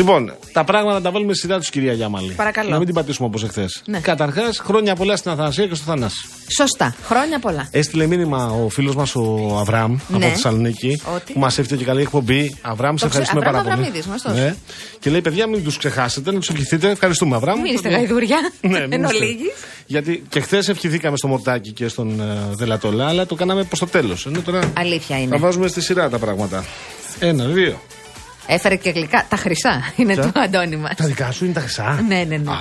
Λοιπόν, τα πράγματα να τα βάλουμε σειρά τους, κυρία Γιάμαλη. Παρακαλώ. Να μην την πατήσουμε όπως εχθές. Ναι. Καταρχάς, χρόνια πολλά στην Αθανασία και στο Θανάση. Σωστά. Χρόνια πολλά. Έστειλε μήνυμα ο φίλος μας ο Αβραάμ από Ναι. Θεσσαλονίκη Ότι; που μας έφτιαξε και καλή εκπομπή. Αβραάμ, σε Το ξε- ευχαριστούμε Αβραάμ πάρα πολύ. Αβραμίδης, γνωστός. Ναι. Και λέει, παιδιά, μην τους ξεχάσετε, να τους ευχηθείτε. Ευχαριστούμε, Αβραάμ. Μην είστε γαϊδούρια. Ναι, Εν μην είστε. ολίγης. Γιατί και χθες ευχηθήκαμε στο Μορτάκι και στον ε, Δελατολά, αλλά το κάναμε προς το τέλος. Ενώ τώρα Αλήθεια τα είναι. βάζουμε στη σειρά τα πράγματα. Ένα, δύο. Έφερε και γλυκά. Τα χρυσά είναι Ποια; το αντώνυμα. Τα δικά σου είναι τα χρυσά; Ναι, ναι, ναι. Α,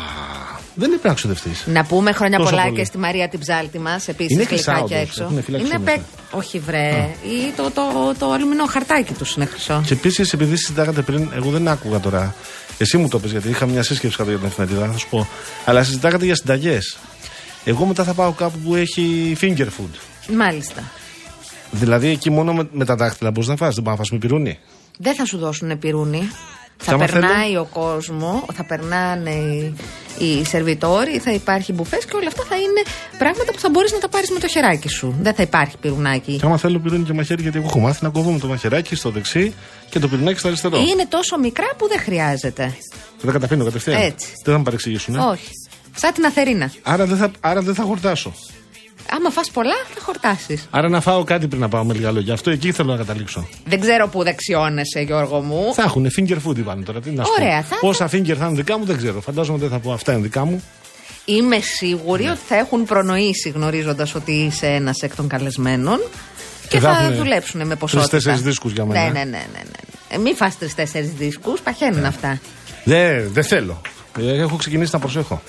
δεν είναι να ξοδευτείς. Να πούμε χρόνια Τόσο πολλά πολύ. και στη Μαρία την ψάλτη μας. Επίσης Είναι χρυσά, γλυκάκια όντως. έξω. Έχουν φυλάξει Είναι μέσα. πε... Όχι, βρε. Ή το, το, το, αλουμινό χαρτάκι τους είναι χρυσό. Και επίσης, επειδή συζητάγατε πριν, εγώ δεν άκουγα τώρα. Εσύ μου το πες γιατί είχα μια σύσκεψη κάτω για την εφημερίδα, θα σου πω. Αλλά συζητάγατε για συνταγές. Εγώ μετά θα πάω κάπου που έχει finger food. Μάλιστα. Δηλαδή εκεί μόνο με, με τα δάχτυλα μπορείς να φας, δεν μπορεί να φας με πυρούνι. Δεν θα σου δώσουν πυρούνι. Θα άμα περνάει ο κόσμος, θα περνάνε οι, οι σερβιτόροι, θα υπάρχει μπουφές και όλα αυτά θα είναι πράγματα που θα μπορείς να τα πάρεις με το χεράκι σου. Δεν θα υπάρχει πυρουνάκι. Και άμα θέλω πυρούνι και μαχαίρι, γιατί εγώ έχω μάθει να κόβω με το μαχαιράκι στο δεξί και το πυρουνάκι στο αριστερό. Είναι τόσο μικρά που δεν χρειάζεται. Δεν καταπίνω κατευθείαν. Έτσι. Δεν θα με παρεξηγήσουν. Ε; Όχι. Σαν την Αθερίνα. Άρα, δεν θα, άρα δεν θα χορτάσω. Άμα φας πολλά, θα χορτάσεις. Άρα να φάω κάτι πριν να πάω με λίγα λόγια. Αυτό εκεί θέλω να καταλήξω. Δεν ξέρω πού δεξιώνεσαι, Γιώργο μου. Θα έχουν finger food είπαν τώρα. Τι να σου πω. Ωραία, θα- Πόσα finger θα είναι δικά μου δεν ξέρω. Φαντάζομαι δεν θα πω αυτά είναι δικά μου. Είμαι σίγουρη Ναι. ότι θα έχουν προνοήσει γνωρίζοντας ότι είσαι ένας εκ των καλεσμένων και, Και θα θα έχουνε δουλέψουν με ποσότητα. τρεις-τέσσερις δίσκους για μένα. Ναι, ναι, ναι. ναι, ναι. Ε, μην φας τρει-τέσσερι δίσκους, παχαίνουν αυτά. Δεν δεν θέλω. Ε, Έχω ξεκινήσει να προσέχω.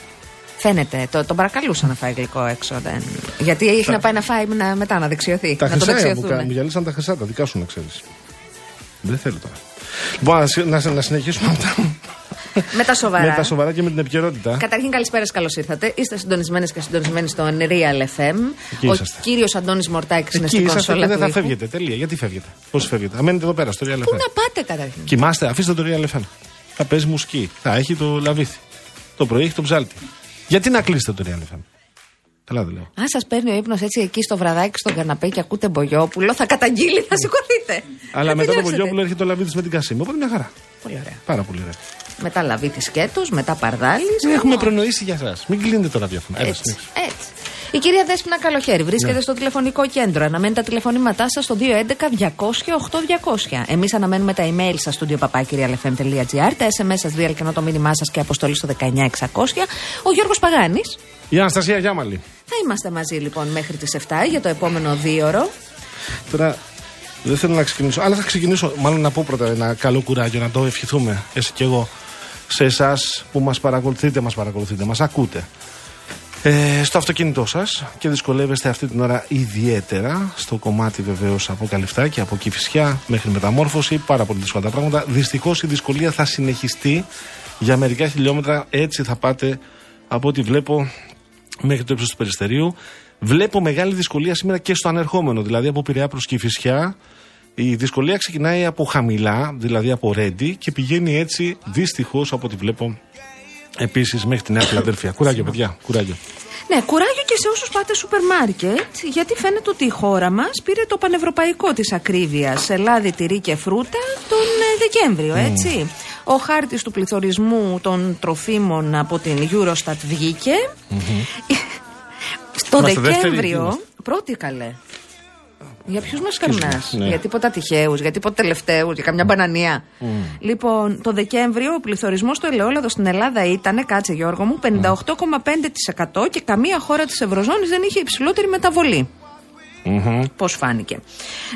Φαίνεται. Το, τον παρακαλούσα να φάει γλυκό έξω. Δεν... Γιατί έχει να πάει να φάει να, μετά να δεξιωθεί. Τα να το χρυσά μου, δεξιωθούν. κα- μου γυαλίσαν τα χρυσά, τα δικά σου να ξέρεις. Δεν θέλω τώρα. Λοιπόν, να συ- να, να συνεχίσουμε με τα, Με τα σοβαρά. με τα σοβαρά και με την επικαιρότητα. Καταρχήν, καλησπέρα, καλώς ήρθατε. Είστε συντονισμένες και συντονισμένοι στο Real FM. Εκεί Ο είσαστε. κύριος Αντώνης Μορτάκης είναι Εκεί στην είσαστε κονσόλα και δεν του θα ήχου. φεύγετε. Τελεία. Γιατί φεύγετε; Πώς φεύγετε; Αν μένετε εδώ πέρα στο Real Πού FM. να πάτε καταρχήν; Κοιμάστε, αφήστε το Real FM. Θα παίζει μουσική. Θα έχει το λαβίθι. Το πρωί έχει το ψάλτη. Γιατί να κλείσετε το Real FM. Καλά δεν λέω. Αν σας παίρνει ο ύπνος έτσι εκεί στο βραδάκι στον καναπέ και ακούτε Μπογιόπουλο, θα καταγγείλει, θα σηκωθείτε. Αλλά Θα μετά το τελειώσετε. Βογιόπουλο έρχεται το λαβίθι με την Κασίμη. Οπότε μια χαρά. Πολύ ωραία. Πάρα πολύ ωραία. Μετά λαβίτη σκέτος, μετά παρδάλι. Έχουμε προνοήσει για εσά. Μην κλείνετε το ραδιόφωνο. Έλα, Έτσι. συνέχισε. έτσι. Η κυρία Δέσποινα Καλοχέρη βρίσκεται στο τηλεφωνικό κέντρο. Αναμένει τα τηλεφωνήματά σας στο 211-200-8200. Εμείς αναμένουμε τα email σας στο studio.papakirialfm.gr, τα SMS σας διαλκενό το μήνυμά σας και αποστολή στο 19600. Ο Γιώργος Παγάνης. Η Αναστασία Γιάμαλη. Θα είμαστε μαζί λοιπόν μέχρι τις 7 για το επόμενο δίωρο. Τώρα δεν θέλω να ξεκινήσω, αλλά θα ξεκινήσω. Μάλλον να πω πρώτα ένα καλό κουράγιο, να το ευχηθούμε, εσύ και εγώ, σε εσάς που μας παρακολουθείτε, μας παρακολουθείτε, μας ακούτε. Ε, στο αυτοκίνητό σας και δυσκολεύεστε αυτή την ώρα ιδιαίτερα στο κομμάτι βεβαίως από Καλυφτάκη, από Κηφισιά μέχρι μεταμόρφωση. Πάρα πολύ δύσκολα τα πράγματα. Δυστυχώς η δυσκολία θα συνεχιστεί για μερικά χιλιόμετρα. Έτσι θα πάτε από ό,τι βλέπω μέχρι το ύψος του περιστερίου. Βλέπω μεγάλη δυσκολία σήμερα και στο ανερχόμενο, δηλαδή από Πειραιά προς Κηφισιά. Η δυσκολία ξεκινάει από χαμηλά, δηλαδή από Ρέντι, και πηγαίνει έτσι δυστυχώς από ό,τι βλέπω επίσης μέχρι τη Νέα Φιλαδέλφια. κουράγιο, παιδιά, κουράγιο. Ναι, κουράγιο και σε όσους πάτε σούπερ μάρκετ, γιατί φαίνεται ότι η χώρα μας πήρε το πανευρωπαϊκό της ακρίβειας. Λάδι, τυρί και φρούτα τον ε, Δεκέμβριο, έτσι. Ο χάρτης του πληθωρισμού των τροφίμων από την Eurostat βγηκε Στο Είμαστε δεύτεροι, Δεκέμβριο. είμαστε. Πρώτη καλέ. Για ποιους μας καρνά, ναι. για τίποτα τυχαίους, για τίποτα τελευταίους, για καμιά μπανανία. Λοιπόν, το Δεκέμβριο ο πληθωρισμός του ελαιόλαδο στην Ελλάδα ήταν, κάτσε Γιώργο μου, 58,5% και καμία χώρα της Ευρωζώνης δεν είχε υψηλότερη μεταβολή. Πώς φάνηκε.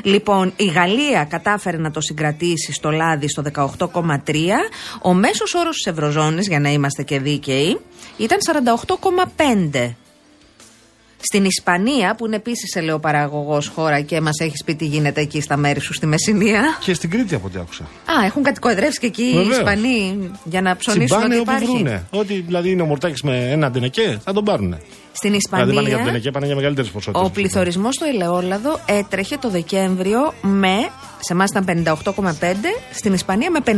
Λοιπόν, η Γαλλία κατάφερε να το συγκρατήσει στο λάδι στο 18,3. Ο μέσος όρος της Ευρωζώνης, για να είμαστε και δίκαιοι, ήταν 48,5. Στην Ισπανία, που είναι επίσης ελαιοπαραγωγό χώρα και μας έχεις πει τι γίνεται εκεί στα μέρη σου στη Μεσσηνία. Και στην Κρήτη από ό,τι άκουσα. Α, έχουν κατοικοεδρεύσει και εκεί οι Βεβαίως. Ισπανοί για να ψωνίσουν Τσιμπάνε ότι όπου υπάρχει. βρούνε. Ό,τι δηλαδή είναι ο Μορτάκη με ένα ντενεκέ, θα τον πάρουν. Στην Δηλαδή πάνε για Ισπανία, ντενεκέ, πάνε για μεγαλύτερες ποσότητες. ο πληθωρισμός στο ελαιόλαδο έτρεχε το Δεκέμβριο με. Σε εμάς ήταν 58,5, στην Ισπανία με 54,6.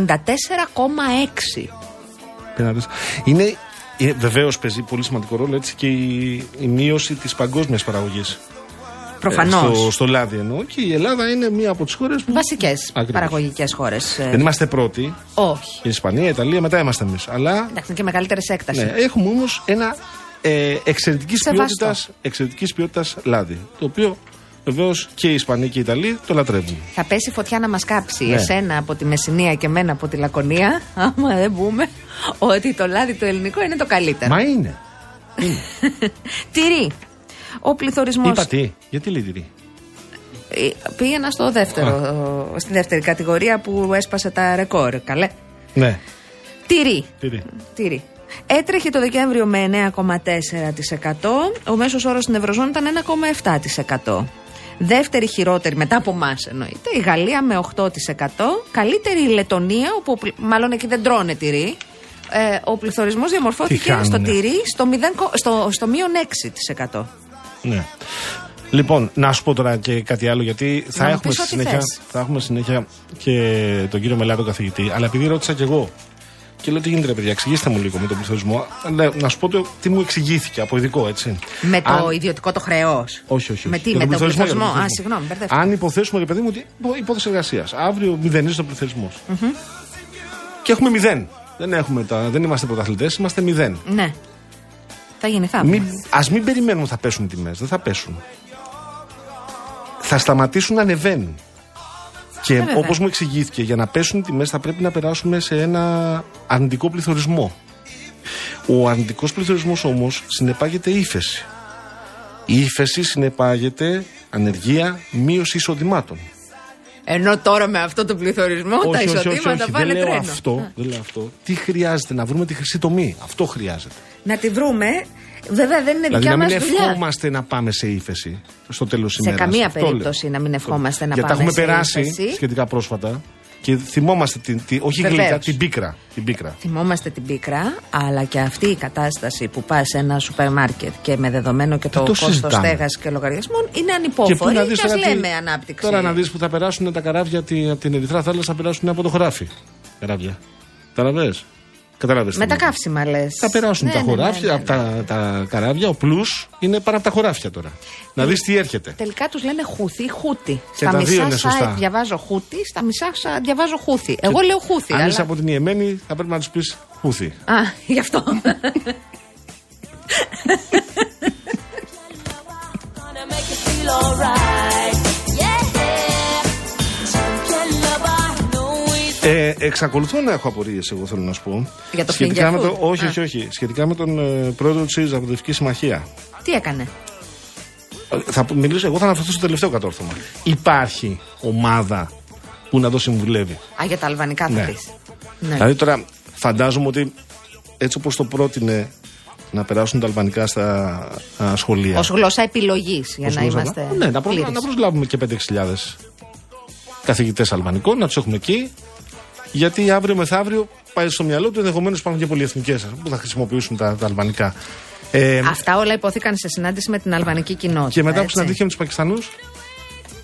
Είναι, είναι βεβαίως παίζει πολύ σημαντικό ρόλο έτσι και η, η μείωση της παγκόσμιας παραγωγής. Προφανώς. στο, στο λάδι εννοώ. Και η Ελλάδα είναι μία από τις χώρες που. Βασικές Ακριβώς. παραγωγικές χώρες. Δεν είμαστε πρώτοι. Όχι. Η Ισπανία, η Ιταλία, μετά είμαστε εμείς. Αλλά Εντάξει, είναι και μεγαλύτερε έκτασης. ναι, έχουμε όμως ένα ε, εξαιρετικής Σεβαστό. ποιότητα εξαιρετικής ποιότητας λάδι. Το οποίο βεβαίως και οι Ισπανοί και οι Ιταλοί το λατρεύουν. Θα πέσει φωτιά να μας κάψει Ναι. εσένα από τη Μεσσηνία και εμένα από τη Λακωνία, άμα δεν πούμε ότι το λάδι το ελληνικό είναι το καλύτερο. Μα είναι. Τυρί. Ο πληθωρισμός. Είπα τι, γιατί λέει τυρί; Πήγαινα στο δεύτερο, στη δεύτερη κατηγορία που έσπασε τα ρεκόρ. Καλέ. Ναι, Τυρί. τυρί. Τυρί. Έτρεχε το Δεκέμβριο με 9,4%. Ο μέσος όρος στην Ευρωζώνη ήταν 1,7%. Δεύτερη χειρότερη μετά από εμάς εννοείται. Η Γαλλία με 8%. Καλύτερη η Λετωνία, όπου ο πλη- μάλλον εκεί δεν τρώνε τυρί. Ε, ο πληθωρισμός διαμορφώθηκε χάνουνε. στο τυρί στο, 0, στο, στο μείον 6%. Ναι. Λοιπόν, να σου πω τώρα και κάτι άλλο, γιατί θα Να μου έχουμε, πεις ό,τι συνέχεια, θες. θα έχουμε συνέχεια και τον κύριο Μελάτο καθηγητή. Αλλά επειδή ρώτησα κι εγώ και λέω τι γίνεται, ρε παιδιά, εξηγήστε μου λίγο με τον πληθωρισμό. Ναι, να σου πω το, τι μου εξηγήθηκε από ειδικό, έτσι. Με το Αν- ιδιωτικό το χρέος. Όχι, όχι. Με όχι. τι, Για με τον για πληθωρισμό. Α, πληθωρισμό. συγγνώμη, μπερδεύτηκα. Αν υποθέσουμε, ρε παιδί μου, ότι υπό- υπόθεση εργασίας. Αύριο μηδενίζει ο πληθωρισμός. Και έχουμε μηδέν. Δεν, έχουμε τα, δεν είμαστε πρωταθλητές, είμαστε μηδέν. Ναι. Θα γίνει θαύμα. Μην, ας μην περιμένουμε ότι θα πέσουν οι τιμές. Δεν θα πέσουν. Θα σταματήσουν να ανεβαίνουν. Και βέβαια. όπως μου εξηγήθηκε, για να πέσουν οι τιμές θα πρέπει να περάσουμε σε ένα αρνητικό πληθωρισμό. Ο αρνητικός πληθωρισμός όμως συνεπάγεται ύφεση. Η ύφεση συνεπάγεται ανεργία, μείωση εισοδημάτων. Ενώ τώρα με αυτό το πληθωρισμό τα εισοδήματα πάνε δεν λέω τρένο. αυτό, δεν λέω αυτό. Τι χρειάζεται, να βρούμε τη χρυσή τομή; Αυτό χρειάζεται. Να τη βρούμε. Βέβαια δεν είναι Δηλαδή δικιά να μας μην δουλειά. ευχόμαστε να πάμε σε ύφεση στο τέλος της Σε ημέρας. καμία περίπτωση να μην ευχόμαστε να Γιατί πάμε τα έχουμε σε περάσει ύφεση. σχετικά πρόσφατα και θυμόμαστε την, τη, όχι Βεβαίως. γλύκα, την πίκρα. Την πίκρα. Θυμόμαστε την πίκρα, αλλά και αυτή η κατάσταση που πας σε ένα σούπερ μάρκετ και με δεδομένο και το, το κόστος συζητάμε. στέγασης και λογαριασμών είναι Και πού ανυπόφορη. να Και, δεις ας τώρα τι- λέμε ανάπτυξη. Τώρα να δεις που θα περάσουν τα καράβια τη- από την Ερυθρά Θάλασσα, θα περάσουν από το χωράφι. Καράβια. Καταλαβέ. Κατάλαβε. με τα καύσιμα λες. Θα περάσουν τα χωράφια, από τα, τα καράβια. Ο πλούς είναι πάνω από τα χωράφια τώρα. Να δεις τι έρχεται. Τελικά τους λένε χούθι ή χούτι. Και στα τα δύο μισά είναι σωστά. site διαβάζω χούτι, στα μισά σα- διαβάζω χούθι. Εγώ λέω χούθι. Αν αλλά... είσαι από την Ιεμένη, θα πρέπει να τους πεις χούθι. Α, γι' αυτό. feel alright. Ε, εξακολουθώ να έχω απορίες, εγώ θέλω να σου πω. Για το σχετικά finger με το, food. Όχι, Α. όχι, όχι. Σχετικά με τον ε, πρόεδρο της Αποδευτική Συμμαχία. Τι έκανε; Ε, Θα μιλήσω, εγώ θα αναφερθώ στο τελευταίο κατόρθωμα. Υπάρχει ομάδα που να το συμβουλεύει. Α, για τα αλβανικά θα Ναι. πεις. Ναι. Δηλαδή τώρα φαντάζομαι ότι έτσι όπως το πρότεινε να περάσουν τα αλβανικά στα α, σχολεία. Ω γλώσσα επιλογής, για Ως να γλώσσα, είμαστε. Ναι, να, προ, πλήρεις. να προσλάβουμε και 5-6 καθηγητές αλβανικών, να τους έχουμε εκεί. Γιατί αύριο μεθαύριο πάει στο μυαλό του ενδεχομένως υπάρχουν και πολυεθνικές που θα χρησιμοποιήσουν τα, τα αλβανικά. Ε, Αυτά όλα υπόθηκαν σε συνάντηση με την αλβανική κοινότητα. και μετά που έτσι. συναντήθηκε με τους Πακιστανούς,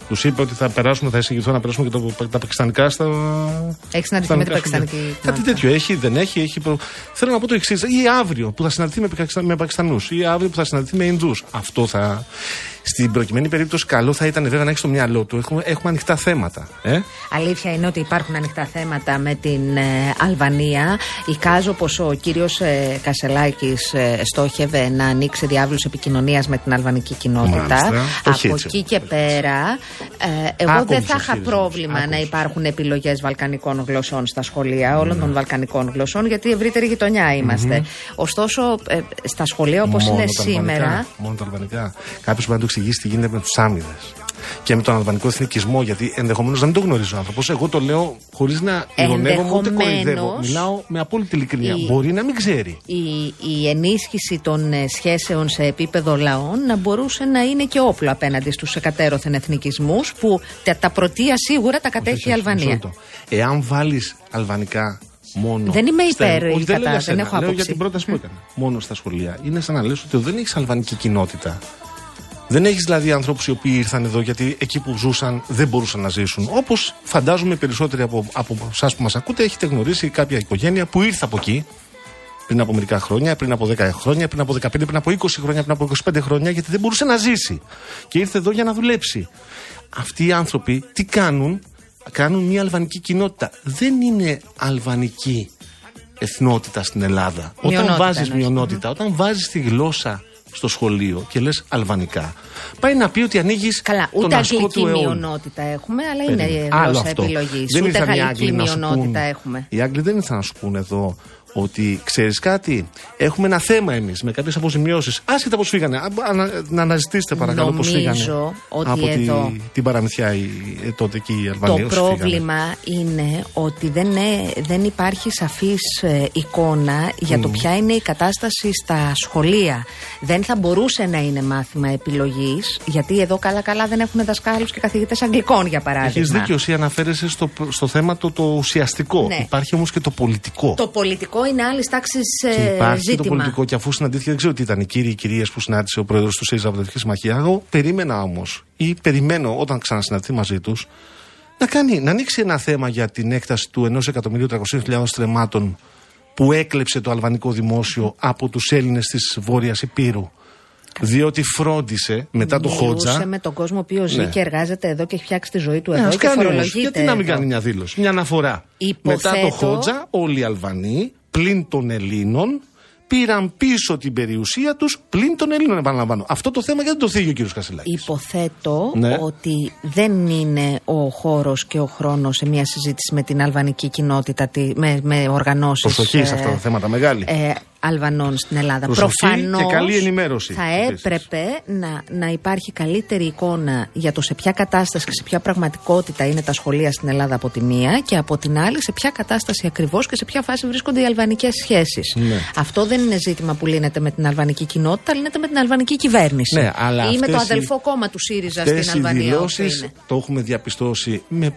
τους είπε ότι θα περάσουμε, θα εισηγηθώ να περάσουμε και το, τα πακιστανικά στα. Έχεις συναντηθεί στα με την ελληνικά σχολεία. πακιστανική Κάτι κοινότητα. τέτοιο έχει, δεν έχει. έχει προ... Θέλω να πω το εξής. Ή αύριο που θα συναντηθεί με, Πακιστα- με Πακιστανούς, ή αύριο που θα συναντηθεί με Ινδούς. Αυτό θα. Στην προκειμένη περίπτωση, καλό θα ήταν βέβαια να έχεις στο μυαλό του. Έχουμε, έχουμε ανοιχτά θέματα. Ε; Αλήθεια είναι ότι υπάρχουν ανοιχτά θέματα με την ε, Αλβανία. Εικάζω πω ο κύριος ε, Κασελάκης ε, στόχευε να ανοίξει διάβλους επικοινωνίας με την αλβανική κοινότητα. Μάλιστα. Όχι Από έτσι, εκεί και πέρα, ε, εγώ Άκομψος δεν θα είχα χειρισμός. πρόβλημα να Άκομψος. υπάρχουν επιλογές βαλκανικών γλωσσών στα σχολεία, Ναι. όλων των βαλκανικών γλωσσών, γιατί ευρύτερη γειτονιά είμαστε. Ωστόσο, ε, στα σχολεία όπως Μόνο είναι τα σήμερα. αλβανικά. Μόνο τα αλβανικά. Κάποιος μπορεί να του εξηγήσει τι γίνεται με τους άμυδες. Και με τον αλβανικό εθνικισμό, γιατί ενδεχομένως να μην το γνωρίζει ο άνθρωπος. Εγώ το λέω χωρίς να ειρωνεύομαι ούτε κοροϊδεύω. Ενδεχομένως Μιλάω με απόλυτη ειλικρίνεια. η- Μπορεί να μην ξέρει. η, η ενίσχυση των ε, σχέσεων σε επίπεδο λαών να μπορούσε να είναι και όπλο απέναντι στους εκατέρωθεν εθνικισμούς που τα, τα πρωτεία σίγουρα τα κατέχει η Όχι, όχι, μισό Αλβανία. λεπτό. Εάν βάλεις αλβανικά μόνο. Δεν είμαι στα- υπέρ ή Όχι, δεν, κατά, λέω για δεν σένα, έχω λέω άποψη. για την πρόταση που έκανε. Μόνο στα σχολεία. Είναι σαν να λες ότι δεν έχεις αλβανική κοινότητα. Δεν έχεις δηλαδή ανθρώπους οι οποίοι ήρθαν εδώ γιατί εκεί που ζούσαν δεν μπορούσαν να ζήσουν. Όπως φαντάζομαι περισσότεροι από, από εσάς που μας ακούτε έχετε γνωρίσει κάποια οικογένεια που ήρθε από εκεί πριν από μερικά χρόνια, πριν από 10 χρόνια, πριν από 15, πριν από 20 χρόνια, πριν από 25 χρόνια, γιατί δεν μπορούσε να ζήσει. Και ήρθε εδώ για να δουλέψει. Αυτοί οι άνθρωποι τι κάνουν, κάνουν μια αλβανική κοινότητα. Δεν είναι αλβανική εθνότητα στην Ελλάδα. Όταν Μειονότητα βάζεις εννοείς. μειονότητα, όταν βάζεις τη γλώσσα στο σχολείο και λες αλβανικά, πάει να πει ότι ανοίγεις Καλά, τον ούτε ασκό αγγλική του αιώλου. μειονότητα έχουμε, αλλά Περίμενε. είναι Άλλο γλώσσα αυτό. επιλογής. Δεν Ούτε ήρθαν οι γαλλική Άγγλοι να σου μειονότητα πούν- έχουμε. Οι Άγγλοι δεν ήρθαν να σου πούνε εδώ ότι ξέρεις κάτι, έχουμε ένα θέμα εμείς με κάποιες αποζημιώσεις. Άσχετα πώς φύγανε. Α, ανα- να αναζητήσετε παρακαλώ πώς Νομίζω φύγανε. ότι από τη- εδώ- την παραμυθιά η, ε, τότε εκεί οι Το Αλβανοί. όσοι φύγανε. πρόβλημα είναι ότι δεν, ε- δεν υπάρχει σαφής ε, εικόνα για το ποια είναι η κατάσταση στα σχολεία. Δεν θα μπορούσε να είναι μάθημα επιλογής, γιατί εδώ καλά-καλά δεν έχουν δασκάλους και καθηγητές αγγλικών, για παράδειγμα. Έχεις δίκιο, εσύ αναφέρεσαι στο, στο θέμα το, το ουσιαστικό. Ναι. Υπάρχει όμως και το πολιτικό. Το πολιτικό είναι άλλη τάξη Και υπάρχει και το ζήτημα. πολιτικό. Και αφού συναντήθηκε, δεν ξέρω τι ήταν οι κύριοι ή κυρίες που συνάντησε ο πρόεδρος του ΣΥΡΙΖΑ Αποδευτική Συμμαχία. Εγώ περίμενα όμως ή περιμένω όταν ξανασυναντηθεί μαζί τους να, κάνει, να ανοίξει ένα θέμα για την έκταση του 1.300.000 στρεμμάτων που έκλεψε το αλβανικό δημόσιο από τους Έλληνες της Βόρειας Υπήρου. Διότι φρόντισε μετά το Μιλούσε Χότζα. με τον κόσμο ο οποίος ζει Ναι. και εργάζεται εδώ και έχει φτιάξει τη ζωή του Ναι, εδώ ας και κάνει όμως. φορολογείται. Γιατί να μην εδώ. κάνει μια δήλωση, μια αναφορά. Υποθέτω- Μετά το Χότζα, όλοι οι Αλβανοί, πλην των Ελλήνων, πήραν πίσω την περιουσία τους πλην των Ελλήνων, επαναλαμβάνω. Αυτό το θέμα γιατί το θίγει ο κ. Κασελάκης; Υποθέτω Ναι. ότι δεν είναι ο χώρος και ο χρόνος σε μια συζήτηση με την αλβανική κοινότητα, τη- με, με οργανώσεις Προσοχής σε αυτά τα θέματα, μεγάλη. ε, Αλβανών στην Ελλάδα. Προσοχή Προφανώς και καλή ενημέρωση, θα επίσης. έπρεπε να, να υπάρχει καλύτερη εικόνα για το σε ποια κατάσταση και σε ποια πραγματικότητα είναι τα σχολεία στην Ελλάδα από τη μία και από την άλλη σε ποια κατάσταση ακριβώς και σε ποια φάση βρίσκονται οι αλβανικές σχέσεις. Ναι. Αυτό δεν είναι ζήτημα που λύνεται με την αλβανική κοινότητα, λύνεται με την αλβανική κυβέρνηση. Ναι, αλλά Ή με το αυτές οι- αδελφό κόμμα του ΣΥΡΙΖΑ Αυτές στην οι Αλβανία. όπου δηλώσεις είναι. το έχουμε διαπιστώσει με,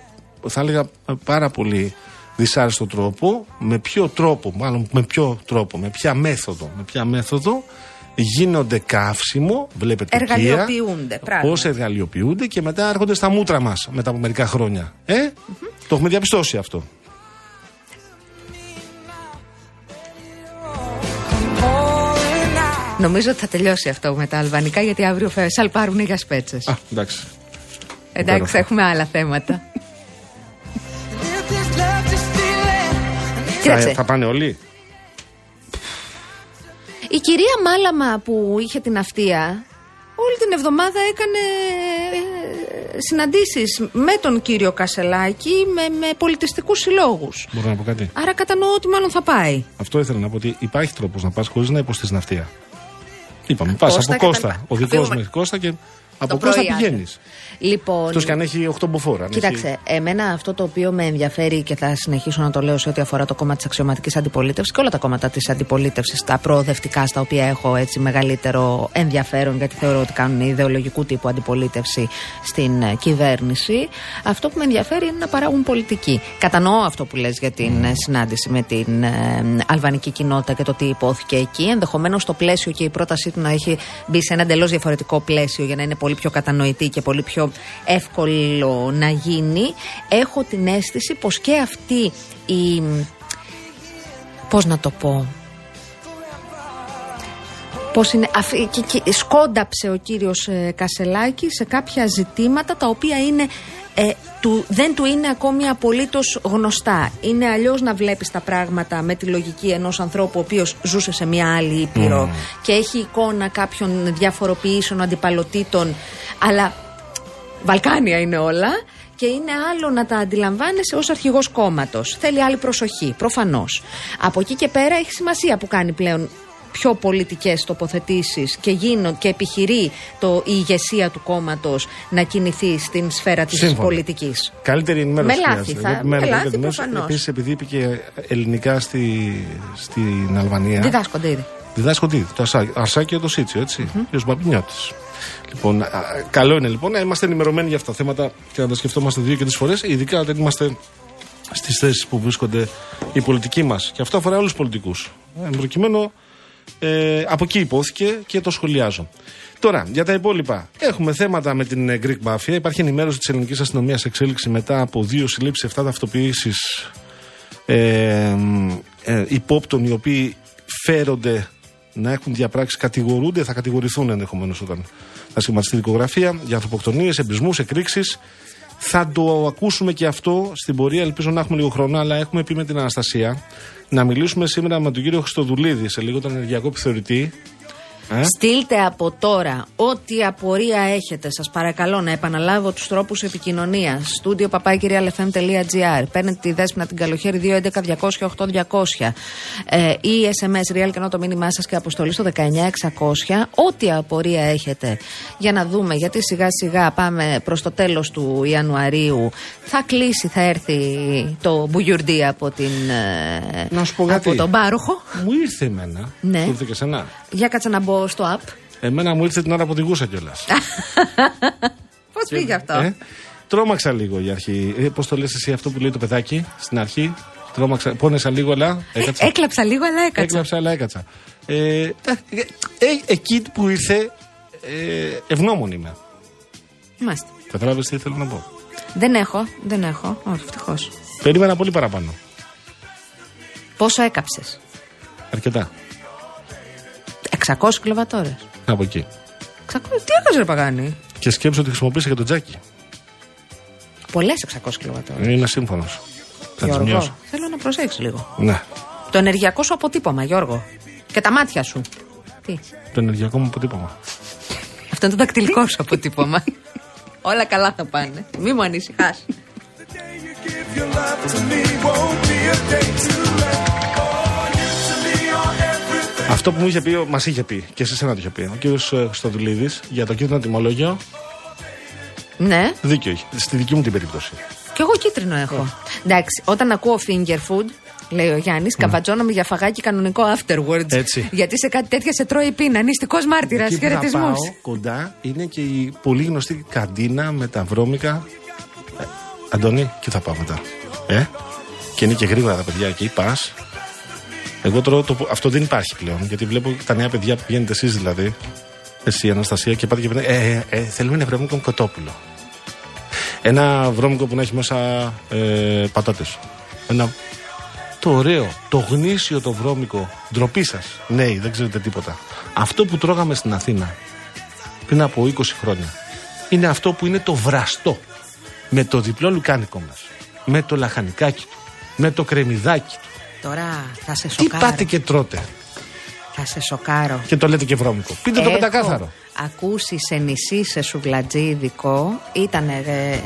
θα έλεγα, πάρα πολύ δυσάρεστο τρόπο. Με ποιο τρόπο, μάλλον με ποιο τρόπο, με ποια μέθοδο, με ποια μέθοδο γίνονται καύσιμο, βλέπετε Εργαλειοποιούνται, πράγμα. Πώς εργαλειοποιούνται και μετά έρχονται στα μούτρα μας μετά από μερικά χρόνια. Ε, το έχουμε διαπιστώσει αυτό. Νομίζω ότι θα τελειώσει αυτό με τα αλβανικά γιατί αύριο θα σαλπάρουν για σπέτσες. Α, εντάξει. Εντάξει, υπέροχα. έχουμε άλλα θέματα. Θα, Κοίταξε, θα πάνε όλοι; η κυρία Μάλαμα που είχε την αυτεία όλη την εβδομάδα έκανε συναντήσεις με τον κύριο Κασελάκη με, με πολιτιστικούς συλλόγους. Μπορώ να πω κάτι; Άρα κατανοώ ότι μάλλον θα πάει. Αυτό ήθελα να πω ότι υπάρχει τρόπος να πας χωρίς να υποστείς ναυτία. Είπαμε, πας Κώστα από και τα Κώστα. λοιπά. Ο δικός Φύγουμε. μέχρι Κώστα και από Το Κώστα πρωί, άντε. πηγαίνεις. Λοιπόν, Εκτό και αν έχει 8 μποφόρ. αν Κοίταξε, έχει- εμένα αυτό το οποίο με ενδιαφέρει και θα συνεχίσω να το λέω σε ό,τι αφορά το κόμμα της αξιωματικής αντιπολίτευσης και όλα τα κόμματα της αντιπολίτευσης, τα προοδευτικά, στα οποία έχω έτσι μεγαλύτερο ενδιαφέρον, γιατί θεωρώ ότι κάνουν ιδεολογικού τύπου αντιπολίτευση στην ε, κυβέρνηση. Αυτό που με ενδιαφέρει είναι να παράγουν πολιτική. Κατανοώ αυτό που λες για την ε, συνάντηση με την ε, αλβανική κοινότητα και το τι υπόθηκε εκεί. Ενδεχομένως το πλαίσιο και η πρότασή του να έχει μπει σε ένα εντελώς διαφορετικό πλαίσιο για να είναι πολύ πιο κατανοητή και πολύ πιο εύκολο να γίνει. Έχω την αίσθηση πως και αυτή η. Πώς να το πω. Πώς είναι, αφ- και, και σκόνταψε ο κύριος ε, Κασελάκης σε κάποια ζητήματα τα οποία είναι, ε, του, δεν του είναι ακόμη απολύτως γνωστά. Είναι αλλιώς να βλέπεις τα πράγματα με τη λογική ενός ανθρώπου ο οποίος ζούσε σε μια άλλη ήπειρο και έχει εικόνα κάποιων διαφοροποιήσεων αντιπαλωτήτων αλλά Βαλκάνια είναι όλα. Και είναι άλλο να τα αντιλαμβάνεσαι ως αρχηγός κόμματος. Θέλει άλλη προσοχή, προφανώς. Από εκεί και πέρα έχει σημασία που κάνει πλέον πιο πολιτικές τοποθετήσεις και, γίνω, και επιχειρεί το, η ηγεσία του κόμματος να κινηθεί στην σφαίρα της Σύμφωνα. πολιτικής. Καλύτερη ενημέρωση. Με λάθη χρειάζεται. θα- Εγώ με επιμένω λάθη καλύτερη ενημέρωση. προφανώς. Επίσης, επειδή είπε και ελληνικά στη, στην Αλβανία. Διδάσκονται ήδη. Διδάσκονται ήδη. Το Αρσά- Αρσάκιο το Σίτσιο, έτσι. Mm-hmm. Ο Μπαμπινιώτης. Λοιπόν, α, καλό είναι λοιπόν να είμαστε ενημερωμένοι για αυτά τα θέματα και να τα σκεφτόμαστε δύο και τρεις φορές, ειδικά όταν είμαστε στις θέσεις που βρίσκονται οι πολιτικοί μας. Και αυτό αφορά όλους τους πολιτικούς. Εν προκειμένου, ε, από εκεί υπόθηκε και το σχολιάζω. Τώρα, για τα υπόλοιπα. Έχουμε θέματα με την ε, Greek Mafia. Υπάρχει ενημέρωση της ελληνικής αστυνομίας εξέλιξη μετά από δύο συλλήψεις, 7 ταυτοποιήσεις ε, ε, υπόπτων οι οποίοι φέρονται να έχουν διαπράξει, κατηγορούνται, θα κατηγορηθούν ενδεχομένως όταν θα σχηματιστεί η δικογραφία για ανθρωποκτονίες, εμπισμού, εκρήξεις. Θα το ακούσουμε και αυτό στην πορεία. Ελπίζω να έχουμε λίγο χρόνο, αλλά έχουμε πει με την Αναστασία να μιλήσουμε σήμερα με τον κύριο Χριστοδουλίδη σε λίγο τον ενεργειακό επιθεωρητή. Ε; Στείλτε από τώρα ό,τι απορία έχετε. Σας παρακαλώ να επαναλάβω τους τρόπους επικοινωνία. Στούντιο παπάκυριαλεφm.gr. Παίρνετε τη δέσπινα την καλοχέρι 211-200-8200. Ε, ή SMS real και το μήνυμά σας και αποστολή στο 19600. Ό,τι απορία έχετε για να δούμε γιατί σιγά σιγά πάμε προς το τέλος του Ιανουαρίου. Θα κλείσει, θα έρθει το μπουγιουρντί από, την, ε, Να σου πω κάτι. από τον πάροχο. Μου ήρθε εμένα. Ναι. Σου ήρθε και σένα. Για κάτσε να μπω στο app. Εμένα μου ήρθε την ώρα που οδηγούσα κιόλας. Πώς πήγε αυτό; Ε, τρώμαξα λίγο η αρχή. Ε, Πώς το λες εσύ αυτό που λέει το παιδάκι στην αρχή; Τρώμαξα, πόνεσα λίγο, αλλά έκατσα. Ε, Έκλαψα λίγο, αλλά έκατσα. Έκλαψα, αλλά έκατσα. Ε, ε, ε, εκεί που ήρθε, ε, ευγνώμων είμαι. Μάλιστα. Κατάλαβε τι θέλω να πω; Δεν έχω, δεν έχω. Όχι, ευτυχώς. Περίμενα πολύ παραπάνω. Πόσο έκαψες, Αρκετά. 600 κιλοβατόρες. Από εκεί. 600, τι έκανες, ρε Παγάνη; Και σκέψω ότι χρησιμοποίησα και το τζάκι. Πολλές 600 κιλοβατόρες. Είμαι σύμφωνος. Θα τις μειώσω. θέλω να προσέξεις λίγο. Ναι. Το ενεργειακό σου αποτύπωμα, Γιώργο. Και τα μάτια σου. Τι; Το ενεργειακό μου αποτύπωμα. Αυτό είναι το δακτυλικό σου αποτύπωμα. Όλα καλά θα πάνε. Μη μου ανησυχάς. Αυτό που μου είχε πει, μας είχε πει και σε εσένα το είχε πει, ο κύριος Χριστοδουλίδης για το κίτρινο τιμολόγιο, ναι, δίκιο έχει. Στη δική μου την περίπτωση. κι εγώ κίτρινο έχω. Εντάξει, όταν ακούω finger food, λέει ο Γιάννης, καβατζώνομαι για φαγάκι κανονικό afterwards. Έτσι. Γιατί σε κάτι τέτοια σε τρώει πίνα. Νηστικό μάρτυρας. Εκεί που θα Χαιρετισμούς. πάω κοντά είναι και η πολύ γνωστή καντίνα με τα βρώμικα. Ε, Αντώνη, και θα πάω μετά. Ε, και είναι και γρήγορα τα παιδιά εκεί, πας. Εγώ τρώω το. που- Αυτό δεν υπάρχει πλέον. Γιατί βλέπω τα νέα παιδιά που πηγαίνετε εσείς δηλαδή. Εσύ, Αναστασία, και πάτε και πείτε, ε, ε, ε, θέλουμε ένα βρώμικο με κοτόπουλο. Ένα βρώμικο που να έχει μέσα ε, πατάτες. Ένα το ωραίο, το γνήσιο το βρώμικο. Ντροπή σας. Ναι, δεν ξέρετε τίποτα. Αυτό που τρώγαμε στην Αθήνα πριν από 20 χρόνια είναι αυτό που είναι το βραστό. Με το διπλό λουκάνικο μας. Με το λαχανικάκι του. Με το κρεμμυδάκι του. Τώρα θα σε Τι σοκάρω. πάτε και τρώτε. Θα σε σοκάρω. Και το λέτε και βρώμικο. Πείτε το Έχω πεντακάθαρο. Ακούσει σε νησί σε σουβλατζίδικο. Ήταν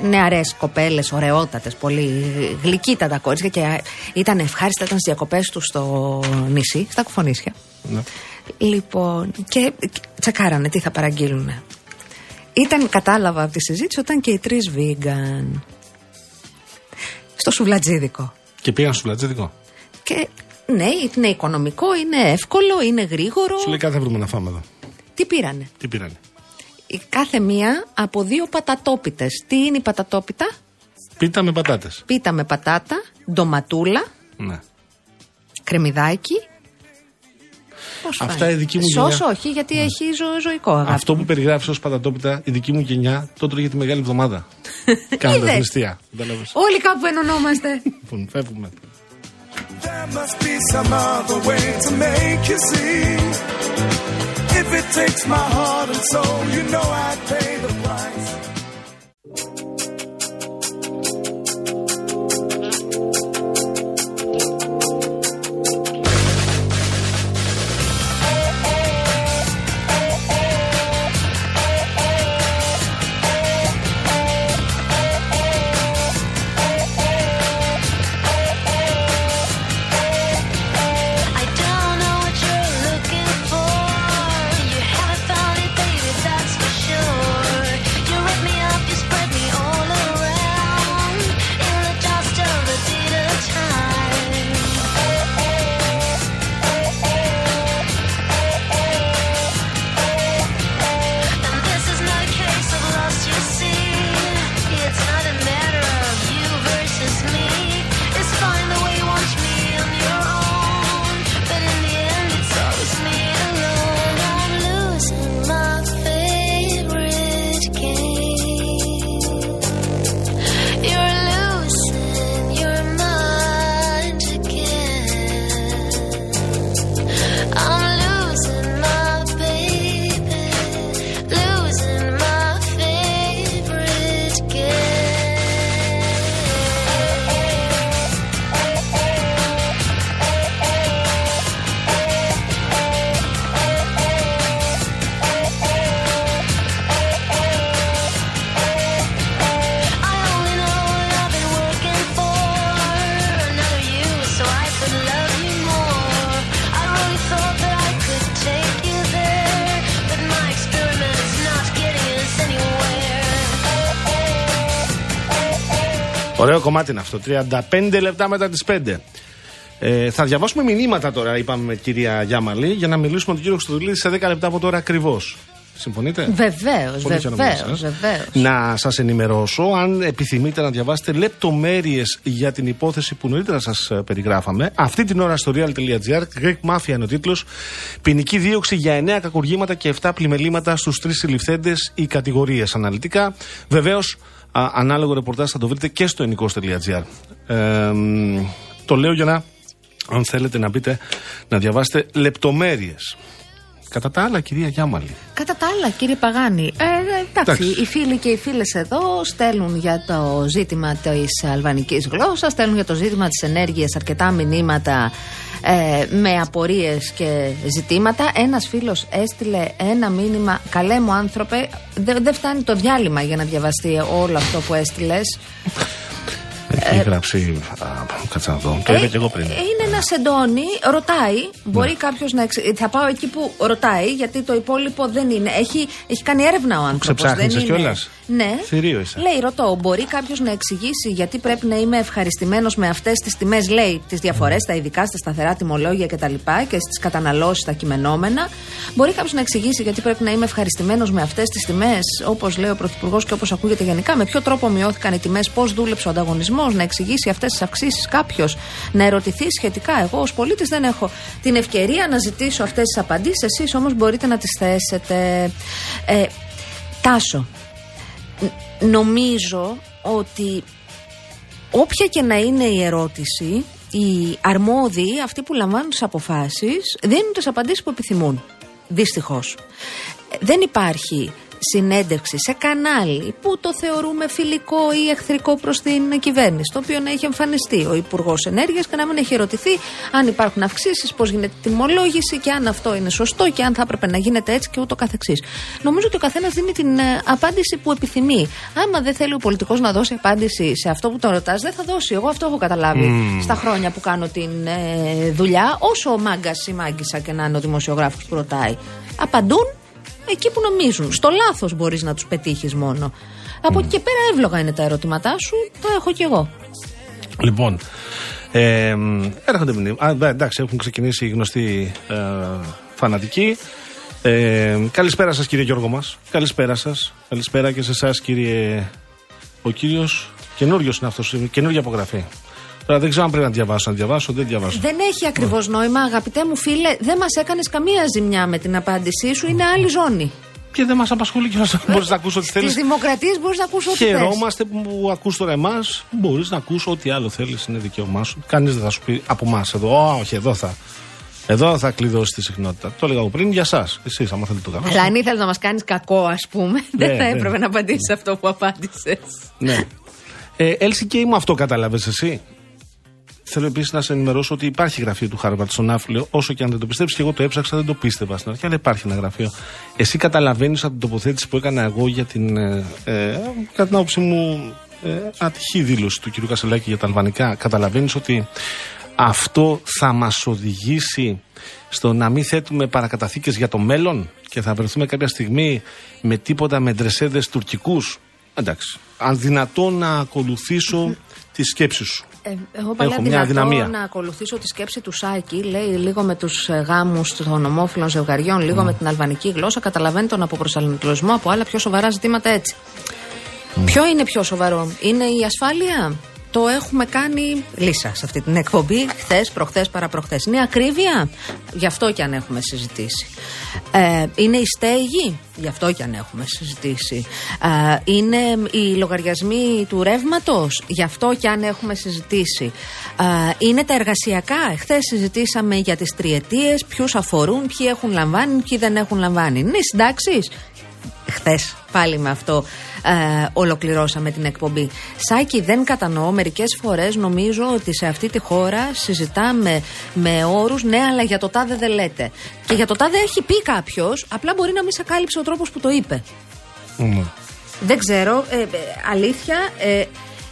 νεαρές κοπέλες, ωραιότατες, πολύ γλυκύτατα κορίτσια και ήταν ευχάριστα ήταν στις διακοπές τους στο νησί, στα κουφονίσια. Ναι. Λοιπόν, και τσεκάρανε τι θα παραγγείλουν. Ήταν, κατάλαβα από τη συζήτηση, όταν και οι τρεις vegan. Στο σουβλατζίδικο. Και πήγαν στο πλατζίδικο. Και ναι, είναι οικονομικό, είναι εύκολο, είναι γρήγορο. Σου λέει κάτι θα βρούμε να φάμε εδώ. Τι πήρανε; Τι πήρανε; Η κάθε μία από δύο πατατόπιτες. Τι είναι η πατατόπιτα; Πίτα με πατάτες. Πίτα με πατάτα, ντοματούλα, Ναι. κρεμμυδάκι. Πώς Αυτά φάει; η δική μου Σως γενιά. όχι, γιατί έχει ζω- ζωικό αγάπη. Αυτό που περιγράφεις ως πατατόπιτα, η δική μου γενιά το τρώγε τη μεγάλη εβδομάδα. Κάνοντας Είδες. νηστεία. Κατάλαβες. Όλοι κάπου ενωνόμαστε. Λοιπόν, φεύγουμε. There must be some other way to make you see. If it takes my heart and soul, you know I'd pay the price. Ωραίο κομμάτι είναι αυτό. 35 λεπτά μετά τις 5. Ε, θα διαβάσουμε μηνύματα τώρα, είπαμε με κυρία Γιάμαλη, για να μιλήσουμε με τον κύριο Χρυστοδουλίδη σε 10 λεπτά από τώρα ακριβώς. Συμφωνείτε; Βεβαίως, Πολύ χαίρομαι βεβαίως, σας. βεβαίως. Να σας ενημερώσω, αν επιθυμείτε να διαβάσετε λεπτομέρειες για την υπόθεση που νωρίτερα σας περιγράφαμε, αυτή την ώρα στο real.gr, Greek Mafia είναι ο τίτλος. Ποινική δίωξη για 9 κακουργήματα και 7 πλημελήματα στους τρεις συλληφθέντες ή κατηγορίες αναλυτικά. Βεβαίως, ανάλογο ρεπορτάζ θα το βρείτε και στο ενικό.gr. Ε, μ, το λέω για να, αν θέλετε να μπείτε, να διαβάσετε λεπτομέρειες. Κατά τα άλλα, κυρία Γιάμαλη. Κατά τα άλλα, κύριε Παγάνη, ε, εντάξει, Εντάξει. οι φίλοι και οι φίλες εδώ στέλνουν για το ζήτημα της αλβανικής γλώσσας, στέλνουν για το ζήτημα της ενέργειας αρκετά μηνύματα ε, με απορίες και ζητήματα. Ένας φίλος έστειλε ένα μήνυμα. Καλέ μου άνθρωπε, δεν δεν φτάνει το διάλειμμα για να διαβαστεί όλο αυτό που έστειλες. Έχει γράψει. Α, κάτσε να δω. Το είδα και εγώ πριν. Ε, Είναι ένας σεντόνι, ρωτάει. Μπορεί κάποιος να. Εξ... Θα πάω εκεί που ρωτάει, γιατί το υπόλοιπο δεν είναι. Έχει, έχει κάνει έρευνα ο άνθρωπος. ξεψάχνησες κιόλας; Ναι. Θηρίο είσαι. Λέει, ρωτώ, μπορεί κάποιος να εξηγήσει γιατί πρέπει να είμαι ευχαριστημένος με αυτές τις τιμές, λέει, τις διαφορές, τα ειδικά στα σταθερά τιμολόγια κτλ. Και, και στις καταναλώσεις, τα κειμενόμενα. Μπορεί κάποιος να εξηγήσει γιατί πρέπει να είμαι ευχαριστημένος με αυτές τις τιμές, όπως λέει ο Πρωθυπουργός και όπως ακούγεται γενικά, με ποιο τρόπο μειώθηκαν οι τιμές, πώς δούλεψε ο ανταγωνισμός, να εξηγήσει αυτές τις αυξήσεις κάποιος, να ερωτηθεί σχετικά. Εγώ ως πολίτης δεν έχω την ευκαιρία να ζητήσω αυτές τις απαντήσεις, εσείς όμως μπορείτε να τις θέσετε. Ε, Τάσο, ν- νομίζω ότι όποια και να είναι η ερώτηση, οι αρμόδιοι, αυτοί που λαμβάνουν τις αποφάσεις, δίνουν τις απαντήσεις που επιθυμούν. Δυστυχώς. Ε, Δεν υπάρχει συνέντευξη σε κανάλι που το θεωρούμε φιλικό ή εχθρικό προς την κυβέρνηση, το οποίο να έχει εμφανιστεί ο Υπουργός Ενέργειας και να μην έχει ερωτηθεί αν υπάρχουν αυξήσεις, πώς γίνεται η τιμολόγηση και αν αυτό είναι σωστό και αν θα έπρεπε να γίνεται έτσι και ούτω καθεξής. Νομίζω ότι ο καθένας δίνει την ε, απάντηση που επιθυμεί. Άμα δεν θέλει ο πολιτικός να δώσει απάντηση σε αυτό που τον ρωτάς, δεν θα δώσει. Εγώ αυτό έχω καταλάβει στα χρόνια που κάνω την ε, δουλειά, όσο μάγκας ή μάγκησα και να είναι ο δημοσιογράφος που ρωτάει. Απαντούν εκεί που νομίζουν. Στο λάθος μπορείς να τους πετύχεις μόνο. Από εκεί και πέρα εύλογα είναι τα ερωτήματά σου, τα έχω κι εγώ. Λοιπόν, ε, έρχονται μηνύματα. Α, εντάξει, έχουν ξεκινήσει οι γνωστοί ε, φανατικοί. Ε, καλησπέρα σας, κύριε Γιώργο μας. Καλησπέρα σας. Καλησπέρα και σε εσάς, κύριε. Ο κύριος. Καινούριο είναι αυτός. Καινούργια απογραφή. Τώρα δεν ξέρω αν πρέπει να διαβάσω. Να διαβάσω, δεν διαβάσω. Δεν έχει ακριβώς νόημα, αγαπητέ μου φίλε. Δεν μας έκανες καμία ζημιά με την απάντησή σου. Είναι άλλη ζώνη. Και δεν μας απασχολεί και μπορείς να ακούσει ό,τι Στις θέλεις. δημοκρατίες μπορείς να ακούσει ό,τι θες. Χαιρόμαστε που ακούς τώρα εμάς. Μπορείς να ακούσει ό,τι άλλο θέλεις. Είναι δικαίωμά σου. Κανείς δεν θα σου πει από εμάς εδώ. «Ω, όχι, εδώ θα. Εδώ θα κλειδώσει τη συχνότητα. Το έλεγα εγώ πριν για εσά. Εσείς, άμα θέλετε το κάνω. Αλλά αν ήθελες να μας κάνεις κακό, ας πούμε, δεν Ναι, θα ναι. έπρεπε να απαντήσεις αυτό που απάντησες. Ναι. Ε, Έλση και μου αυτό κατάλαβες εσύ. Θέλω επίσης να σε ενημερώσω ότι υπάρχει γραφείο του Χάρβαρτ στον Άφλιο. Όσο και αν δεν το πιστέψεις, και εγώ το έψαξα, δεν το πίστευα στην αρχή, αλλά υπάρχει ένα γραφείο. Εσύ καταλαβαίνεις από την τοποθέτηση που έκανα εγώ για την, ε, ε, κατά την άποψή μου, ε, ατυχή δήλωση του κ. Κασελάκη για τα αλβανικά. Καταλαβαίνεις ότι αυτό θα μας οδηγήσει στο να μην θέτουμε παρακαταθήκες για το μέλλον και θα βρεθούμε κάποια στιγμή με τίποτα με ντρεσέδες τουρκικούς. Εντάξει. Αν δυνατόν να ακολουθήσω τη σκέψη σου. Ε, εγώ πάλι Έχω μια αδυνατό αδυναμία. να ακολουθήσω τη σκέψη του Σάκη. Λέει λίγο με τους γάμους των ομόφυλων ζευγαριών, λίγο με την αλβανική γλώσσα. Καταλαβαίνει τον αποπροσανατολισμό από άλλα πιο σοβαρά ζητήματα έτσι. Ποιο είναι πιο σοβαρό, Είναι η ασφάλεια; Το έχουμε κάνει λύσα σε αυτή την εκπομπή χθες, προχθές, παραπροχθές. Είναι η ακρίβεια; Γι' αυτό και αν έχουμε συζητήσει. Ε, είναι η στέγη; Γι' αυτό και αν έχουμε συζητήσει. Ε, είναι οι λογαριασμοί του ρεύματος; Γι' αυτό και αν έχουμε συζητήσει. Ε, είναι τα εργασιακά; Χθες συζητήσαμε για τις τριετίες, ποιους αφορούν, ποιοι έχουν λαμβάνει, ποιοι δεν έχουν λαμβάνει. Είναι οι συντάξεις; Χθες πάλι με αυτό ε, ολοκληρώσαμε την εκπομπή. Σάκη, δεν κατανοώ. Μερικές φορές νομίζω ότι σε αυτή τη χώρα συζητάμε με όρους ναι, αλλά για το τάδε δεν λέτε. Και για το τάδε έχει πει κάποιος, απλά μπορεί να μην σε κάλυψε ο τρόπος που το είπε. Ναι. Δεν ξέρω. Ε, ε, αλήθεια. Ε,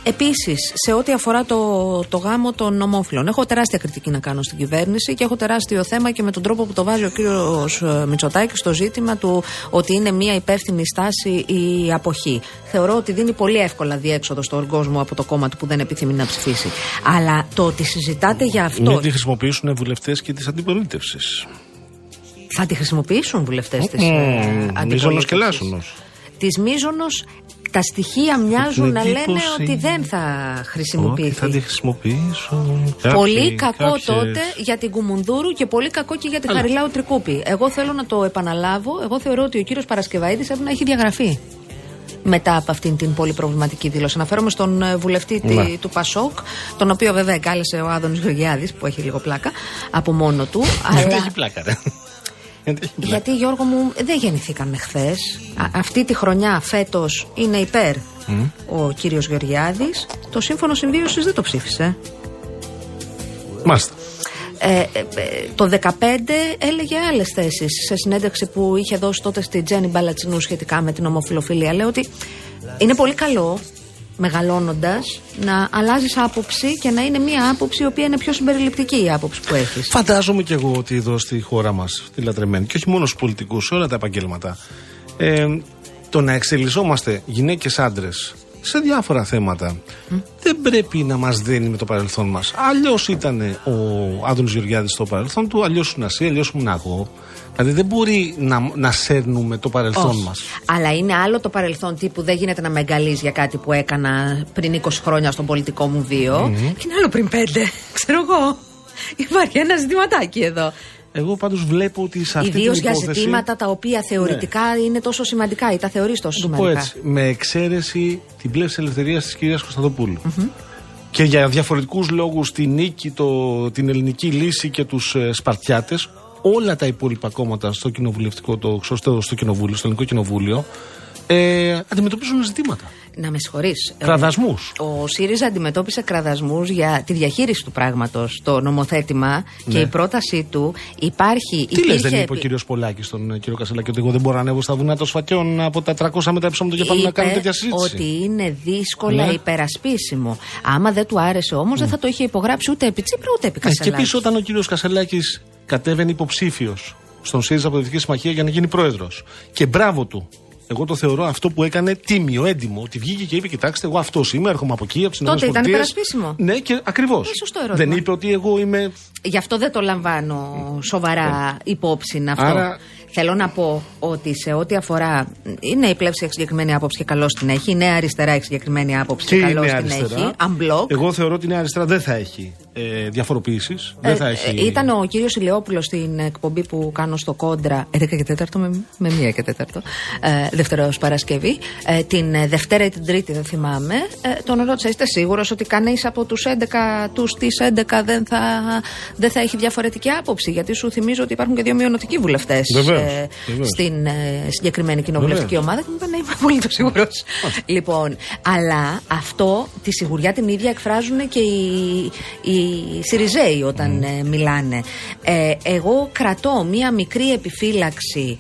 Επίσης, σε ό,τι αφορά το, το γάμο των ομόφυλων, έχω τεράστια κριτική να κάνω στην κυβέρνηση και έχω τεράστιο θέμα και με τον τρόπο που το βάζει ο κύριος Μητσοτάκης στο ζήτημα του ότι είναι μια υπεύθυνη στάση η αποχή. Θεωρώ ότι δίνει πολύ εύκολα διέξοδο στον κόσμο από το κόμμα του που δεν επιθυμεί να ψηφίσει. Αλλά το ότι συζητάτε για αυτό. Μην τη χρησιμοποιήσουν βουλευτές και της αντιπολίτευσης. Θα τη χρησιμοποιήσουν βουλευτές της Μίζωνος και λάσονο. Της Μίζωνος τα στοιχεία μοιάζουν να λένε εντύπωση ότι δεν θα Ότι χρησιμοποιηθεί. θα τη χρησιμοποιήσουν. Πολύ κάποιοι, κακό κάποιες. τότε για την Κουμουνδούρου και πολύ κακό και για τη Χαριλάου Τρικούπη. Εγώ θέλω να το επαναλάβω. Εγώ θεωρώ ότι ο κύριος Παρασκευαίδης έπρεπε να έχει διαγραφεί μετά από αυτήν την πολύ προβληματική δήλωση. Αναφέρομαι στον ε, βουλευτή τη- Ναι. του Πασόκ, τον οποίο βέβαια εγκάλεσε ο Άδωνης Γεωργιάδης, που έχει λίγο πλάκα από μόνο του. Γιατί αλλά έχει πλάκα, ρε. Γιατί έχει πλάκα. γιατί Γιώργο μου δεν γεννηθήκαμε χθες. Αυτή τη χρονιά φέτος είναι υπέρ ο κύριος Γεωργιάδης. Το σύμφωνο συμβίωσης δεν το ψήφισε. Μάλιστα. Ε, ε, ε, το 2015 έλεγε άλλες θέσεις σε συνέντευξη που είχε δώσει τότε στη Τζέννη Μπαλατσινού σχετικά με την ομοφιλοφιλία. Λέει ότι είναι πολύ καλό μεγαλώνοντας να αλλάζεις άποψη και να είναι μια άποψη η οποία είναι πιο συμπεριληπτική η άποψη που έχεις. Φαντάζομαι και εγώ ότι εδώ στη χώρα μας, τη λατρεμένη, και όχι μόνο στους πολιτικούς, σε όλα τα επαγγέλματα, ε, το να εξελισσόμαστε γυναίκες άντρες σε διάφορα θέματα δεν πρέπει να μας δένει με το παρελθόν μας. Αλλιώς ήταν ο Άδωνης Γεωργιάδης στο παρελθόν του, αλλιώς ήσουν εσύ, αλλιώς ήμουν εγώ. Δηλαδή δεν μπορεί να, να σέρνουμε το παρελθόν Όχι. μας. Αλλά είναι άλλο το παρελθόν τύπου δεν γίνεται να με εγκαλείς για κάτι που έκανα πριν 20 χρόνια στον πολιτικό μου βιο Και είναι άλλο πριν 5. Ξέρω εγώ. Υπάρχει ένα ζητηματάκι εδώ. Εγώ πάντως βλέπω ότι σε αυτή Ιδίως την για υπόθεση. ζητήματα τα οποία θεωρητικά είναι τόσο σημαντικά ή τα θεωρείς τόσο το πω σημαντικά. έτσι, με εξαίρεση την πλεύση ελευθερίας της κυρίας Κωνσταντοπούλου. Και για διαφορετικούς λόγους τη νίκη, το, την ελληνική λύση και τους ε, Σπαρτιάτες, όλα τα υπόλοιπα κόμματα στο κοινοβουλευτικό, το, στο, στο κοινοβούλιο, στο ελληνικό κοινοβούλιο, ε, αντιμετωπίζουν ζητήματα. Να με συγχωρείς. Κραδασμούς. Ο ΣΥΡΙΖΑ αντιμετώπισε κραδασμούς για τη διαχείριση του πράγματος, το νομοθέτημα και η πρότασή του υπάρχει. Ναι. Τι λες, υπήρχε δεν είπε ο επί- κύριος Πολάκης στον ε, κύριο Κασελάκη ότι εγώ δεν μπορώ να ανέβω στα βουνά των σφακιών από τα 300 μετά ψώματα και πάμε να είπε κάνουμε τέτοια συζήτηση; ότι είναι δύσκολα Ναι. υπερασπίσιμο. Άμα δεν του άρεσε όμως, δεν θα το είχε υπογράψει ούτε επί Τσίπρα ούτε επί Ε, και Κασελάκης. επίσης όταν ο κύριος Κασελάκης κατέβαινε υποψήφιος στον ΣΥΡΙΖΑ από τη Δυτική Συμμαχία για να γίνει πρόεδρος. Και μπράβο του. Εγώ το θεωρώ αυτό που έκανε τίμιο, έντιμο. Ότι βγήκε και είπε: Κοιτάξτε, εγώ αυτός είμαι, έρχομαι από εκεί, από τις Τότε ήταν ΗΠΑ. υπερασπίσιμο. Ναι, και ακριβώς. Ε, σωστό ερώτημα. Δεν είπε ότι εγώ είμαι. Γι' αυτό δεν το λαμβάνω σοβαρά υπόψη αυτό. Άρα- Θέλω να πω ότι σε ό,τι αφορά. Η νέα πλεύση έχει συγκεκριμένη άποψη και καλώ την έχει. Η νέα αριστερά έχει συγκεκριμένη άποψη και, Και η καλώ Νέα την Αριστερά; έχει. Unblock. Εγώ θεωρώ ότι η Νέα Αριστερά δεν θα έχει ε, διαφοροποιήσει. δεν θα Ε, έχει. ε, Ήταν ο κύριος Ηλιόπουλος στην εκπομπή που κάνω στο Κόντρα 11 και 4 με, με 1 και 4. Ε, Δευτέρα ως Παρασκευή. Ε, την ε, Δευτέρα ή την Τρίτη, δεν θυμάμαι. Ε, τον ρώτησα, είστε σίγουρος ότι κανείς από τους 11 τους της 11 δεν θα, δεν θα έχει διαφορετική άποψη. Γιατί σου θυμίζω ότι υπάρχουν και δύο μειονοτικοί βουλευτές Βεβαίως, ε, βεβαίως. στην ε, συγκεκριμένη κοινοβουλευτική Βεβαίως. ομάδα. Και μου είπε, ναι, είμαι απολύτω σίγουρος. λοιπόν, αλλά αυτό τη σιγουριά την ίδια εκφράζουν και οι, οι Σιριζέοι όταν ε, μιλάνε. Ε, εγώ κρατώ μία μικρή επιφύλαξη.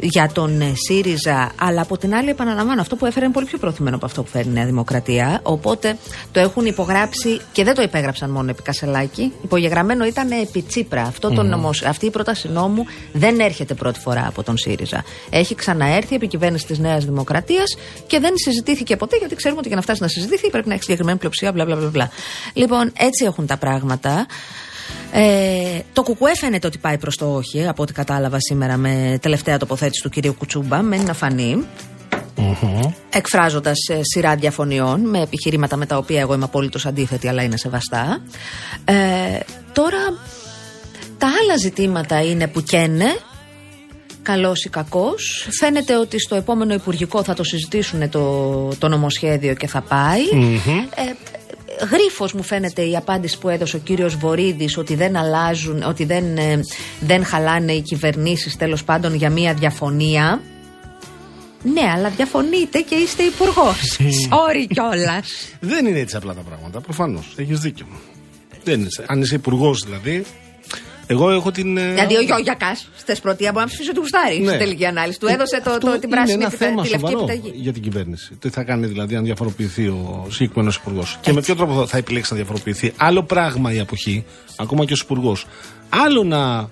Ε, για τον ε, ΣΥΡΙΖΑ, αλλά από την άλλη επαναλαμβάνω αυτό που έφερε είναι πολύ πιο προωθημένο από αυτό που φέρει η Νέα Δημοκρατία. Οπότε το έχουν υπογράψει και δεν το υπέγραψαν μόνο επί Κασελάκη. Υπογεγραμμένο ήταν επί Τσίπρα. Αυτό το νομος- αυτή η πρόταση νόμου δεν έρχεται πρώτη φορά από τον ΣΥΡΙΖΑ. Έχει ξαναέρθει επί κυβέρνησης της Νέας Δημοκρατίας και δεν συζητήθηκε ποτέ, γιατί ξέρουμε ότι για να φτάσει να συζητηθεί πρέπει να έχει συγκεκριμένη πλειοψηφία, μπλα μπλα μπλα, μπλα. Λοιπόν, έτσι έχουν τα πράγματα. Ε, το κουκουέ φαίνεται ότι πάει προς το όχι, από ό,τι κατάλαβα σήμερα με τελευταία τοποθέτηση του κυρίου Κουτσούμπα. Μένει να φανεί. Εκφράζοντας σειρά διαφωνιών με επιχειρήματα με τα οποία εγώ είμαι απόλυτο αντίθετη, αλλά είναι σεβαστά. Ε, τώρα, τα άλλα ζητήματα είναι που καίνε. Καλός ή κακός. Φαίνεται ότι στο επόμενο Υπουργικό θα το συζητήσουν το, το νομοσχέδιο και θα πάει. Ε, Γρίφος μου φαίνεται η απάντηση που έδωσε ο κύριος Βορύδης ότι δεν αλλάζουν, ότι δεν, ε, δεν χαλάνε οι κυβερνήσεις τέλος πάντων για μία διαφωνία. Ναι, αλλά διαφωνείτε και είστε υπουργός. Sorry κιόλας. Δεν είναι έτσι απλά τα πράγματα. Προφανώς. Έχεις δίκιο. Δεν είσαι. Αν είσαι υπουργός δηλαδή. Εγώ έχω την. ε, Δηλαδή ο Γιώργιακα στι πρωτεία μπορεί να ψηφίσει ότι γουστάρεις Ναι. στην τελική ανάλυση. Του έδωσε το, Αυτό το, την είναι πράσινη ένα επιτα- θέμα τη λευκή σοβαρό επιταγή. για την κυβέρνηση. Τι θα κάνει δηλαδή αν διαφοροποιηθεί ο συγκεκριμένος υπουργός; Και με ποιο τρόπο θα επιλέξει να διαφοροποιηθεί; Άλλο πράγμα η αποχή, ακόμα και ως υπουργός. Άλλο να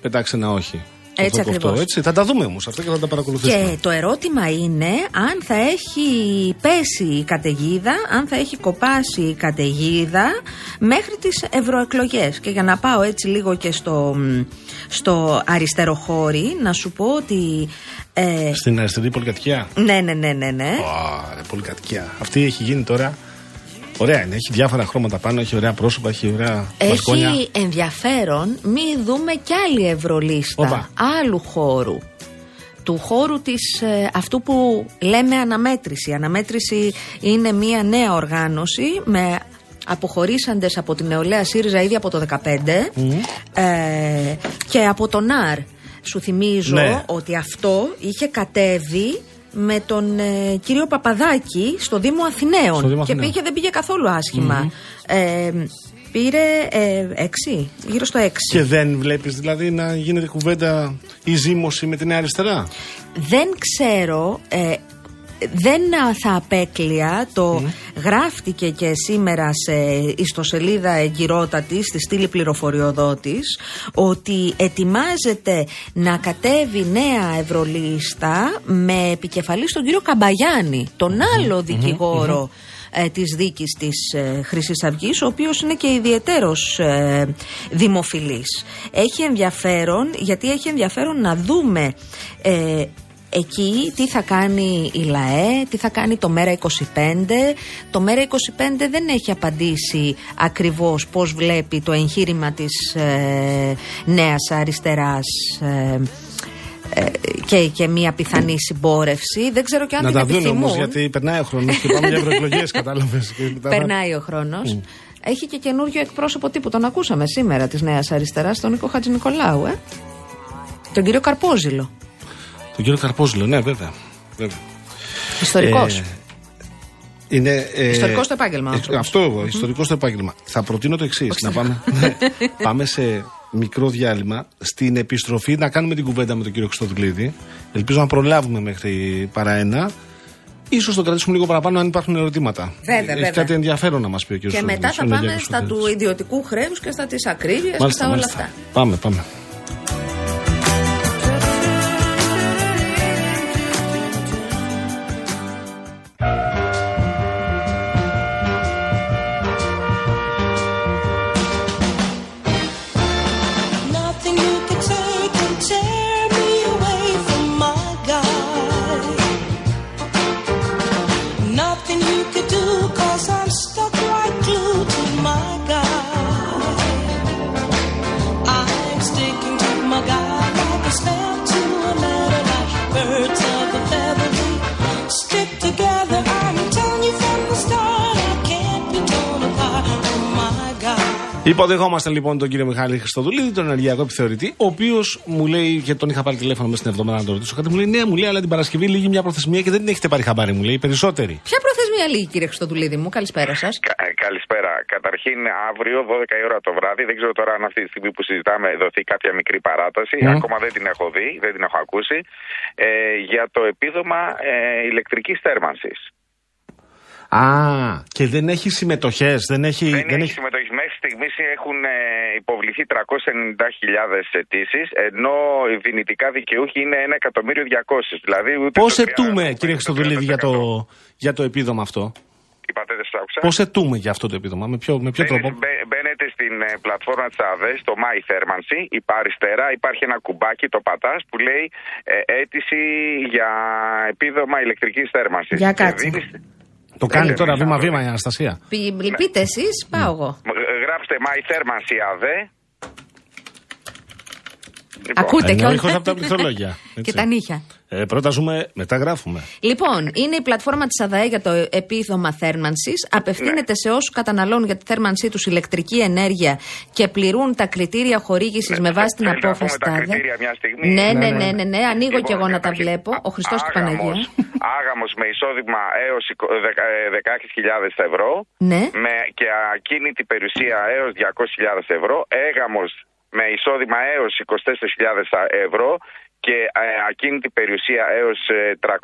πετάξει ένα όχι. Έτσι Αυτό, ακριβώς. έτσι. Θα τα δούμε όμως αυτά και θα τα παρακολουθήσουμε. Και το ερώτημα είναι αν θα έχει πέσει η καταιγίδα, αν θα έχει κοπάσει η καταιγίδα μέχρι τις ευρωεκλογές. Και για να πάω έτσι λίγο και στο, μ, στο αριστεροχώρι, να σου πω ότι... Ε, Στην αριστερή πολυκατοικία; ναι, ναι, ναι, ναι, ναι. Ωραία, πολυκατοικία. Αυτή έχει γίνει τώρα. Ωραία είναι. Έχει διάφορα χρώματα πάνω, έχει ωραία πρόσωπα, έχει ωραία μπαλκόνια. Έχει ενδιαφέρον μη δούμε κι άλλη ευρωλίστα Οπα. άλλου χώρου. Του χώρου της, ε, αυτού που λέμε αναμέτρηση. Η αναμέτρηση είναι μια νέα οργάνωση με αποχωρήσαντες από την νεολαία ΣΥΡΙΖΑ ήδη από το 2015 ε, και από τον ΑΡ. Σου θυμίζω Ναι. ότι αυτό είχε κατέβει με τον ε, κύριο Παπαδάκη στο Δήμο Αθηναίων. Στο Δήμο και Αθηναίων. πήγε, δεν πήγε καθόλου άσχημα. Ε, πήρε ε, έξι, γύρω στο έξι. Και δεν βλέπεις δηλαδή να γίνεται κουβέντα η ζήμωση με τη Νέα Αριστερά; Δεν ξέρω, ε, δεν α, θα απέκλεια, το γράφτηκε και σήμερα σε ιστοσελίδα εγκυρότατη στη στήλη πληροφοριοδότης ότι ετοιμάζεται να κατέβει νέα ευρωλίστα με επικεφαλή τον κύριο Καμπαγιάννη, τον άλλο δικηγόρο ε, της δίκης της ε, Χρυσής Αυγής, ο οποίος είναι και ιδιαιτέρως ε, δημοφιλής. Έχει ενδιαφέρον, γιατί έχει ενδιαφέρον να δούμε ε, εκεί τι θα κάνει η ΛΑΕ, τι θα κάνει το ΜΕΡΑ 25. Το ΜΕΡΑ 25 δεν έχει απαντήσει ακριβώς πώς βλέπει το εγχείρημα της ε, νέας αριστεράς ε, ε, και, και μια πιθανή συμπόρευση. Δεν ξέρω και αν να την τα δουν επιθυμούν. όμως γιατί περνάει ο χρόνος και πάμε για ευρωεκλογές, κατάλαβες. Περνάει ο χρόνος. Έχει και καινούριο εκπρόσωπο τύπου. Τον ακούσαμε σήμερα της Νέας Αριστεράς, τον Νίκο Χατζη Νικολάου, ε. Τον κύριο Καρπόζηλο. Τον κύριο Καρπόζηλο, ναι, βέβαια. βέβαια. Ιστορικός. Ε, είναι, ε, Ιστορικός στο επάγγελμα, ο ε, άνθρωπος. Αυτό εγώ, ιστορικός στο επάγγελμα. Θα προτείνω το εξής. Να πάμε, ναι, πάμε σε μικρό διάλειμμα. Στην επιστροφή να κάνουμε την κουβέντα με τον κύριο Χρυστοδουλίδη. Ελπίζω να προλάβουμε μέχρι παρά ένα. Ίσως το κρατήσουμε λίγο παραπάνω αν υπάρχουν ερωτήματα. Βέβαια, Έχει βέβαια. κάτι ενδιαφέρον να μας πει ο κύριος Και μετά θα πάμε στα του ιδιωτικού χρέους και στα της ακρίβειας και στα όλα αυτά. Πάμε, πάμε. Υποδεχόμαστε λοιπόν τον κύριο Μιχάλη Χριστοδουλίδη, τον ενεργειακό επιθεωρητή, ο οποίος μου λέει, και τον είχα πάρει τηλέφωνο μέσα στην εβδομάδα να τον ρωτήσω κάτι, μου λέει: Ναι, μου λέει, αλλά την Παρασκευή λύγει μια προθεσμία και δεν την έχετε πάρει χαμπάρι, μου λέει, οι περισσότεροι. Ποια προθεσμία λύγει, κύριε Χρυστοδουλίδη μου, καλησπέρα σας. Κα- ε, Καλησπέρα. Καταρχήν, αύριο 12 η ώρα το βράδυ, δεν ξέρω τώρα αν αυτή τη στιγμή που συζητάμε δοθεί κάποια μικρή παράταση. Ναι. Ακόμα δεν την έχω δει, δεν την έχω ακούσει. Ε, για το επίδομα ε, ηλεκτρικής θέρμανσης. Α, και δεν έχει συμμετοχές, δεν έχει. Δεν, δεν έχει συμμετοχή. Μέχρι στιγμής έχουν ε, υποβληθεί 390.000 αιτήσεις, ενώ οι δυνητικά δικαιούχοι είναι 1.200.000. Δηλαδή, ούτε Πώς το 30, ετούμε, ούτε κύριε το Χριστοδουλίδη, για 30%. το, για το επίδομα αυτό; Είπατε, δεν σας άκουσα. Πώς ετούμε για αυτό το επίδομα, με ποιο, με ποιο Μπαίνετε- τρόπο; μπαι- Μπαίνετε στην ε, πλατφόρμα της ΑΔΕ, στο My Thermancy, υπά αριστερά υπάρχει ένα κουμπάκι, το πατάς, που λέει ε, αίτηση για επίδομα ηλεκτρικής θέρμανσης. Για Και κάτσε. Δίνεις- Το κάνει Ναι, τώρα ναι, βήμα-βήμα ναι. η Αναστασία. Πείτε εσεί, πάω εγώ. Ε, Γράψτε My Thermancy ADE. Λοιπόν, Ακούτε Είναι και ο όλα. ήχος από τα πληκτρολόγια, και έτσι. τα νύχια. Ε, πρώτα ζούμε, μετά γράφουμε. Λοιπόν, είναι η πλατφόρμα της ΑΔΑΕ για το επίδομα θέρμανσης. Απευθύνεται σε όσους καταναλώνουν για τη θέρμανσή τους ηλεκτρική ενέργεια και πληρούν τα κριτήρια χορήγησης με βάση την θέλετε να απόφαση πούμε τα ΤΑΔΕ. κριτήρια μια στιγμή. Ναι, ναι, Ναι, ναι, ναι. ναι, ναι. Ανοίγω Λοιπόν, κι εγώ να τα καταρχήν, βλέπω. Ο Χριστός και η άγαμος- Παναγία. Άγαμος με εισόδημα έως εικο- δεκα- ε, 16.000 ευρώ. Ναι. με, και ακίνητη περιουσία έως 200.000 ευρώ, έγαμος με εισόδημα έως 24.000 ευρώ και ε, ακίνητη περιουσία έως ε, 300.000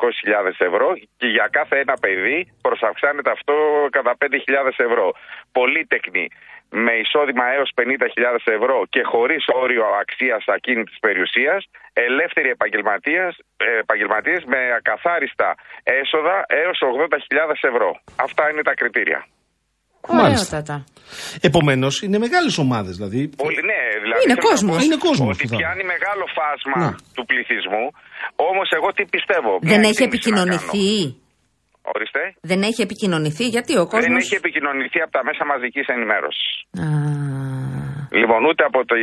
ευρώ και για κάθε ένα παιδί προσαυξάνεται αυτό κατά 5.000 ευρώ. Πολύτεκνη με εισόδημα έως 50.000 ευρώ και χωρίς όριο αξίας ακίνητης περιουσίας, ελεύθεροι επαγγελματίες, ε, επαγγελματίες με ακαθάριστα έσοδα έως 80.000 ευρώ. Αυτά είναι τα κριτήρια. Μάλιστα. Ωραιότατα. Επομένως, είναι μεγάλες ομάδες. Δηλαδή, Πολύ, ναι, δηλαδή Είναι θέλω να κόσμος. πω Είναι κόσμος Ότι που θα- πιάνει μεγάλο φάσμα Ναι. του πληθυσμού. Όμως, εγώ τι πιστεύω; μια Δεν έχει εκτίμηση να επικοινωνηθεί. κάνω. Ορίστε. Δεν έχει επικοινωνηθεί. Γιατί ο κόσμο. Δεν έχει επικοινωνηθεί από τα μέσα μαζικής ενημέρωσης. Α, Λοιπόν, ούτε από, το,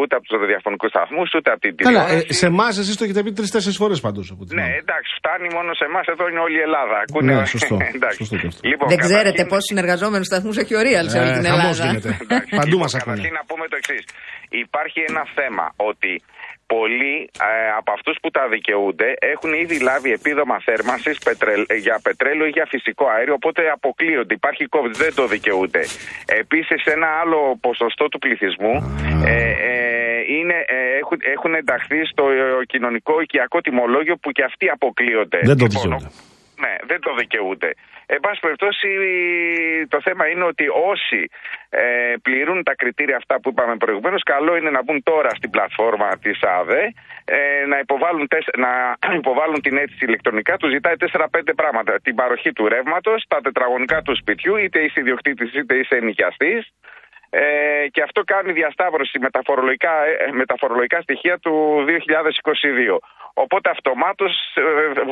ούτε από τους ραδιοφωνικούς σταθμούς, ούτε από την Καλά, τηλεόραση. ε, σε εμάς εσείς το έχετε πει τρει-τέσσερι φορές πάντως. Ναι, εντάξει, φτάνει μόνο σε εμάς. Εδώ είναι όλη η Ελλάδα. Ακούνε... Ναι, σωστό. εντάξει. Σωστό και αυτό. Λοιπόν, δεν ξέρετε καταρχήν- πόσους συνεργαζόμενους σταθμούς έχει ο Real σε όλη την Ε, χαμός Ελλάδα. γίνεται. Εντάξει, Παντού λοιπόν, μας ακούνε. Καταρχήν να πούμε το εξής. Υπάρχει ένα θέμα ότι πολλοί ε, από αυτούς που τα δικαιούνται έχουν ήδη λάβει επίδομα θέρμανσης για πετρέλαιο ή για φυσικό αέριο, οπότε αποκλείονται. Υπάρχει COVID, δεν το δικαιούνται. Επίσης, ένα άλλο ποσοστό του πληθυσμού ε, ε, είναι, ε, έχουν, έχουν ενταχθεί στο ε, κοινωνικό οικιακό τιμολόγιο που και αυτοί αποκλείονται. Δεν το Λοιπόν, δικαιούνται. Ναι, δεν το δικαιούνται. Εν πάση περιπτώσει, το θέμα είναι ότι όσοι ε, πληρούν τα κριτήρια αυτά που είπαμε προηγουμένως, καλό είναι να μπουν τώρα στην πλατφόρμα της ΑΔΕ, ε, να, υποβάλουν τεσ- να υποβάλουν την αίτηση ηλεκτρονικά. Τους ζητάει 4-5 πράγματα. Την παροχή του ρεύματος, τα τετραγωνικά του σπιτιού, είτε είσαι ιδιοκτήτης είτε είσαι ενοικιαστής. Ε, και αυτό κάνει διασταύρωση με τα φορολογικά, ε, με τα φορολογικά στοιχεία του 2022. Οπότε αυτομάτως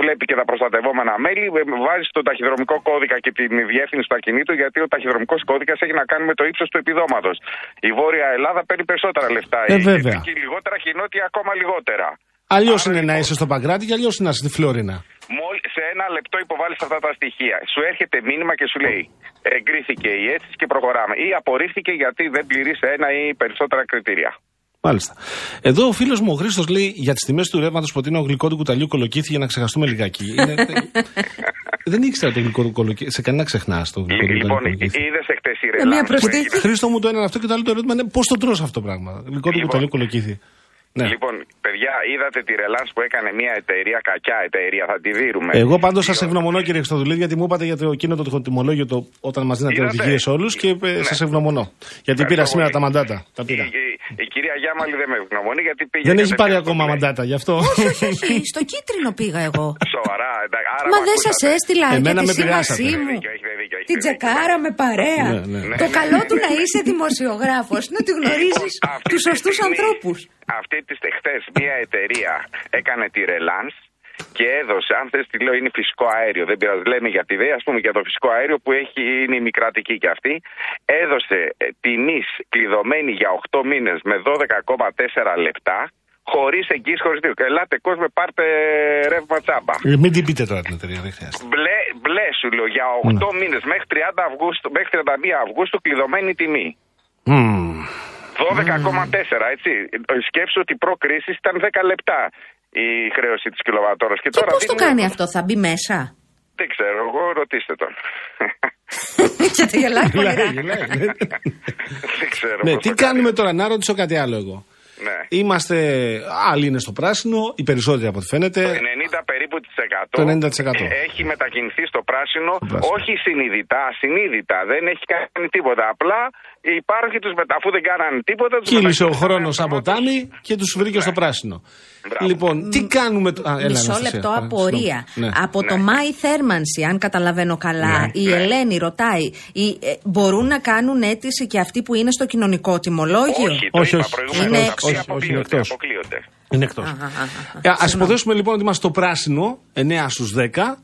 βλέπει και τα προστατευόμενα μέλη, ε, βάζει τον ταχυδρομικό κώδικα και την διεύθυνση του ακινήτου, γιατί ο ταχυδρομικός κώδικας έχει να κάνει με το ύψος του επιδόματος. Η Βόρεια Ελλάδα παίρνει περισσότερα λεφτά. Ε, η βέβαια. Κεντρική λιγότερα και η Νότια ακόμα λιγότερα. Αλλιώς Άρα, είναι να λοιπόν, είσαι στο Παγκράτη και αλλιώς είναι να είσαι στη Φλόρινα. Μόλι σε ένα λεπτό υποβάλλεις αυτά τα στοιχεία. Σου έρχεται μήνυμα και σου λέει εγκρίθηκε η αίτηση και προχωράμε. Ή απορρίφθηκε γιατί δεν πληρείς ένα ή περισσότερα κριτήρια. Μάλιστα. Εδώ ο φίλος μου ο Χρήστος λέει για τις τιμές του ρεύματος προτείνω γλυκό του κουταλιού κολοκύθι για να ξεχαστούμε λιγάκι. Είναι... Δεν ήξερα το γλυκό του κολοκύθι. Σε κανένα ξεχνάς το γλυκό του Λοιπόν, κολοκύθι. είδες εχθές η Ε, μια ρελάνς που προσθήκη. έγινε. Χρήστο μου το ένα είναι αυτό και το άλλο το ερώτημα είναι πώς το τρως αυτό το πράγμα; Γλυκό του Λοιπόν. κουταλιού κολοκύθι. Ναι. Λοιπόν, παιδιά, είδατε τη ρελάνς που έκανε μια εταιρεία, κακιά εταιρεία, θα τη δίνουμε. Εγώ πάντως σας ευγνωμονώ κύριε Χρυστοδουλή γιατί μου είπατε για το εκείνο το τιμολόγιο το, όταν μας δίνατε Είδατε; οδηγίες όλους και ε, Ναι. σας ευγνωμονώ. Γιατί πήρα Ευχαριστώ σήμερα πολύ. τα μαντάτα. Τα Η, πήρα. η- η κυρία Γιάμαλη δεν με ευγνωμονεί γιατί πήγε. Δεν έχει κατευθείαν πάρει στο ακόμα play. μαντάτα γι' αυτό. όχι, όχι, στο κίτρινο πήγα εγώ. Σοβαρά, εντάξει, άρα Μα με δεν ακούσατε. σας έστειλα Εμένα για με τη επηρεάσατε. σύμβασή μου. Έχετε δίκιο, έχετε δίκιο, έχετε Την δίκιο. τσεκάραμε παρέα. Ναι, ναι. Το Ναι, καλό ναι, του ναι. να είσαι δημοσιογράφος είναι ότι γνωρίζεις Λοιπόν, αυτή τους τη σωστούς στιγμή- ανθρώπους. Αυτή τη χθες μια εταιρεία έκανε τη ρελάνς και έδωσε, αν θες τη λέω είναι φυσικό αέριο, δεν πειράζει, λέμε για τη ΔΕ, ας πούμε για το φυσικό αέριο που έχει, είναι η μικρατική και αυτή, έδωσε ε, τιμή κλειδωμένη για 8 μήνες με 12,4 λεπτά, χωρίς εγγύηση, χωρίς τίποτα. Ελάτε κόσμο, πάρτε ρεύμα τσάμπα. Ε, Μην την πείτε τώρα την εταιρεία, δεν χρειάζεται. Μπλε, μπλε σου λέω για 8 μήνες μέχρι 30 Αυγούστου, μέχρι 31 Αυγούστου κλειδωμένη τιμή. Μμμ. 12,4 έτσι. Σκέψου ότι προ-κρίση ήταν 10 λεπτά η χρέωση της κιλοβατόρας. Και, Και τώρα πώς το δίνουν- κάνει αυτό, θα μπει μέσα; Δεν ξέρω, εγώ ρωτήστε τον. Και το γελάει πολύ. Γελάει, γελάει. Δεν ξέρω. Ναι, πώς τι το κάνει. κάνουμε τώρα, να ρωτήσω κάτι άλλο εγώ. Ναι. Είμαστε, άλλοι είναι στο πράσινο, οι περισσότεροι από ό,τι φαίνεται. Το 90 περίπου της εκατό Το 90%. ε, έχει μετακινηθεί στο πράσινο, πράσινο. όχι συνειδητά, ασυνείδητα. Δεν έχει κάνει τίποτα. Απλά υπάρχει τους μετα... αφού δεν κάνανε τίποτα. τους Κύλησε ο μετακινήσανε χρόνος από αυτομάτως. τάμι και τους βρήκε στο πράσινο. Μπράβο. Λοιπόν, τι κάνουμε. τ- Α, έλα, Μισό Αναστασία. λεπτό Α, απορία. συγγνώμη. Ναι. Από το Μάη Θέρμανση, αν καταλαβαίνω καλά, η Ελένη ρωτάει, οι, ε, μπορούν να κάνουν αίτηση και αυτοί που είναι στο κοινωνικό τιμολόγιο; Όχι, το Όχι, είπα όχι. προηγουμένως, Είναι αυτοί όχι, όχι, είναι αποκλείονται, εκτός. αποκλείονται. Είναι εκτός. Α υποθέσουμε λοιπόν ότι είμαστε στο πράσινο 9 στους 10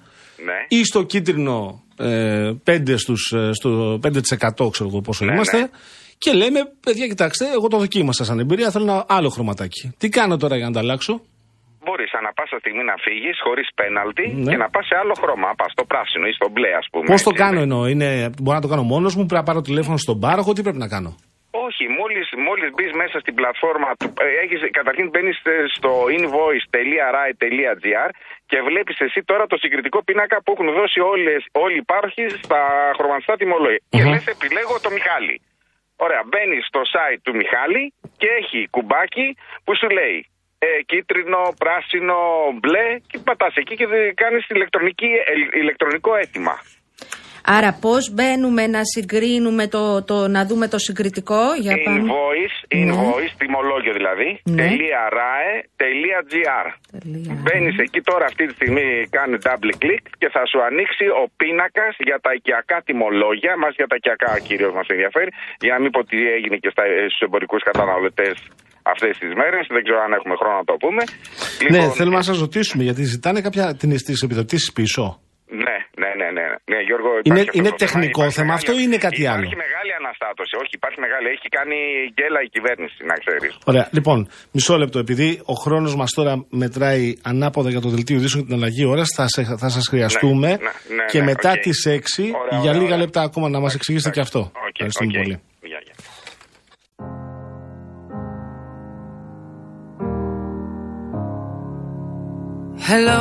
Ναι. ή στο κίτρινο ε, 5 στους, ε, στο 5% ξέρω εγώ πόσο Ναι, είμαστε. ναι. Και λέμε, παιδιά, κοιτάξτε, εγώ το δοκίμασα σαν εμπειρία. Θέλω ένα άλλο χρωματάκι. Τι κάνω τώρα για να τα αλλάξω; Μπορείς ανά πάσα στιγμή να φύγεις χωρίς πέναλτι Ναι. και να πας σε άλλο χρώμα. Πας στο πράσινο ή στο μπλε, ας πούμε. Πώς το έτσι, κάνω ναι. εννοώ, είναι, μπορώ να το κάνω μόνος μου, πρέπει να πάρω τηλέφωνο στον πάροχο, τι πρέπει να κάνω; Όχι, μόλις, μόλις μπεις μέσα στην πλατφόρμα, του, ε, έχεις, καταρχήν μπαίνεις στο invoice.rai.gr και βλέπεις εσύ τώρα το συγκριτικό πίνακα που έχουν δώσει όλες, όλοι οι υπάρχοι στα χρωματιστά τιμολόγια. Και λες επιλέγω το Μιχάλη. Ωραία, μπαίνεις στο site του Μιχάλη και έχει κουμπάκι που σου λέει ε, κίτρινο, πράσινο, μπλε και πατάς εκεί και δε- κάνεις ηλεκτρονική, ε, ηλεκτρονικό αίτημα. Άρα πώς μπαίνουμε να συγκρίνουμε το, το, να δούμε το συγκριτικό; Για πάμε. Invoice, invoice, τιμολόγιο δηλαδή, Ναι. .rae.gr. Τελεία. Μπαίνεις εκεί τώρα αυτή τη στιγμή, κάνει double click και θα σου ανοίξει ο πίνακας για τα οικιακά τιμολόγια. Μας για τα οικιακά κυρίως μας ενδιαφέρει. Για να μην πω τι έγινε και στους εμπορικούς καταναλωτές αυτές τις μέρες. Δεν ξέρω αν έχουμε χρόνο να το πούμε. ναι, Λοιπόν, θέλουμε να σας ρωτήσουμε γιατί ζητάνε κάποια τις επιδοτήσεις πίσω. Ναι, ναι, ναι, ναι, ναι Γιώργο. Είναι- υπάρχει αυτό είναι το τεχνικό Υπάρχει θέμα αυτό ή είναι κάτι άλλο; Υπάρχει μεγάλη αναστάτωση. Όχι, υπάρχει μεγάλη. Έχει κάνει γκέλα η κυβέρνηση, να ξέρεις. Ωραία, λοιπόν, μισό λεπτό. Επειδή ο χρόνος μας τώρα μετράει ανάποδα για το δελτίο ειδήσεων και την αλλαγή ώρας, θα, σε, θα σας χρειαστούμε Ναι, ναι, ναι, και ναι, μετά οκ. τις 6 Ωραία, για ωραία, λίγα ωραία. λεπτά ακόμα να μας εξηγήσετε και αυτό. Οκ, Ευχαριστούμε οκ. πολύ. Γεια, γεια. Hello,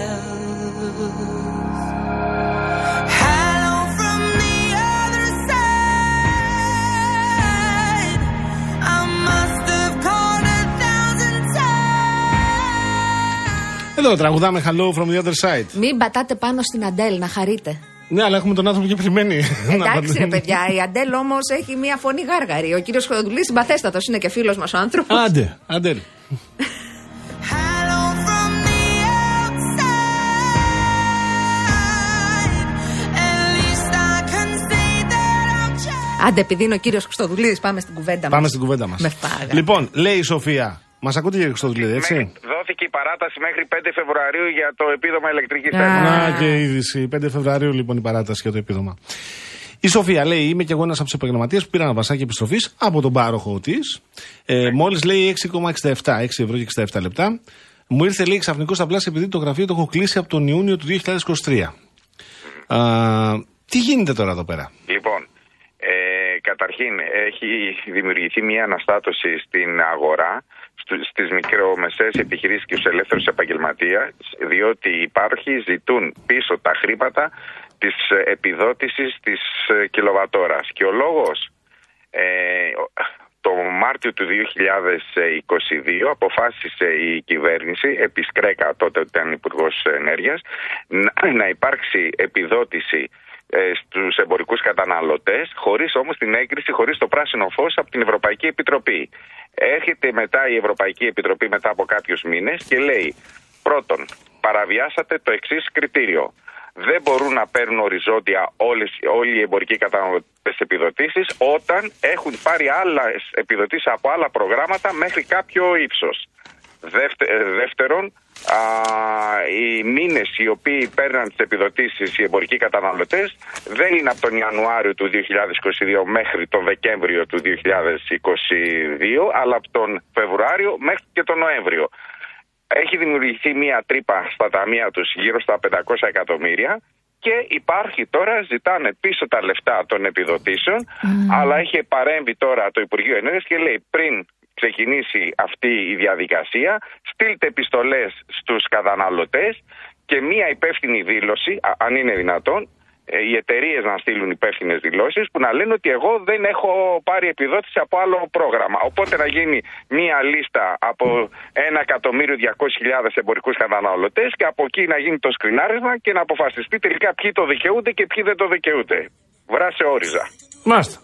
Εδώ τραγουδάμε Hello from the other side. Μην πατάτε πάνω στην Αντέλ να χαρείτε. Ναι, αλλά έχουμε τον άνθρωπο και περιμένει. να Εντάξει, ρε απαντήσει. παιδιά, η Αντέλ όμως έχει μία φωνή γάργαρη. Ο κύριος Χρονοτουλή συμπαθέστατος είναι και φίλος μας ο άνθρωπος. Άντε, άντε. Hello from the outside. At least I can say that I've tried. Άντε, επειδή είναι ο κύριος Χρυστοδουλίδη, πάμε στην κουβέντα μας. Πάμε στην κουβέντα μας. Με φάγα. Λοιπόν, λέει η Σοφία. Μας ακούτε κύριε Χρυστοδουλίδη, έτσι; Μέχρι- Δόθηκε η παράταση μέχρι 5 Φεβρουαρίου για το επίδομα ηλεκτρικής Α. ενέργεια. Να και η είδηση. 5 Φεβρουαρίου λοιπόν η παράταση για το επίδομα. Η Σοφία λέει: Είμαι και εγώ ένας από τους επαγγελματίες που πήραν ένα βασάκι επιστροφής από τον πάροχο της. Ε, Μόλις λέει 6,67, 6 ευρώ και 67 λεπτά. Μου ήρθε λέει ξαφνικό στα πλάσια επειδή το γραφείο το έχω κλείσει από τον Ιούνιο του 2023. Α, τι γίνεται τώρα εδώ πέρα; Λοιπόν, ε, καταρχήν έχει δημιουργηθεί μια αναστάτωση στην αγορά στου- στις μικρομεσαίες επιχειρήσεις και στους ελεύθερους επαγγελματίες διότι οι υπάρχοι ζητούν πίσω τα χρήματα της ε, επιδότησης της ε, κιλοβατόρας. Και ο λόγος ε, ο- το Μάρτιο του 2022 αποφάσισε η κυβέρνηση, επί Σκρέκα τότε που ήταν υπουργός Ενέργειας, να, να υπάρξει επιδότηση ε, στους εμπορικούς καταναλωτές, χωρίς όμως την έγκριση, χωρίς το πράσινο φως από την Ευρωπαϊκή Επιτροπή. Έρχεται μετά η Ευρωπαϊκή Επιτροπή μετά από κάποιους μήνες και λέει πρώτον, παραβιάσατε το εξής κριτήριο. Δεν μπορούν να παίρνουν οριζόντια όλες, όλοι οι εμπορικοί καταναλωτές επιδοτήσεις όταν έχουν πάρει άλλες επιδοτήσεις από άλλα προγράμματα μέχρι κάποιο ύψος. Δεύτε- ε, δεύτερον, α, οι μήνες οι οποίοι παίρναν τις επιδοτήσεις οι εμπορικοί καταναλωτές δεν είναι από τον Ιανουάριο του 2022 μέχρι τον Δεκέμβριο του 2022 αλλά από τον Φεβρουάριο μέχρι και τον Νοέμβριο. Έχει δημιουργηθεί μια τρύπα στα ταμεία τους γύρω στα 500 εκατομμύρια και υπάρχει τώρα, ζητάνε πίσω τα λεφτά των επιδοτήσεων, αλλά έχει παρέμβει τώρα το Υπουργείο Ενέργειας και λέει πριν ξεκινήσει αυτή η διαδικασία, στείλτε επιστολές στους καταναλωτές και μία υπεύθυνη δήλωση, α- αν είναι δυνατόν, ε, οι εταιρείες να στείλουν υπεύθυνες δηλώσεις που να λένε ότι εγώ δεν έχω πάρει επιδότηση από άλλο πρόγραμμα. Οπότε να γίνει μία λίστα από 1.200.000 εμπορικούς καταναλωτές και από εκεί να γίνει το σκρινάρισμα και να αποφασιστεί τελικά ποιοι το δικαιούνται και ποιοι δεν το δικαιούνται. Βράσε όριζα. Μάλιστα.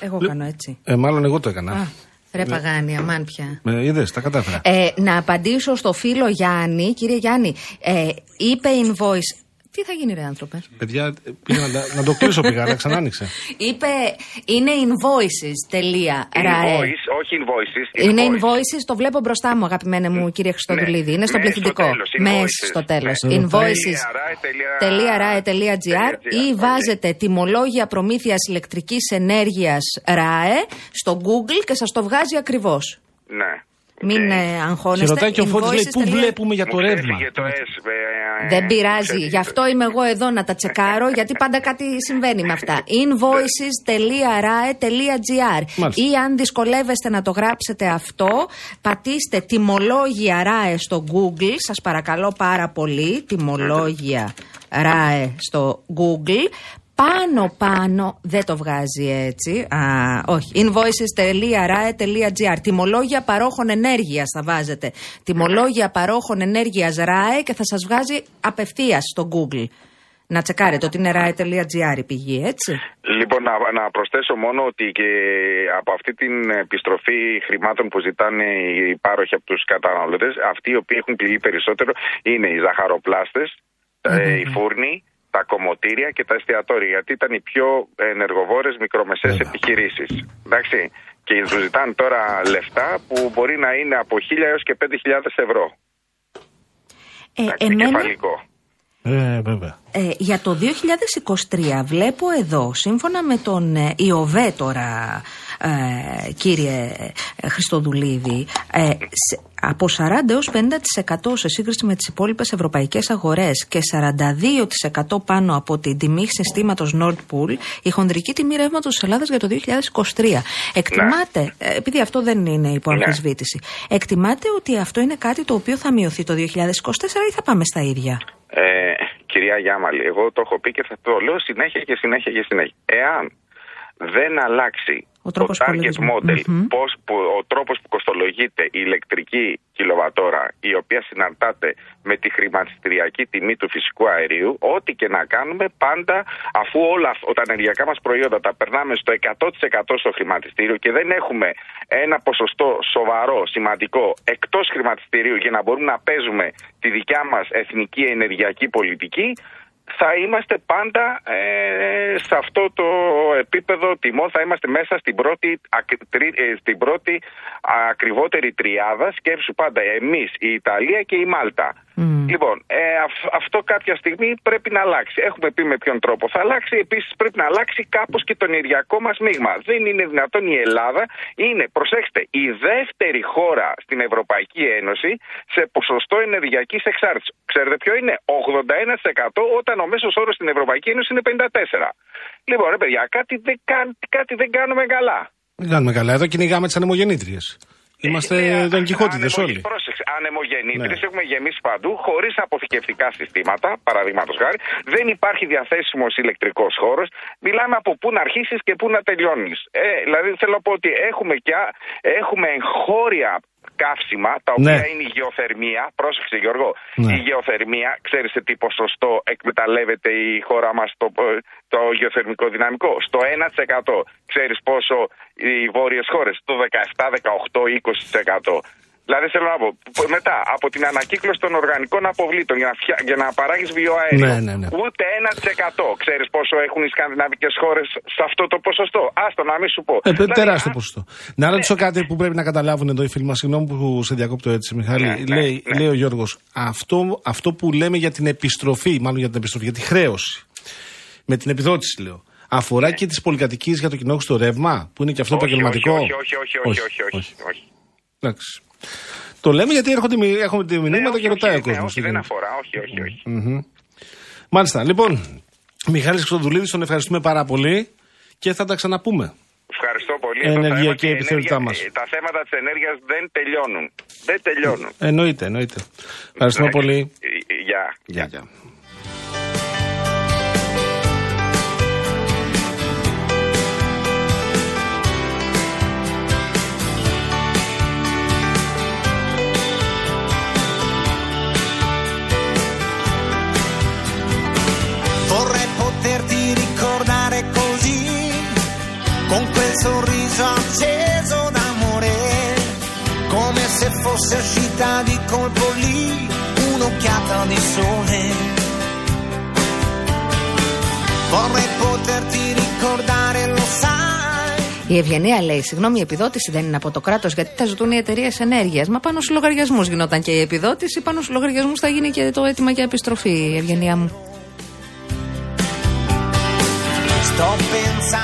Εγώ κάνω έτσι. Ε, μάλλον εγώ το έκανα. Α, ρε παγάνη, αμάν πια. Ε, είδες, τα κατάφερα. Ε, να απαντήσω στο φίλο Γιάννη. Κύριε Γιάννη, ε, είπε invoice. Τι θα γίνει, ρε άνθρωπε; Παιδιά, ε, πήγα να, τα- να το κλείσω πήγα, αλλά ξανά άνοιξε. Είπε είναι invoices. Τελεία. ραε. Invoice, όχι invoices. Είναι invoice. invoices, το βλέπω μπροστά μου, αγαπημένε μου κύριε Χριστοδουλίδη. Ναι, Είναι στο ναι, πληθυντικό. στο τέλος, Μες invoices. στο τέλος. Ναι. Invoices. Τελεία .rae.gr ή οκ. βάζετε τιμολόγια προμήθειας ηλεκτρικής ενέργειας ΡΑΕ στο Google και σας το βγάζει ακριβώς. Ναι. Μην Οκ. ε, αγχώνεστε. Και ρωτάει και ο Φώτης λέει, πού Invoices.gr. βλέπουμε για το Μου ρεύμα; ξέφυγε το S, ε, Δεν ε, πειράζει. ξέρεις. Γι' αυτό είμαι εγώ εδώ να τα τσεκάρω, γιατί πάντα κάτι συμβαίνει με αυτά. invoices.rae.gr Μάλιστα. Ή αν δυσκολεύεστε να το γράψετε αυτό, πατήστε τιμολόγια RAE στο Google. Σας παρακαλώ πάρα πολύ. Τιμολόγια RAE στο Google. Πάνω πάνω δεν το βγάζει έτσι. Α, όχι. invoices.rae.gr Τιμολόγια παρόχων ενέργειας θα βάζετε. Τιμολόγια παρόχων ενέργειας RAE και θα σας βγάζει απευθείας στο Google. Να τσεκάρετε ότι είναι rae.gr η πηγή, έτσι. Λοιπόν, να, να προσθέσω μόνο ότι και από αυτή την επιστροφή χρημάτων που ζητάνε οι πάροχοι από τους καταναλωτές, αυτοί οι οποίοι έχουν πληγεί περισσότερο είναι οι ζαχαροπλάστες, ε, οι φούρνοι, τα κομμωτήρια και τα εστιατόρια, γιατί ήταν οι πιο ενεργοβόρες μικρομεσαίες Βέβαια. επιχειρήσεις. Εντάξει. Και τους ζητάνε τώρα λεφτά που μπορεί να είναι από 1.000 έως και 5.000 ευρώ. Ε, Εντάξει, εμένα, κεφαλικό. Ε, βέβαια. Ε, για το 2023 βλέπω εδώ, σύμφωνα με τον ε, Ιωβέ τώρα, ε, κύριε ε, Χριστοδουλίδη, ε, σε- από 40 έως 50% σε σύγκριση με τις υπόλοιπες ευρωπαϊκές αγορές και 42% πάνω από την τιμή συστήματος Nord Pool, η χονδρική τιμή ρεύματος της Ελλάδας για το 2023. Εκτιμάτε, ε, επειδή αυτό δεν είναι υπό Ναι. αμφισβήτηση, εκτιμάτε ότι αυτό είναι κάτι το οποίο θα μειωθεί το 2024 ή θα πάμε στα ίδια; Ε, κυρία Γιάμαλη, εγώ το έχω πει και θα το λέω συνέχεια και συνέχεια και συνέχεια. Εάν δεν αλλάξει Ο τρόπος το target υπολογισμού. model, Μμμ. πώς, που, ο τρόπος που κοστολογείται η ηλεκτρική κιλοβατόρα η οποία συναρτάται με τη χρηματιστηριακή τιμή του φυσικού αερίου, ό,τι και να κάνουμε πάντα αφού όλα αυ- τα ενεργειακά μας προϊόντα τα περνάμε στο 100% στο χρηματιστήριο και δεν έχουμε ένα ποσοστό σοβαρό, σημαντικό εκτός χρηματιστηρίου για να μπορούμε να παίζουμε τη δικιά μας εθνική ενεργειακή πολιτική, θα είμαστε πάντα ε, σε αυτό το επίπεδο τιμών, θα είμαστε μέσα στην πρώτη, ακ- τρι- ε, στην πρώτη ακριβότερη τριάδα, σκέψου πάντα εμείς, η Ιταλία και η Μάλτα. Λοιπόν, ε, αυ- αυτό κάποια στιγμή πρέπει να αλλάξει. Έχουμε πει με ποιον τρόπο θα αλλάξει. Επίσης πρέπει να αλλάξει κάπως και το ενεργειακό μας μείγμα. Δεν είναι δυνατόν η Ελλάδα είναι, προσέξτε, η δεύτερη χώρα στην Ευρωπαϊκή Ένωση σε ποσοστό ενεργειακής εξάρτησης. Ξέρετε ποιο είναι; 81% όταν ο μέσος όρος στην Ευρωπαϊκή Ένωση είναι 54%. Λοιπόν, ρε παιδιά, κάτι δεν, κάν- κάτι δεν κάνουμε καλά. Δεν κάνουμε καλά. Εδώ κυνηγάμε τις ανεμογεννήτριες. Είμαστε Ναι, Don Quixote ανεμογε- όλοι. Πρόσεξε, ανεμογεννήτρε Ναι. έχουμε γεμίσει παντού, χωρίς αποθηκευτικά συστήματα, παραδείγματος χάρη. Δεν υπάρχει διαθέσιμος ηλεκτρικός χώρος. Μιλάμε από πού να αρχίσεις και πού να τελειώνεις. Ε, δηλαδή θέλω να πω ότι έχουμε, και, α- έχουμε εγχώρια καύσιμα, τα οποία Ναι. είναι η γεωθερμία. Πρόσεξε, Γιώργο. Ναι. Η γεωθερμία, ξέρεις σε τι ποσοστό εκμεταλλεύεται η χώρα μας το, το γεωθερμικό δυναμικό; Στο 1%. Ξέρεις πόσο οι βόρειες χώρες; Το 17, 18, 20%. Δηλαδή θέλω να πω, π- μετά από την ανακύκλωση των οργανικών αποβλήτων για να, φτια... για να παράγεις βιοαέριο, Ναι, ναι, ναι. ούτε 1%. Ξέρεις πόσο έχουν οι σκανδιναβικές χώρες σε αυτό το ποσοστό; Άστο να μην σου πω. Ε, Δηλαδή, τεράστιο α- ποσοστό. Να ρωτήσω κάτι που πρέπει να καταλάβουν εδώ οι φίλοι μας. Συγγνώμη που σε διακόπτω έτσι, Μιχάλη. Ναι, ναι, λέει, ναι. λέει ο Γιώργος, αυτό, αυτό που λέμε για την επιστροφή, μάλλον για την επιστροφή, για τη χρέωση. Με την επιδότηση, λέω. Αφορά και τις πολυκατοικίες για το κοινό στο ρεύμα, που είναι και αυτό Ναι. Όχι, επαγγελματικό; Όχι, όχι, όχι, όχι, όχι, όχι, όχι, όχι. Εντάξει. Το λέμε γιατί έρχονται, μη- έχουμε τη μηνύματα Ναι, και όχι, ρωτάει όχι, ο κόσμος. ναι, όχι, δεν αφορά, όχι, όχι, όχι. Μάλιστα. Λοιπόν, Μιχάλης Χρυστοδουλίδης, τον ευχαριστούμε πάρα πολύ και θα τα ξαναπούμε. Ευχαριστώ πολύ. Ενεργειακή Το θέμα και η επιθεωρητά ενέργεια- μας. Τα θέματα της ενέργειας δεν τελειώνουν. Δεν τελειώνουν. Εννοείται, εννοείται. Ευχαριστούμε Εντάξει. πολύ. Ε, ε, Γεια. Γεια, fosse uscita di colpo lì un'occhiata di sole. Vorrei poterti ricordare, lo sai. Η Ευγενία λέει: Συγγνώμη, η επιδότηση δεν είναι από το κράτος γιατί τα ζητούν οι εταιρείε ενέργειας. Μα πάνω στους λογαριασμούς γινόταν και η επιδότηση, πάνω στους λογαριασμούς θα γίνει και το αίτημα για επιστροφή, η Ευγενία μου.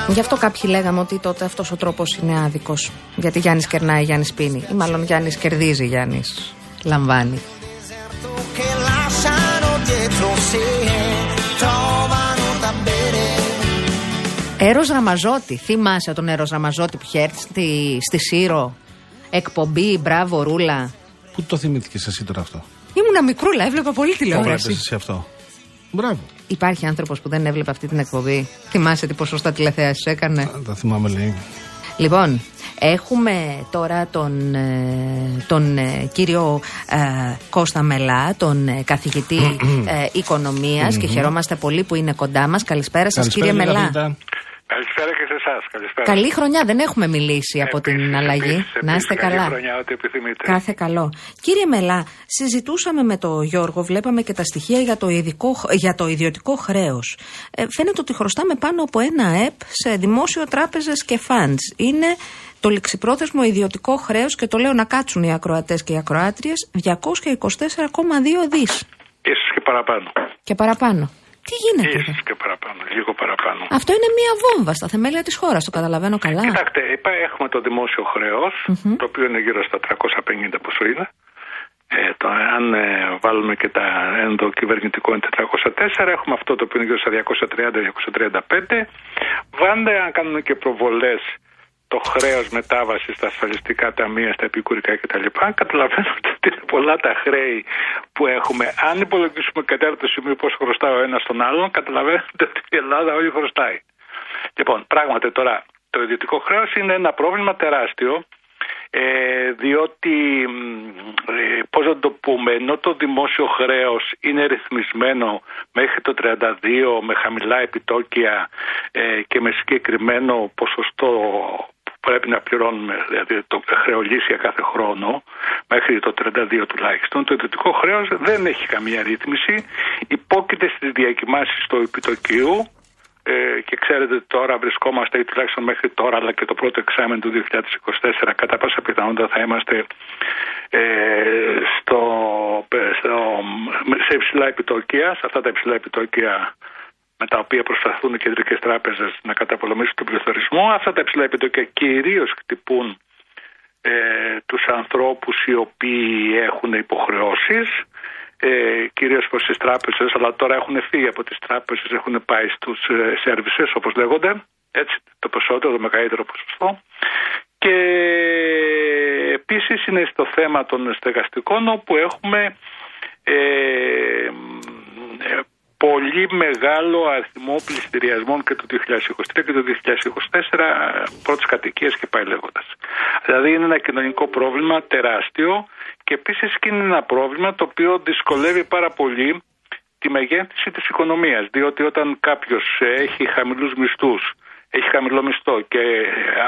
Γι' αυτό κάποιοι λέγαμε ότι τότε αυτός ο τρόπος είναι άδικος. Γιατί Γιάννης κερνάει, Γιάννης πίνει. Ή μάλλον Γιάννης κερδίζει, Γιάννης λαμβάνει. che lasciano dietro sé, trovano da bere. Έρος Ραμαζότη. Θυμάσαι τον Έρος Ραμαζότη που είχε έρθει στη, στη Σύρο; Εκπομπή, μπράβο, ρούλα. Πού το θυμήθηκε εσύ τώρα αυτό; Ήμουνα μικρούλα, έβλεπα πολύ Το βλέπεις τηλεόραση. εσύ αυτό; Μπράβο. Υπάρχει άνθρωπος που δεν έβλεπε αυτή την εκπομπή. Θυμάσαι τι ποσοστά τηλεθέασης έκανε; Α, Τα θυμάμαι λέει. Λοιπόν, έχουμε τώρα τον, ε, τον ε, κύριο ε, Κώστα Μελά, τον ε, καθηγητή ε, οικονομίας και χαιρόμαστε πολύ που είναι κοντά μας. Καλησπέρα σας Καλησπέρα, κύριε κύριε Μελά. καθηγητά. Καλησπέρα και σε εσάς. Καλησπέρα. Καλή χρονιά, δεν έχουμε μιλήσει από την Επίσης, αλλαγή. επίσης, Να επίσης, είστε καλή καλά. χρονιά, ό,τι επιθυμείτε. Κάθε καλό. Κύριε Μελά, συζητούσαμε με τον Γιώργο, βλέπαμε και τα στοιχεία για το, ειδικό, για το ιδιωτικό χρέος. Ε, φαίνεται ότι χρωστάμε πάνω από ένα ΕΠ σε δημόσιο τράπεζες και funds. Είναι το ληξιπρόθεσμο ιδιωτικό χρέος και το λέω να κάτσουν οι ακροατές και οι ακροάτριες 224,2 δις. Ίσως και παραπάνω. Και παραπάνω. Τι γίνεται εδώ; Ίσως και παραπάνω. Λίγο παραπάνω. Αυτό είναι μία βόμβα στα θεμέλια της χώρας. Το καταλαβαίνω καλά. Κοιτάξτε, υπά- έχουμε το δημόσιο χρέος, το οποίο είναι γύρω στα 350 πόσο είναι. Ε, το, αν ε, βάλουμε και τα ενδοκυβερνητικό είναι 404, έχουμε αυτό το οποίο είναι γύρω στα 230-235. Βάντε, αν κάνουμε και προβολές το χρέος μετάβασης στα ασφαλιστικά ταμεία, στα επικουρικά κτλ. Καταλαβαίνετε ότι είναι πολλά τα χρέη που έχουμε. Αν υπολογίσουμε κατά το σημείο πώς χρωστάει ο ένας τον άλλον, καταλαβαίνετε ότι η Ελλάδα όλη χρωστάει. Λοιπόν, πράγματι τώρα το ιδιωτικό χρέος είναι ένα πρόβλημα τεράστιο ε, διότι μ, ε, πώς να το πούμε ενώ το δημόσιο χρέος είναι ρυθμισμένο μέχρι το 32 με χαμηλά επιτόκια ε, και με συγκεκριμένο ποσοστό που πρέπει να πληρώνουμε δηλαδή το χρεολύσια κάθε χρόνο μέχρι το 32 τουλάχιστον το ιδιωτικό χρέος δεν έχει καμία ρύθμιση υπόκειται στις διακοιμάσεις του επιτοκίου ε, και ξέρετε ότι τώρα βρισκόμαστε ή τουλάχιστον μέχρι τώρα αλλά και το πρώτο εξάμεινο του 2024 κατά πάσα πιθανότητα θα είμαστε ε, στο, στο, σε υψηλά επιτόκια, σε αυτά τα υψηλά επιτόκια με τα οποία προσπαθούν οι κεντρικές τράπεζες να καταπολεμήσουν τον πληθωρισμό. Αυτά τα υψηλά επιτόκια κυρίως χτυπούν ε, τους ανθρώπους οι οποίοι έχουν υποχρεώσεις ε, κυρίως προς τις τράπεζες αλλά τώρα έχουν φύγει από τις τράπεζες έχουν πάει στους ε, services όπως λέγονται έτσι το περισσότερο, το μεγαλύτερο ποσοστό και επίσης είναι στο θέμα των στεγαστικών όπου έχουμε ε, ε, πολύ μεγάλο αριθμό πληστηριασμών και το 2023 και το 2024 πρώτες κατοικίες και πάει λέγοντας. Δηλαδή είναι ένα κοινωνικό πρόβλημα τεράστιο και επίσης και είναι ένα πρόβλημα το οποίο δυσκολεύει πάρα πολύ τη μεγέθυνση της οικονομίας διότι όταν κάποιος έχει χαμηλούς μισθούς έχει χαμηλό μισθό και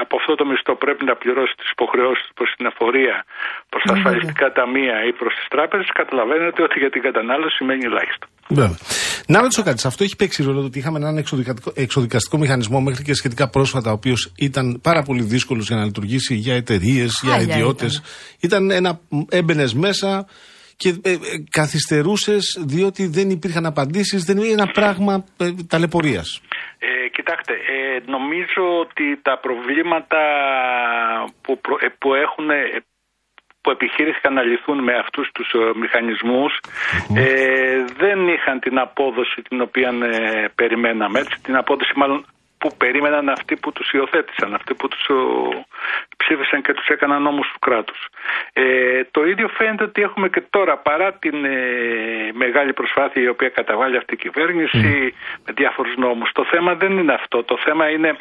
από αυτό το μισθό πρέπει να πληρώσει τις υποχρεώσεις προς την εφορία, προς τα ασφαλιστικά ταμεία ή προς τις τράπεζες, καταλαβαίνετε ότι για την κατανάλωση σημαίνει ελάχιστο. Βέβαια. Να ρωτήσω κάτι. Σε αυτό έχει παίξει ρόλο το ότι είχαμε έναν εξοδικαστικό, εξοδικαστικό μηχανισμό μέχρι και σχετικά πρόσφατα, ο οποίος ήταν πάρα πολύ δύσκολος για να λειτουργήσει για εταιρείες, για Χάλια ιδιώτες. Ήταν. ένα. έμπαινες μέσα και ε, ε, καθυστερούσες διότι δεν υπήρχαν απαντήσεις, δεν είναι ένα πράγμα ε, ταλαιπωρίας. Ε, κοιτάξτε, ε, νομίζω ότι τα προβλήματα που, προ- ε, που έχουν ε, που επιχείρησαν να λυθούν με αυτούς τους ε, μηχανισμούς ε, δεν είχαν την απόδοση την οποία ε, περιμέναμε. Έτσι, την απόδοση μάλλον που περίμεναν αυτοί που τους υιοθέτησαν, αυτοί που τους ο, ψήφισαν και τους έκαναν νόμους του κράτους. Ε, το ίδιο φαίνεται ότι έχουμε και τώρα παρά την ε, μεγάλη προσπάθεια η οποία καταβάλει αυτή η κυβέρνηση με διάφορους νόμους. Το θέμα δεν είναι αυτό. Το θέμα είναι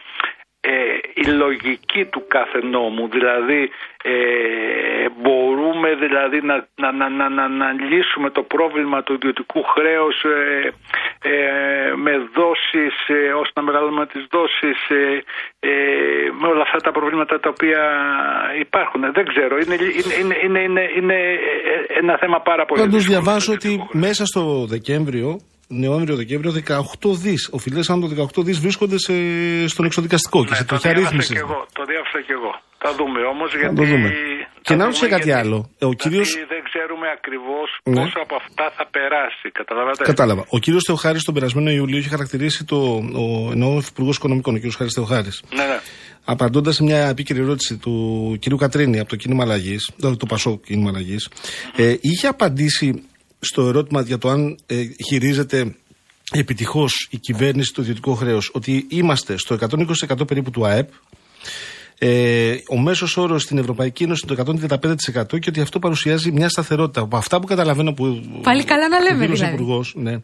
ε, η λογική του κάθε νόμου. Δηλαδή ε, μπορούμε δηλαδή να, να, να, να, να, να λύσουμε το πρόβλημα του ιδιωτικού χρέους ε, ε, με δόσεις, ε, ώστε να μεγαλώνουμε τις δόσεις ε, ε, με όλα αυτά τα προβλήματα τα οποία υπάρχουν. Δεν ξέρω. Είναι, είναι, είναι, είναι, είναι, είναι ε, ένα θέμα πάρα πολύ Πάντω δύσκολο διαβάζω στο ότι ιδιωτικό χρέος. μέσα στο Δεκέμβριο, Νοέμβριο-Δεκέμβριο, 18 δις, οφειλές άνω των 18 δις βρίσκονται σε, στον εξοδικαστικό και Ναι, σε το τροχιά διάβασα ρύθμιση. και εγώ. Το διάβασα και εγώ. Θα δούμε όμως Θα γιατί... το δούμε. θα Και να δούμε ρωτήσω κάτι γιατί- άλλο. Ο κύριος- γιατί δεν ξέρουμε ακριβώς Ναι. πόσο από αυτά θα περάσει. Καταλαβαίνετε; Κατάλαβα. Ο κύριος Θεοχάρης τον περασμένο Ιούλιο είχε χαρακτηρίσει το. Ο, εννοώ ο Υπουργός Οικονομικών, ο κύριος Χάρης Θεοχάρης. Ναι, ναι. Απαντώντας σε μια επίκαιρη ερώτηση του κυρίου Κατρίνη από το κίνημα αλλαγής, το, το Πασό κίνημα αλλαγής, ε, είχε απαντήσει στο ερώτημα για το αν ε, χειρίζεται επιτυχώς η κυβέρνηση το ιδιωτικό χρέος ότι είμαστε στο 120% περίπου του ΑΕΠ. Ε, ο μέσος όρος στην Ευρωπαϊκή Ένωση είναι το 135% και ότι αυτό παρουσιάζει μια σταθερότητα. Από αυτά που καταλαβαίνω που. Πάλι καλά να λέμε, ο κύριος δηλαδή. Υπουργός, ναι.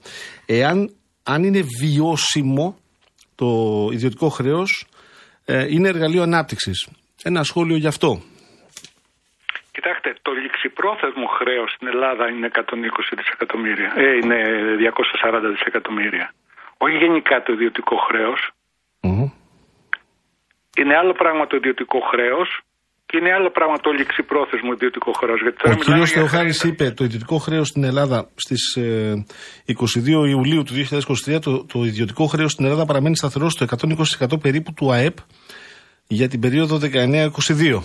Εάν αν είναι βιώσιμο το ιδιωτικό χρέος, ε, είναι εργαλείο ανάπτυξης. Ένα σχόλιο γι' αυτό. Κοιτάξτε, το ληξιπρόθεσμο χρέος στην Ελλάδα είναι 120 δισεκατομμύρια. Ε, είναι 240 δισεκατομμύρια. Όχι γενικά το ιδιωτικό χρέος. Μμμ. Είναι άλλο πράγμα το ιδιωτικό χρέος και είναι άλλο πράγμα το ληξιπρόθεσμο ιδιωτικό χρέος. Γιατί Ο τώρα κύριος μιλάμε για Θεοχάρης χρέη- είπε το ιδιωτικό χρέος στην Ελλάδα στις 22 Ιουλίου του 2023, το, το ιδιωτικό χρέος στην Ελλάδα παραμένει σταθερό στο 120% περίπου του ΑΕΠ για την περίοδο 19-22.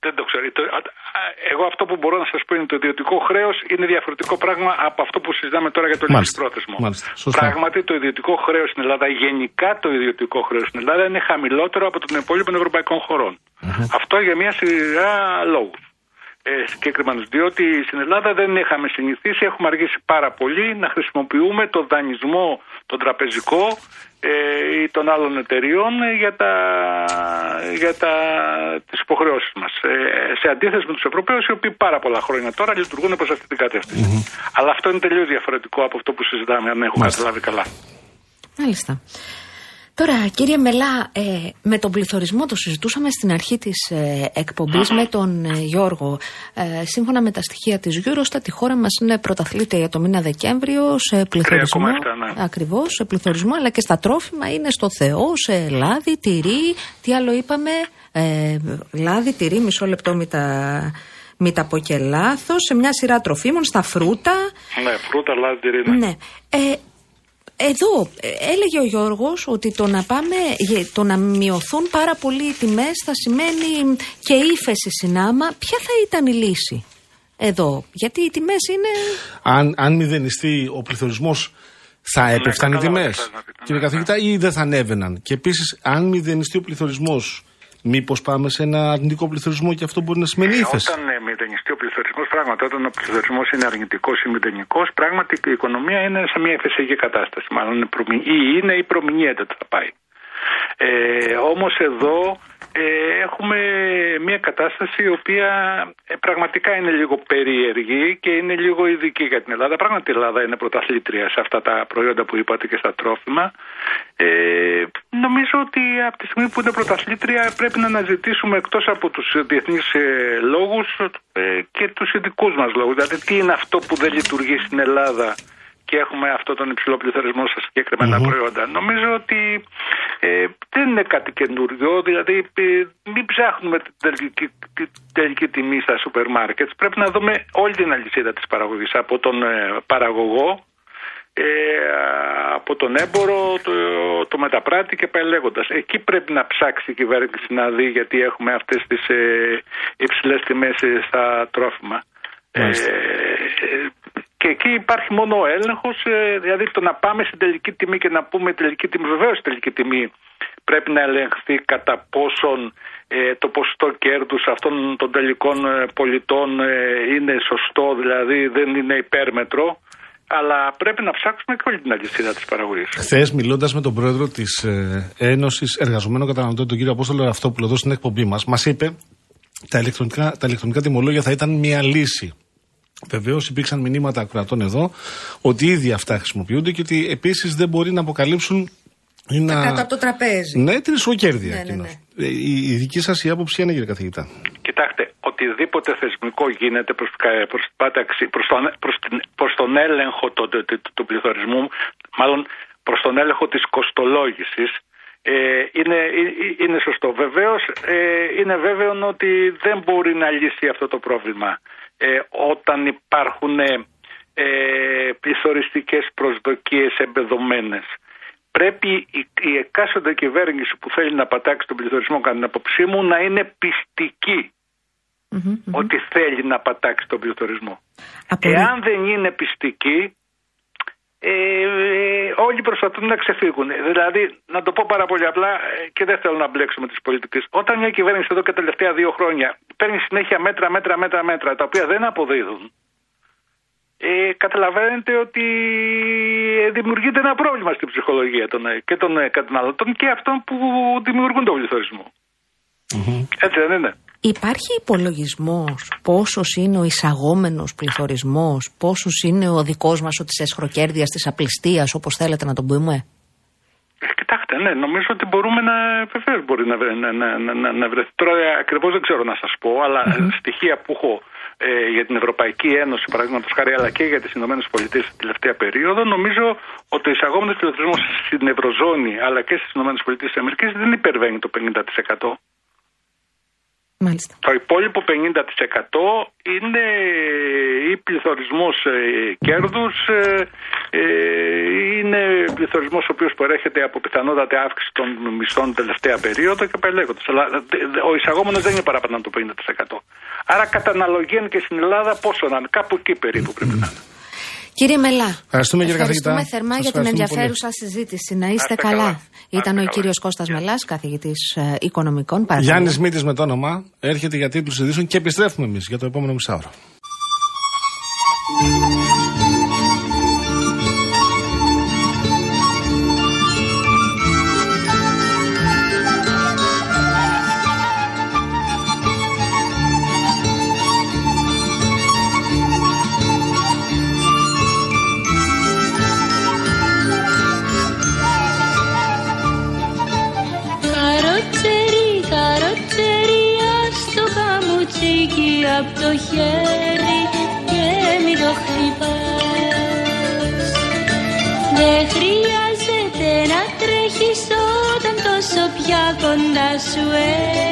Ναι, δεν το ξέρω. Το- α- α- Εγώ αυτό που μπορώ να σας πω είναι ότι το ιδιωτικό χρέος είναι διαφορετικό πράγμα από αυτό που συζητάμε τώρα για το Μάλιστα. ληξιπρόθεσμο. Μάλιστα. Σωστά. Πράγματι, το ιδιωτικό χρέος στην Ελλάδα, γενικά το ιδιωτικό χρέος στην Ελλάδα είναι χαμηλότερο από των υπόλοιπων ευρωπαϊκών χωρών. Αυτό για μια σειρά λόγους. Ε, συγκεκριμένους, διότι στην Ελλάδα δεν είχαμε συνηθίσει, έχουμε αργήσει πάρα πολύ να χρησιμοποιούμε το δανεισμό, τον τραπεζικό ε, ή των άλλων εταιριών ε, για, τα, για τα, τις υποχρεώσεις μας. Ε, σε αντίθεση με τους Ευρωπαίους οι οποίοι πάρα πολλά χρόνια τώρα λειτουργούν προς αυτή την κατεύθυνση. Αλλά αυτό είναι τελείως διαφορετικό από αυτό που συζητάμε, αν έχω Μάλιστα. καταλάβει καλά. Μάλιστα. Τώρα, κύριε Μελά, ε, με τον πληθωρισμό το συζητούσαμε στην αρχή της ε, εκπομπής με τον ε, Γιώργο. Ε, σύμφωνα με τα στοιχεία της Eurostat, η χώρα μας είναι πρωταθλήτρια για το μήνα Δεκέμβριο σε πληθωρισμό. 3,7, ναι. Ακριβώς, σε πληθωρισμό, αλλά και στα τρόφιμα είναι στο Θεό, σε λάδι, τυρί. Τι άλλο είπαμε, ε, λάδι, τυρί, μισό λεπτό μην τα, μην τα πω και λάθος. Σε μια σειρά τροφίμων, στα φρούτα. Ναι, φρούτα, λάδι, τυρί, ναι. Ναι. Ε, εδώ ε, έλεγε ο Γιώργος ότι το να πάμε, γε- το να μειωθούν πάρα πολύ οι τιμές θα σημαίνει και ύφεση συνάμα. Ποια θα ήταν η λύση εδώ, γιατί οι τιμές είναι... Αν, αν μηδενιστεί ο πληθωρισμός, θα έπεφταν οι Ναι, κατάλαβα τιμές. τι θες να πεις, ναι, Κύριε ναι. καθηγητά, ή δεν θα ανέβαιναν. Και επίσης, αν μηδενιστεί ο πληθωρισμός, μήπως πάμε σε ένα αρνητικό πληθωρισμό και αυτό μπορεί να σημαίνει Ε, ύφεση; Όταν ε, μηδενιστεί ο πληθωρισμός, πράγματι, όταν ο πληθωρισμός είναι αρνητικός ή μηδενικός, πράγματι η οικονομία είναι σε μια εφεσιακή κατάσταση. Μάλλον είναι προμη- ή είναι ή προμηνύεται ότι θα πάει. Ε, όμως εδώ ε, έχουμε μια κατάσταση η οποία ε, πραγματικά είναι λίγο περίεργη και είναι λίγο ειδική για την Ελλάδα. Πράγματι η Ελλάδα είναι πρωταθλήτρια σε αυτά τα προϊόντα που είπατε και στα τρόφιμα. Ε, νομίζω ότι από τη στιγμή που είναι πρωταθλήτρια πρέπει να αναζητήσουμε εκτός από τους διεθνείς ε, λόγους ε, και τους ειδικούς μας λόγους. Δηλαδή τι είναι αυτό που δεν λειτουργεί στην Ελλάδα και έχουμε αυτό τον υψηλό πληθωρισμό στα συγκεκριμενα προϊόντα. Νομίζω ότι ε, δεν είναι κάτι καινούριο, δηλαδή ε, μην ψάχνουμε την τελική, την τελική τιμή στα σούπερ μάρκετς. Πρέπει να δούμε όλη την αλυσίδα της παραγωγής, από τον ε, παραγωγό, ε, από τον έμπορο, το, το μεταπράτη και πάει λέγοντα. Εκεί πρέπει να ψάξει η κυβέρνηση να δει γιατί έχουμε αυτές τις ε, υψηλές τιμές ε, στα τρόφιμα. Ε, Μάλιστα. ε, και εκεί υπάρχει μόνο ο έλεγχος, δηλαδή το να πάμε στην τελική τιμή και να πούμε τελική τιμή. Βεβαίως η τελική τιμή πρέπει να ελεγχθεί κατά πόσον ε, το ποσοστό κέρδους αυτών των τελικών ε, πολιτών ε, είναι σωστό, δηλαδή δεν είναι υπέρμετρο. Αλλά πρέπει να ψάξουμε και όλη την αλυσίδα της παραγωγής. Χθες, μιλώντας με τον πρόεδρο της ε, Ένωσης Εργαζομένων Καταναλωτών, τον κύριο Απόστολο Ραυτόπουλο, εδώ στην εκπομπή μας, μας είπε τα ηλεκτρονικά, τα ηλεκτρονικά τιμολόγια θα ήταν μια λύση. Βεβαίως υπήρξαν μηνύματα ακροατών εδώ ότι ήδη αυτά χρησιμοποιούνται και ότι επίσης δεν μπορεί να αποκαλύψουν ή να. Κάτω από το τραπέζι. Ναι, την ισοκέρδεια. Ναι, ναι, κοινώς. ναι. Ε, Η, η δική σας η άποψη είναι, κύριε καθηγητά. Κοιτάξτε, οτιδήποτε θεσμικό γίνεται προς, προς, προς, τον, προς, την, προς τον έλεγχο του, του, του, του πληθωρισμού, μάλλον προς τον έλεγχο της κοστολόγησης, ε, είναι, ε- είναι σωστό. Βεβαίως, ε, είναι βέβαιο ότι δεν μπορεί να λύσει αυτό το πρόβλημα ε, όταν υπάρχουν ε, ε, πληθωριστικές προσδοκίες εμπεδομένες. Πρέπει η, η εκάστοτε κυβέρνηση που θέλει να πατάξει τον πληθωρισμό κατά την άποψή μου να είναι πιστική ότι θέλει να πατάξει τον πληθωρισμό. Απολύ- Εάν δεν είναι πιστική, ε, ε, όλοι προσπαθούν να ξεφύγουν. Δηλαδή, να το πω πάρα πολύ απλά ε, και δεν θέλω να μπλέξουμε τις πολιτικές. Όταν μια κυβέρνηση εδώ και τα τελευταία δύο χρόνια παίρνει συνέχεια μέτρα, μέτρα, μέτρα, μέτρα, τα οποία δεν αποδίδουν, ε, καταλαβαίνετε ότι ε, δημιουργείται ένα πρόβλημα στην ψυχολογία των, ε, και των ε, καταναλωτών και αυτών που δημιουργούν τον πληθωρισμό. Έτσι δεν είναι. Υπάρχει υπολογισμός πόσος είναι ο εισαγόμενος πληθωρισμός, πόσος είναι ο δικός μας ο της εσχροκέρδειας, της απληστίας, όπως θέλετε να τον πούμε; Ε, Κοιτάξτε, ναι, νομίζω ότι μπορούμε να. Βεβαίως μπορεί να, βρε- να, να, να, να, να βρεθεί. Τώρα ακριβώς δεν ξέρω να σας πω, αλλά ε, στοιχεία που έχω ε, για την Ευρωπαϊκή Ένωση, παραδείγματος χάρη, αλλά και για τις Ηνωμένες Πολιτείες την τελευταία περίοδο, νομίζω ότι ο εισαγόμενος πληθωρισμός στην Ευρωζώνη αλλά και στις Ηνωμένες Πολιτείες δεν υπερβαίνει το 50%. Μάλιστα. Το υπόλοιπο 50% είναι ή πληθωρισμός ε, κέρδους, ε, ε, είναι πληθωρισμός ο οποίος προέρχεται από πιθανότατη αύξηση των μισθών τελευταία περίοδο και πάει λέγοντας. Αλλά δε- δε- ο εισαγόμενος δεν είναι παραπάνω από το 50%. Άρα κατά αναλογία και στην Ελλάδα πόσο να είναι, κάπου εκεί περίπου πρέπει να είναι. Κύριε Μελά, Ευχαριστούμε, κύριε ευχαριστούμε καθηγητά. θερμά Σας για την ευχαριστούμε ενδιαφέρουσα συζήτηση. Να είστε είστε καλά. καλά. Να Ήταν είστε ο καλά. κύριος Κώστας Μελάς, καθηγητής ε, οικονομικών. Παρακαλώ. Γιάννης Μήτης με το όνομα έρχεται για τίτλους ειδήσεων και επιστρέφουμε εμείς για το επόμενο μισάωρο. Κοντά σου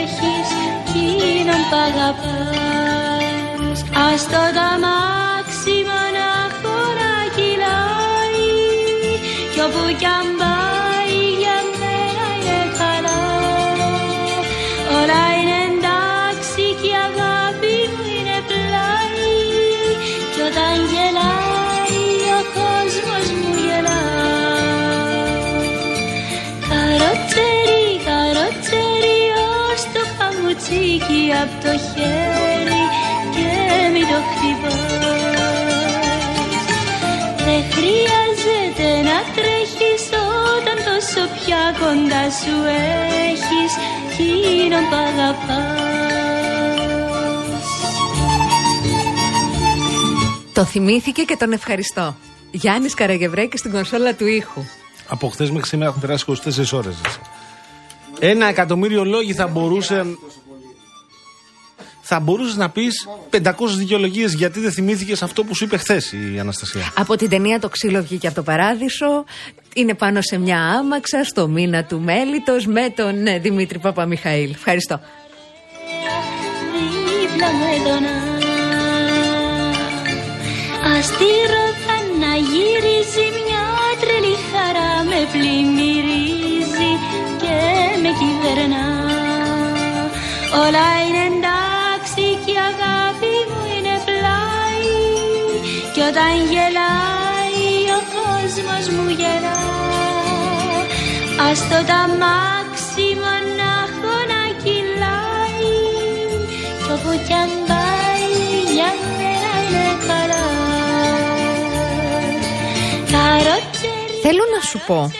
έχεις εκείνον που αγαπάς. Ας το ταμάξι μονάχο να κυλάει κι όπου κι αν χαμουτσίκι απ' το χέρι και μην το χτυπάς Δεν χρειάζεται να τρέχεις όταν τόσο πια κοντά σου έχεις εκείνον που αγαπάς Το θυμήθηκε και τον ευχαριστώ. Γιάννης Καραγευρέκης στην κονσόλα του ήχου. Από χθες μέχρι σήμερα έχουν περάσει 24 ώρες. Ένα εκατομμύριο λόγοι θα μπορούσαν. Θα μπορούσες να πεις 500 δικαιολογίες γιατί δεν θυμήθηκες αυτό που σου είπε χθες η Αναστασία. Από την ταινία Το ξύλο βγήκε από το παράδεισο. Είναι πάνω σε μια άμαξα στο μήνα του Μέλιτος με τον ε, Δημήτρη Παπαμιχαήλ. Ευχαριστώ. δίπλα μου έντονα Ας τη ρωτά να γυρίζει μια τρελή χαρά με πλημμυρίζει και με κυβερνά Όλα είναι εντάξει όταν γελάει ο κόσμος μου γελά Ας το ταμάξι μονάχο να κυλάει κι όπου κι αν πάει για μένα είναι καλά Καρότσερι Θέλω να σου πω.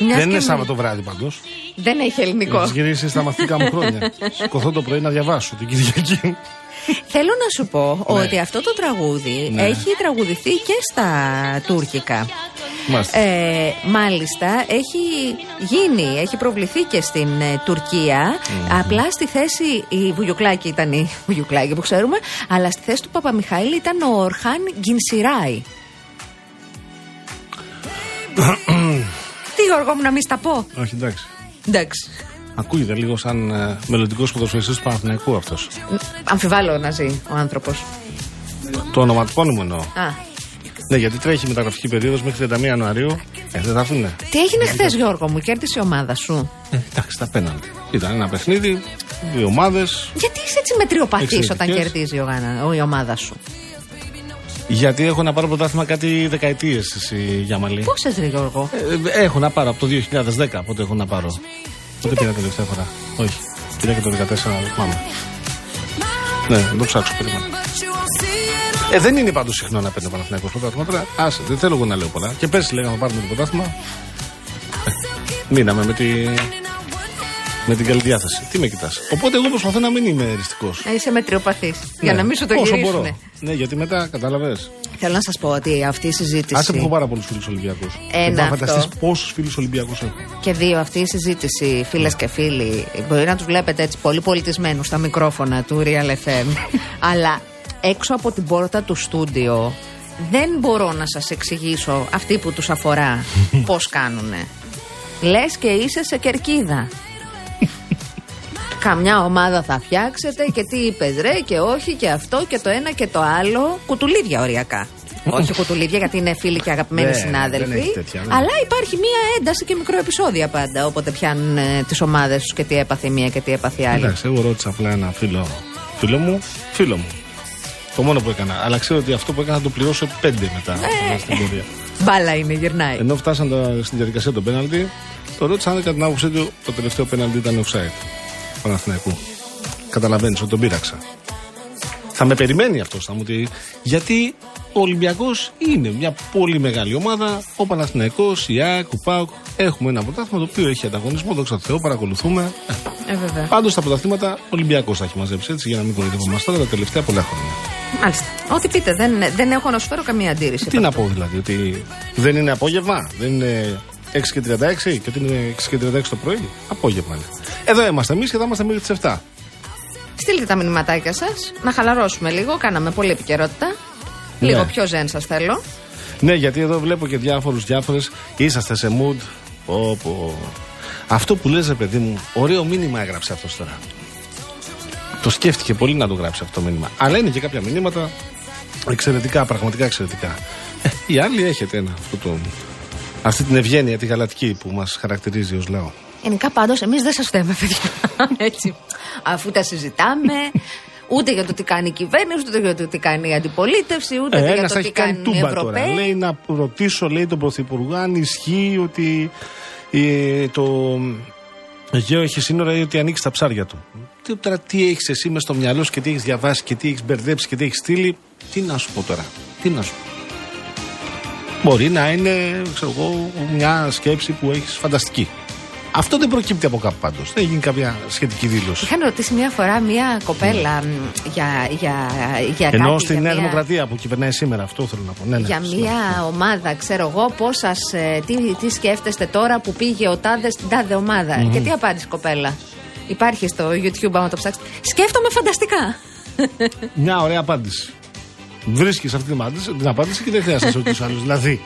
μιας δεν είναι και Σάββατο βράδυ παντό. Δεν έχει ελληνικό. Έχει γυρίσεις στα μαθητικά μου χρόνια. Σηκωθώ το πρωί να διαβάσω την Κυριακή. Θέλω να σου πω Ναι. ότι αυτό το τραγούδι Ναι. έχει τραγουδηθεί και στα τουρκικά. Μάλιστα. Ε, μάλιστα έχει γίνει, έχει προβληθεί και στην ε, τουρκια Απλά στη θέση, η Βουγιουκλάκη ήταν η Βουγιουκλάκη που ξέρουμε, αλλά στη θέση του Παπαμιχαήλ ήταν ο Ορχάν Γκινσιράη. Τι Γιώργο μου να μην στα πω; Όχι, εντάξει. Εντάξει. Ακούγεται λίγο σαν ε, μελλοντικός ποδοσφαιριστής του Παναθηναϊκού αυτός. Αμφιβάλλω να ζει ο άνθρωπος. Το ονοματεπώνυμο εννοώ. Α. Ναι, γιατί τρέχει μεταγραφική περίοδος μέχρι 31 Ιανουαρίου. Ε, δεν θα έρθουνε. Τι έγινε χθες, Γιώργο μου, κέρδισε η ομάδα σου; Ε, εντάξει, τα πέναλτι. Ήταν ένα παιχνίδι, δύο ομάδες. Γιατί είσαι έτσι μετριοπαθής όταν Εξαιρετικές. κερδίζει ο γάνα- ο- η ομάδα σου; Γιατί έχω να πάρω πρωτάθλημα κάτι δεκαετίες η Γιαμαλή. Πόσε, Ρε Γιώργο; Ε, έχω να πάρω από το 2010 πότε έχω να πάρω. Πότε πήγα τελευταία φορά. Όχι. Πήγα και το 2014, δεν θυμάμαι. Ναι, να το ψάξω, περίμενα. Ε, δεν είναι πάντως συχνό να παίρνει ο Παναθηναϊκός πρωτάθλημα. Τώρα, άσε, δεν θέλω εγώ να λέω πολλά. Και πέρσι λέγαμε να πάρουμε το πρωτάθλημα. Ε, μείναμε με, τη... με την καλή διάθεση. Τι με κοιτάς. Οπότε εγώ προσπαθώ να μην είμαι εριστικός. Να είσαι μετριοπαθής. Για να μην σου το Ναι. Όσο γυρίσουν. μπορώ. Ναι, γιατί μετά κατάλαβες. Θέλω να σας πω ότι αυτή η συζήτηση. Άσε που έχω πάρα πολλούς φίλους Ολυμπιακούς. Ένα να αυτό. φανταστείς πόσους φίλους Ολυμπιακούς έχω. Και δύο, αυτή η συζήτηση, φίλες και φίλοι, μπορεί να τους βλέπετε έτσι πολύ πολιτισμένους στα μικρόφωνα του Real FM. αλλά έξω από την πόρτα του στούντιο δεν μπορώ να σας εξηγήσω αυτοί που τους αφορά πώς κάνουνε. Λες και είσαι σε κερκίδα. Καμιά ομάδα θα φτιάξετε και τι είπες ρε και όχι και αυτό και το ένα και το άλλο. Κουτουλίδια οριακά. όχι κουτουλίδια γιατί είναι φίλοι και αγαπημένοι Ναι, δεν συνάδελφοι. έχει τέτοια, ναι. Αλλά υπάρχει μία ένταση και μικροεπισόδια πάντα. Όποτε πιάνουν ε, τις ομάδες τους και τι έπαθε μία και τι έπαθε η άλλη. Εντάξει, εγώ ρώτησα απλά ένα φίλο, φίλο μου, φίλο μου. Το μόνο που έκανα. Αλλά ξέρω ότι αυτό που έκανα θα το πληρώσω πέντε μετά Ε. στην πορεία. Μπάλα είναι, γυρνάει. Ενώ φτάσαν τα- στην διαδικασία των πέναλτι, το ρώτησα αν κατά την άποψή του το τελευταίο πέναλτι ήταν offside. Παναθηναϊκού. Καταλαβαίνεις ότι τον πείραξα. Θα με περιμένει αυτός, θα μου πει. Γιατί ο Ολυμπιακός είναι μια πολύ μεγάλη ομάδα. Ο Παναθηναϊκός, η ΑΕΚ, ο ΠΑΟΚ. Έχουμε ένα πρωτάθλημα το οποίο έχει ανταγωνισμό, δόξα τω Θεώ, παρακολουθούμε. Ε, βέβαια. Πάντως τα πρωταθλήματα ο Ολυμπιακός θα έχει μαζέψει έτσι για να μην κοροϊδευόμαστε τώρα τα τελευταία πολλά χρόνια. Μάλιστα. Ό,τι πείτε, δεν, δεν έχω να σου φέρω καμία αντίρρηση. Τι να πω δηλαδή, ότι δεν είναι απόγευμα, δεν είναι 6 και 36 και ότι είναι 6 και 36 το πρωί. Απόγευμα είναι. Εδώ είμαστε εμείς και θα είμαστε μέχρι τις 7. Στείλτε τα μηνυματάκια σας, να χαλαρώσουμε λίγο. Κάναμε πολλή επικαιρότητα. Λίγο Ναι. πιο ζεν σας θέλω. Ναι, γιατί εδώ βλέπω και διάφορους διάφορες. Είσαστε σε mood. Όπου. Αυτό που λες ρε παιδί μου, ωραίο μήνυμα έγραψε αυτός τώρα. Το σκέφτηκε πολύ να το γράψει αυτό το μήνυμα. Αλλά είναι και κάποια μηνύματα εξαιρετικά, πραγματικά εξαιρετικά. Ε, οι άλλοι έχετε ένα, αυτό το, αυτή την ευγένεια, τη γαλατική που μας χαρακτηρίζει ως λαό. Γενικά πάντως, εμείς δεν σας φταίμε, παιδιά. Έτσι. Αφού τα συζητάμε, ούτε για το τι κάνει η κυβέρνηση, ούτε για το τι κάνει η αντιπολίτευση, ούτε Ε, για ένας το θα τι έχει κάνει κάνουν οι τούμπα τώρα. Ευρωπαίοι. Λέει να ρωτήσω, λέει τον Πρωθυπουργό, αν ισχύει ότι ε, το Αιγαίο έχει σύνορα ή ότι ανοίξει τα ψάρια του. Τι, τώρα, τι έχεις εσύ μες στο μυαλό σου και τι έχεις διαβάσει και τι έχεις μπερδέψει και τι έχεις στείλει; Τι να σου πω τώρα; Τι να σου πω; Μπορεί να είναι, ξέρω εγώ, μια σκέψη που έχεις φανταστική. Αυτό δεν προκύπτει από κάπου πάντως. Δεν έχει γίνει κάποια σχετική δήλωση. Είχαν ρωτήσει μια φορά μια κοπέλα μ, για, για, για Ενώ κάτι. στη για Νέα μια- Δημοκρατία που κυβερνάει σήμερα, αυτό θέλω να πω. Ναι, ναι, για συγγνώμη. μια ομάδα, ξέρω εγώ, πώς σας, ε, τι, τι σκέφτεστε τώρα που πήγε ο τάδες στην τάδε ομάδα. Και τι απάντησε η κοπέλα; Υπάρχει στο YouTube, άμα το ψάξετε. Σκέφτομαι φανταστικά. Μια ωραία απάντηση. Βρίσκεις αυτή την απάντηση, την απάντηση και δεν χρειάζεται να σε ρωτήσει άλλου. Δηλαδή.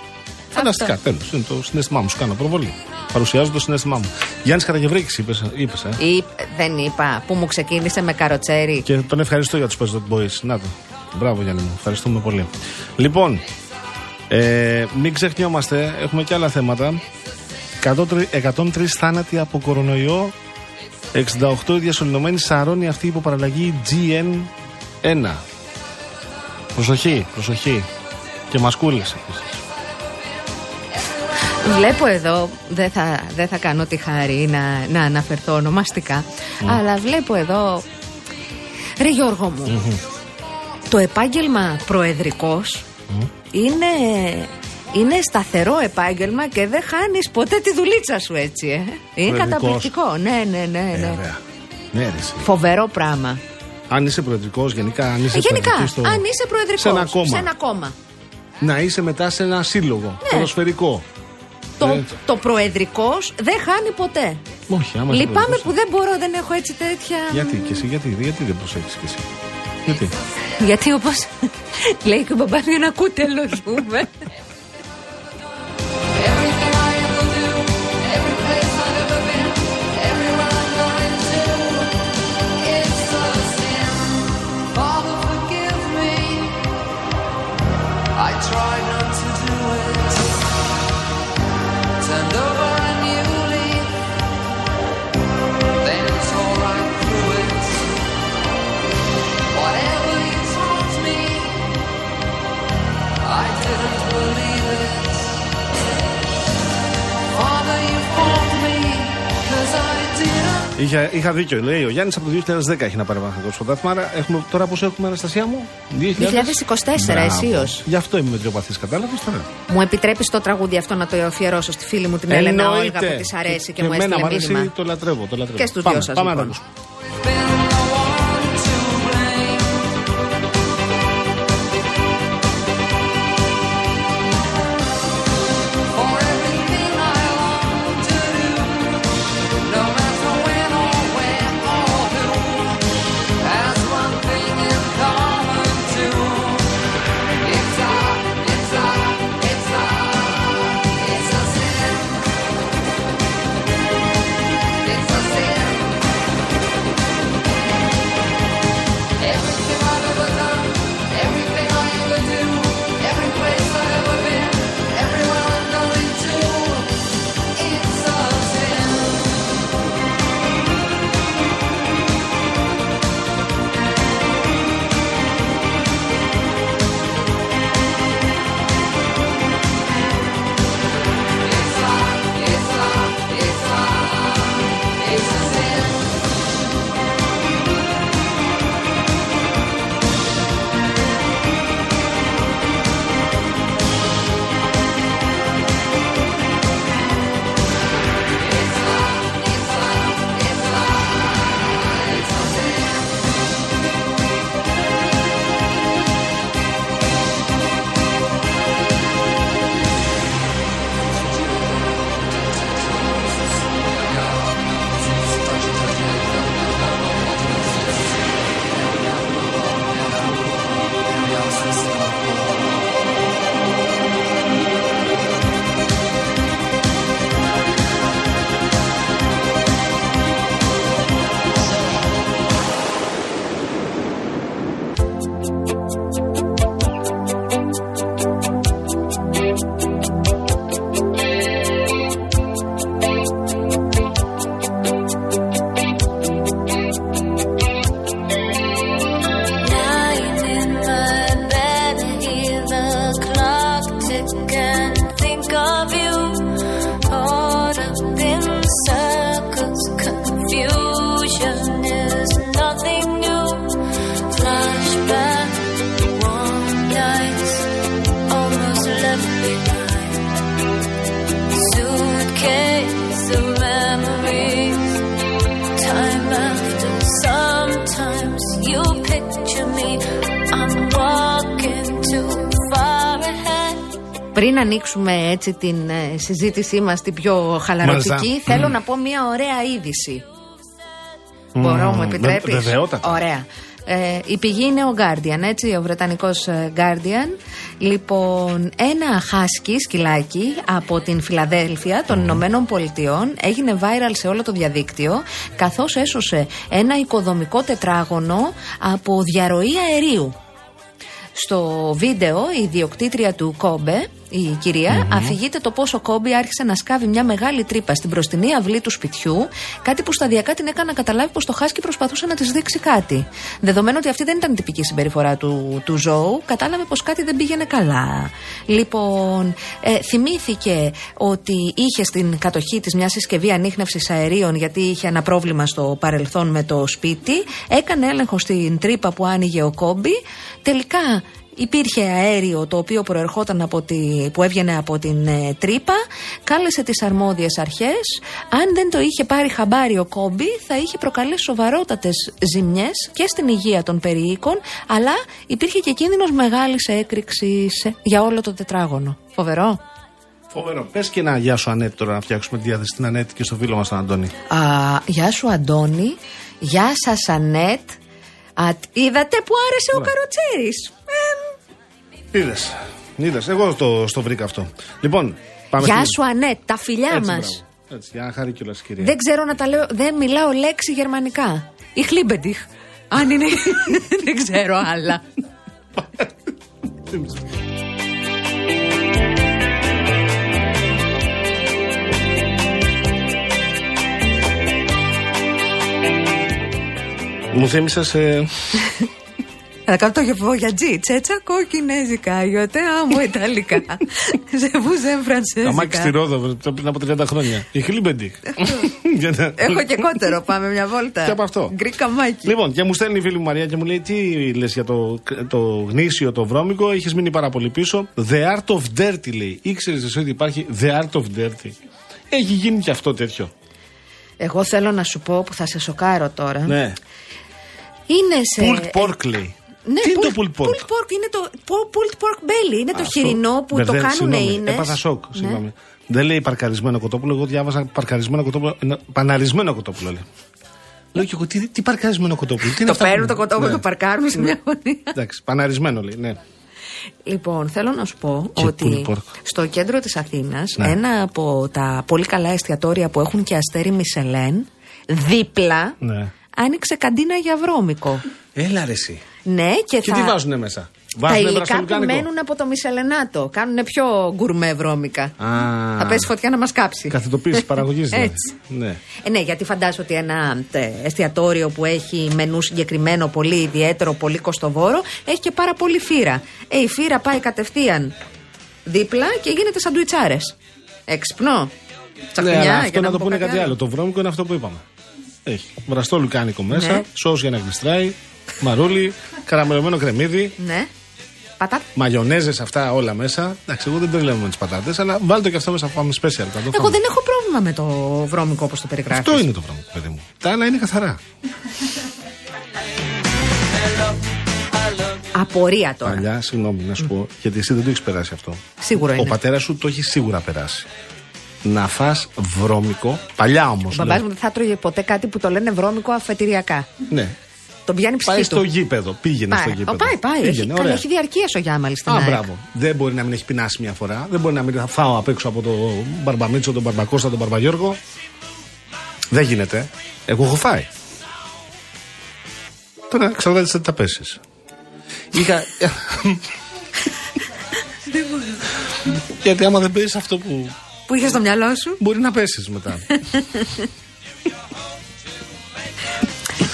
Φανταστικά, τέλος. Είναι το συνέστημά μου. Σου κάνω προβολή. Παρουσιάζω το συνέστημά μου. Γιάννης Καραγευρέκη, είπες, είπες, ε; Ή, δεν είπα, που μου ξεκίνησε με καροτσέρι. Και τον ευχαριστώ για τους Pet Shop Boys. Να το. Μπράβο, Γιάννη μου. Ευχαριστούμε πολύ. Λοιπόν, ε, μην ξεχνιόμαστε, έχουμε και άλλα θέματα. 103 103 θάνατοι από κορονοϊό. 68 διασωληνωμένοι σαρώνει αυτή η υποπαραλλαγή GN1. Προσοχή, προσοχή. Και μασκούλες επίσης. Βλέπω εδώ, δεν θα, δεν θα κάνω τη χάρη να, να αναφερθώ ονομαστικά, αλλά βλέπω εδώ. Ρε Γιώργο μου, το επάγγελμα προεδρικός είναι, είναι σταθερό επάγγελμα και δεν χάνεις ποτέ τη δουλίτσα σου έτσι, ε. Είναι Προεδρικός. καταπληκτικό, ναι, ναι, ναι. ναι. Βέβαια. Ναι, ρε, εσύ. Φοβερό πράγμα. Αν είσαι προεδρικός, γενικά, αν είσαι Ε, Γενικά, προεδρικός στο- αν είσαι προεδρικός σε ένα κόμμα. σε ένα κόμμα, Να είσαι μετά σε ένα σύλλογο. Ποδοσφαιρικό. το, Ε, το προεδρικός δεν χάνει ποτέ. Όχι, άμα είσαι Λυπάμαι προεδρικός, που δεν μπορώ, δεν έχω έτσι τέτοια. Γιατί και εσύ, γιατί, γιατί δεν προσέχεις και εσύ; Γιατί; Γιατί όπως λέει και ο μπαμπάς μου ένα κούτελο δούμε. Είχα, είχα δίκιο, λέει ο Γιάννης από το 2010 έχει να πάρει μαθηματικό πρωτάθλημα. Άρα έχουμε, τώρα πόσο έχουμε, Αναστασία μου, 2024 αισίως. Γι' αυτό είμαι μετριοπαθής, κατάλαβες τώρα. Μου επιτρέπεις το τραγούδι αυτό να το αφιερώσω στη φίλη μου την Έλενα Εννοείται. Όλγα που της αρέσει και, μου εμένα έστειλε μ' αρέσει, μήνυμα. Το λατρεύω, το λατρεύω. Και στους Πάμε, δυο σας, Πάμε να το λοιπόν. ακούσουμε. For Πριν ανοίξουμε έτσι την ε, συζήτησή μας την πιο χαλαρωτική, Μάλιστα. θέλω να πω μια ωραία είδηση. Μπορώ, μου Μμμ, επιτρέπεις; βε- βεβαιότατα. Ωραία. Ε, η πηγή είναι ο Guardian, έτσι, ο Βρετανικός ε, Guardian. Λοιπόν, ένα χάσκι σκυλάκι από την Φιλαδέλφια των Ηνωμένων Πολιτειών έγινε viral σε όλο το διαδίκτυο καθώς έσωσε ένα οικοδομικό τετράγωνο από διαρροή αερίου. Στο βίντεο η ιδιοκτήτρια του Κόμπε, η κυρια αφηγείται το πόσο ο Κόμπι άρχισε να σκάβει μια μεγάλη τρύπα στην μπροστινή αυλή του σπιτιού, κάτι που σταδιακά την έκανε να καταλάβει πως το χάσκι προσπαθούσε να της δείξει κάτι. Δεδομένου ότι αυτή δεν ήταν η τυπική συμπεριφορά του, του ζώου, κατάλαβε πως κάτι δεν πήγαινε καλά. Λοιπόν, ε, θυμήθηκε ότι είχε στην κατοχή της μια συσκευή ανείχνευσης αερίων, γιατί είχε ένα πρόβλημα στο παρελθόν με το σπίτι. Έκανε έλεγχο στην τρύπα που άνοιγε ο Κόμπι. Τελικά Υπήρχε αέριο το οποίο προερχόταν από τη, που έβγαινε από την ε, τρύπα, κάλεσε τις αρμόδιες αρχές. Αν δεν το είχε πάρει χαμπάρι ο Κόμπι, θα είχε προκαλέσει σοβαρότατες ζημιές και στην υγεία των περιοίκων, αλλά υπήρχε και κίνδυνος μεγάλης έκρηξης ε, για όλο το τετράγωνο. Φοβερό. Φοβερό. Πες και ένα γεια σου Ανέτη τώρα να φτιάξουμε τη διάθεση στην Ανέτη και στο φίλο μας τον Αντώνη. Α, γεια σου Αντώνη, γεια σας Ανέτ. Α, είδατε που άρεσε ο Ναι. Καροτσέρης. Ε, Είδες. Είδες. Εγώ το, στο βρήκα αυτό. Λοιπόν, πάμε Γεια στην- σου Ανέτ, τα φιλιά Έτσι, μας. μπράβο. Έτσι, για να χαρεί κιόλας κυρία. Δεν ξέρω να τα λέω, δεν μιλάω λέξη γερμανικά. Ich liebe dich. Αν είναι. δεν ξέρω άλλα. Μου θύμισες. Ε, Θα κάνω το γεβόγιατζι. Τσέτσα κοκκινέζικα. Ιωτέ άμμο ιταλικά. Σε βουζέν τα μάκη στη φρανσέζικα. Ρόδο πριν από 30 χρόνια. Η Χλίμπεντιχ. Για να- Έχω και κότερο, πάμε μια βόλτα. Και από αυτό. Γκρίκα μάκι. Λοιπόν, και μου στέλνει η φίλη μου Μαρία και μου λέει: Τι λες για το, το γνήσιο, το βρώμικο, έχεις μείνει πάρα πολύ πίσω. The art of dirty λέει. Ήξερε εσύ ότι υπάρχει The art of dirty. Έχει γίνει και αυτό τέτοιο. Εγώ θέλω να σου πω που θα σε σοκάρω τώρα. Ναι. Είναι σε. Pulled pork λέει. Ναι, Τι είναι το pulled- pulled pork; pulled pork είναι το po- pulled pork belly. Είναι το Αυτό. χοιρινό που το Μπερδεύει, κάνουν συγγνώμη, είναι. Έπαθα σοκ. Συγγνώμη. Δεν λέει παρκαρισμένο κοτόπουλο. Εγώ διάβαζα παρκαρισμένο κοτόπουλο. ένα Παναρισμένο κοτόπουλο λέει. Λέω και εγώ τι, τι παρκαρισμένο κοτόπουλο. Τι είναι Το αυτά που- παίρνουν το κοτόπουλο, Ναι. το παρκάρουν σε μια γωνία. Εντάξει, παναρισμένο λέει. Ναι. Λοιπόν, θέλω να σου πω Και ότι pulled pork. στο κέντρο της Αθήνας Ναι. ένα από τα πολύ καλά εστιατόρια που έχουν και αστέρι Μισελέν δίπλα ναι. άνοιξε καντίνα για βρώμικο. Έλα ρε εσύ. Ναι, και, Και θα... τι βάζουνε μέσα; Τα Βάζουνε υλικά που βραστολικάνικο. μένουν από το Μισελενάτο. Κάνουν πιο γκουρμέ βρώμικα. Α, Θα πέσει φωτιά να μας κάψει. Καθετοποίηση παραγωγής. Έτσι. Ναι. Ε, ναι, γιατί φαντάζομαι ότι ένα τε, εστιατόριο που έχει μενού συγκεκριμένο, πολύ ιδιαίτερο, πολύ κοστοβόρο, έχει και πάρα πολύ φύρα. Ε, η φύρα πάει κατευθείαν δίπλα και γίνεται σαντουιτσάρε. Έξυπνο. Ναι, Τσακουνιά, αλλά για αυτό να μην το πω πούνε κάτι άλλο. Το βρώμικο είναι αυτό που είπαμε. Έχει βραστό λουκάνικο μέσα, Ναι. σως για να γλιστράει, μαρούλι, καραμελωμένο κρεμμύδι, Ναι. Πατάτα. μαγιονέζες αυτά όλα μέσα. Εντάξει, εγώ δεν τρελαίνω με τις πατάτες, αλλά βάλτε και αυτό μέσα που πάμε special. Θα το Εγώ φάμε. δεν έχω πρόβλημα με το βρώμικο όπως το περιγράφεις. Αυτό είναι το βρώμικο, παιδί μου. Τα άλλα είναι καθαρά. Απορία τώρα. Παλιά, συγγνώμη να σου πω, γιατί εσύ δεν το έχεις περάσει αυτό. Σίγουρο Ο είναι. πατέρας σου το έχει σίγουρα περάσει. Να φας βρώμικο, παλιά όμως. Ο μπαμπάς μου δεν θα τρώγε ποτέ κάτι που το λένε βρώμικο αφετηριακά. Ναι. Τον πιάνει ψυχή Πάει του. στο γήπεδο. Πήγαινε στο Πάει, γήπεδο. πάει, πάει. Έχει, Πήγαινε, καλά, ωραία. έχει διαρκεία ο Γιάμαλης στην Α, ΑΕΚ. μπράβο. Δεν μπορεί να μην έχει πεινάσει μια φορά. Δεν μπορεί να μην θα φάω απ' έξω από τον Μπαρμπαμίτσο, τον Μπαρμπακώστα, τον Μπαρμπαγιώργο. Δεν γίνεται. Εγώ έχω φάει. Τώρα εξαρτάται τι θα πέσεις. Είχα. Γιατί άμα δεν πέσεις αυτό που. Που είχες στο μυαλό σου; Μπορεί να πέσεις μετά.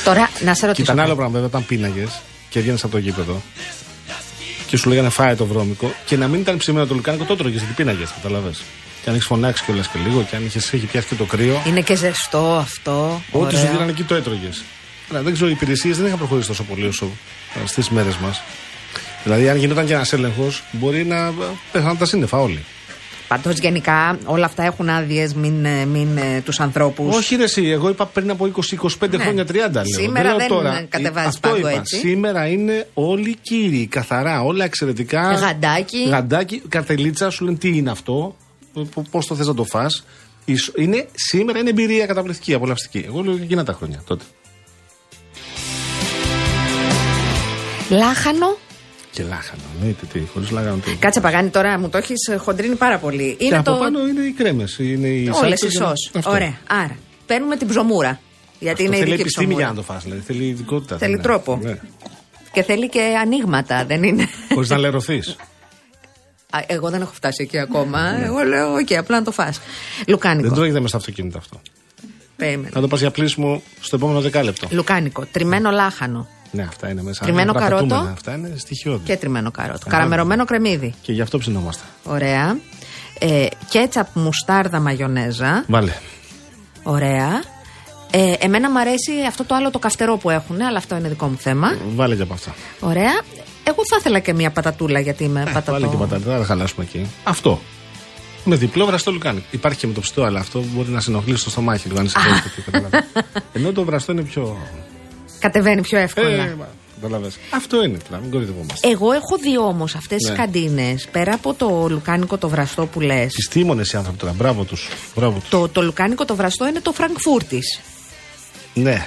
Τώρα, να σε Και ρωτήσω. ήταν άλλο κάτι. πράγμα, βέβαια, όταν πίναγες και έβγαινε από το γήπεδο και σου λέγανε φάε το βρώμικο και να μην ήταν ψημένο το λουκάνικο, το τρώγες γιατί πίναγες, καταλαβέ. Και αν έχεις φωνάξει κιόλας και λίγο και αν είχες, έχει πιάσει και το κρύο, Είναι και ζεστό αυτό. ό,τι σου ωραίο. δίνανε εκεί το έτρωγες. Αλλά δεν ξέρω, οι υπηρεσίες δεν είχαν προχωρήσει τόσο πολύ όσο στις μέρες μας. Δηλαδή, αν γινόταν και ένας έλεγχος, μπορεί να ε, πέθαναν τα σύννεφα όλοι. Πάντως γενικά όλα αυτά έχουν άδειες, μην, ε, μην τους ανθρώπους. Όχι, ρε, εσύ, εγώ είπα πριν από 20-25 Ναι. χρόνια 30. Λέω. Σήμερα λέω δεν τώρα. κατεβάζεις Αυτό πάγκο είπα. έτσι. Σήμερα είναι όλοι κύριοι, καθαρά, όλα εξαιρετικά. Γαντάκι. Γαντάκι, καρτελίτσα, σου λένε τι είναι αυτό, πώς το θες να το φας; Ίσο- Είναι, σήμερα είναι εμπειρία καταπληκτική, απολαυστική. Εγώ λέω και εκείνα τα χρόνια τότε. Λάχανο. Και λάχανο, εννοείται τι, χωρίς λάχανο τι. Κάτσε παγάνι τώρα, μου το έχεις χοντρίνει πάρα πολύ. και Είναι από το. πάνω είναι οι κρέμες. Είναι οι Όλες σάλτσες οι για να- σως. Αυτό. Ωραία. Άρα, παίρνουμε την ψωμούρα. Γιατί Αυτό είναι θέλει ειδική επιστήμη για ψωμούρα. να το φας, δηλαδή. Θέλει ειδικότητα. Θέλει δεν είναι. τρόπο. Ναι. Και θέλει και ανοίγματα, δεν είναι. Χωρίς να λερωθείς. Α, Εγώ δεν έχω φτάσει εκεί ακόμα. Εγώ λέω, οκ, απλά να το φας. Λουκάνικο. Ναι. Δεν τρώγεται μέσα στο αυτοκίνητο αυτό. Περίμενε. Θα το πας για πλύσιμο στο επόμενο δεκάλεπτο. Λουκάνικο. Τριμμένο λάχανο. Ναι, αυτά είναι μέσα. Τριμμένο Είναι παραπετούμενα. καρότο. Αυτά είναι στοιχειώδη. Και τριμμένο καρότο. Καλά. Καραμελωμένο κρεμμύδι. Και γι' αυτό ψηνόμαστε. Ωραία. Ε, κέτσαπ μουστάρδα μαγιονέζα. Βάλε. Ωραία. Ε, εμένα μου αρέσει αυτό το άλλο το καυτερό που έχουν, αλλά αυτό είναι δικό μου θέμα. Βάλε και από αυτά. Ωραία. Εγώ θα ήθελα και μια πατατούλα γιατί είμαι πατατό. Ε, Βάλε και πατάτα, δεν θα χαλάσουμε εκεί. Αυτό. Με διπλό βραστό λουκάνικο. Υπάρχει και με το ψητό, αλλά αυτό μπορεί να συνοχλήσει το στομάχι λίγο αν είσαι τέτοιο, καταλαβαίνεις. Ενώ το βραστό είναι πιο. Κατεβαίνει πιο εύκολα. Ε, μα, καταλαβαίνεις. Αυτό είναι τώρα, μην κορυδευόμαστε. Εγώ έχω δει όμως αυτές τις Ναι. καντίνες, πέρα από το λουκάνικο το βραστό που λες. Επιστήμονε οι άνθρωποι τώρα, μπράβο τους. Μπράβο τους. Το, το λουκάνικο το βραστό είναι το Φραγκφούρτης. Ναι.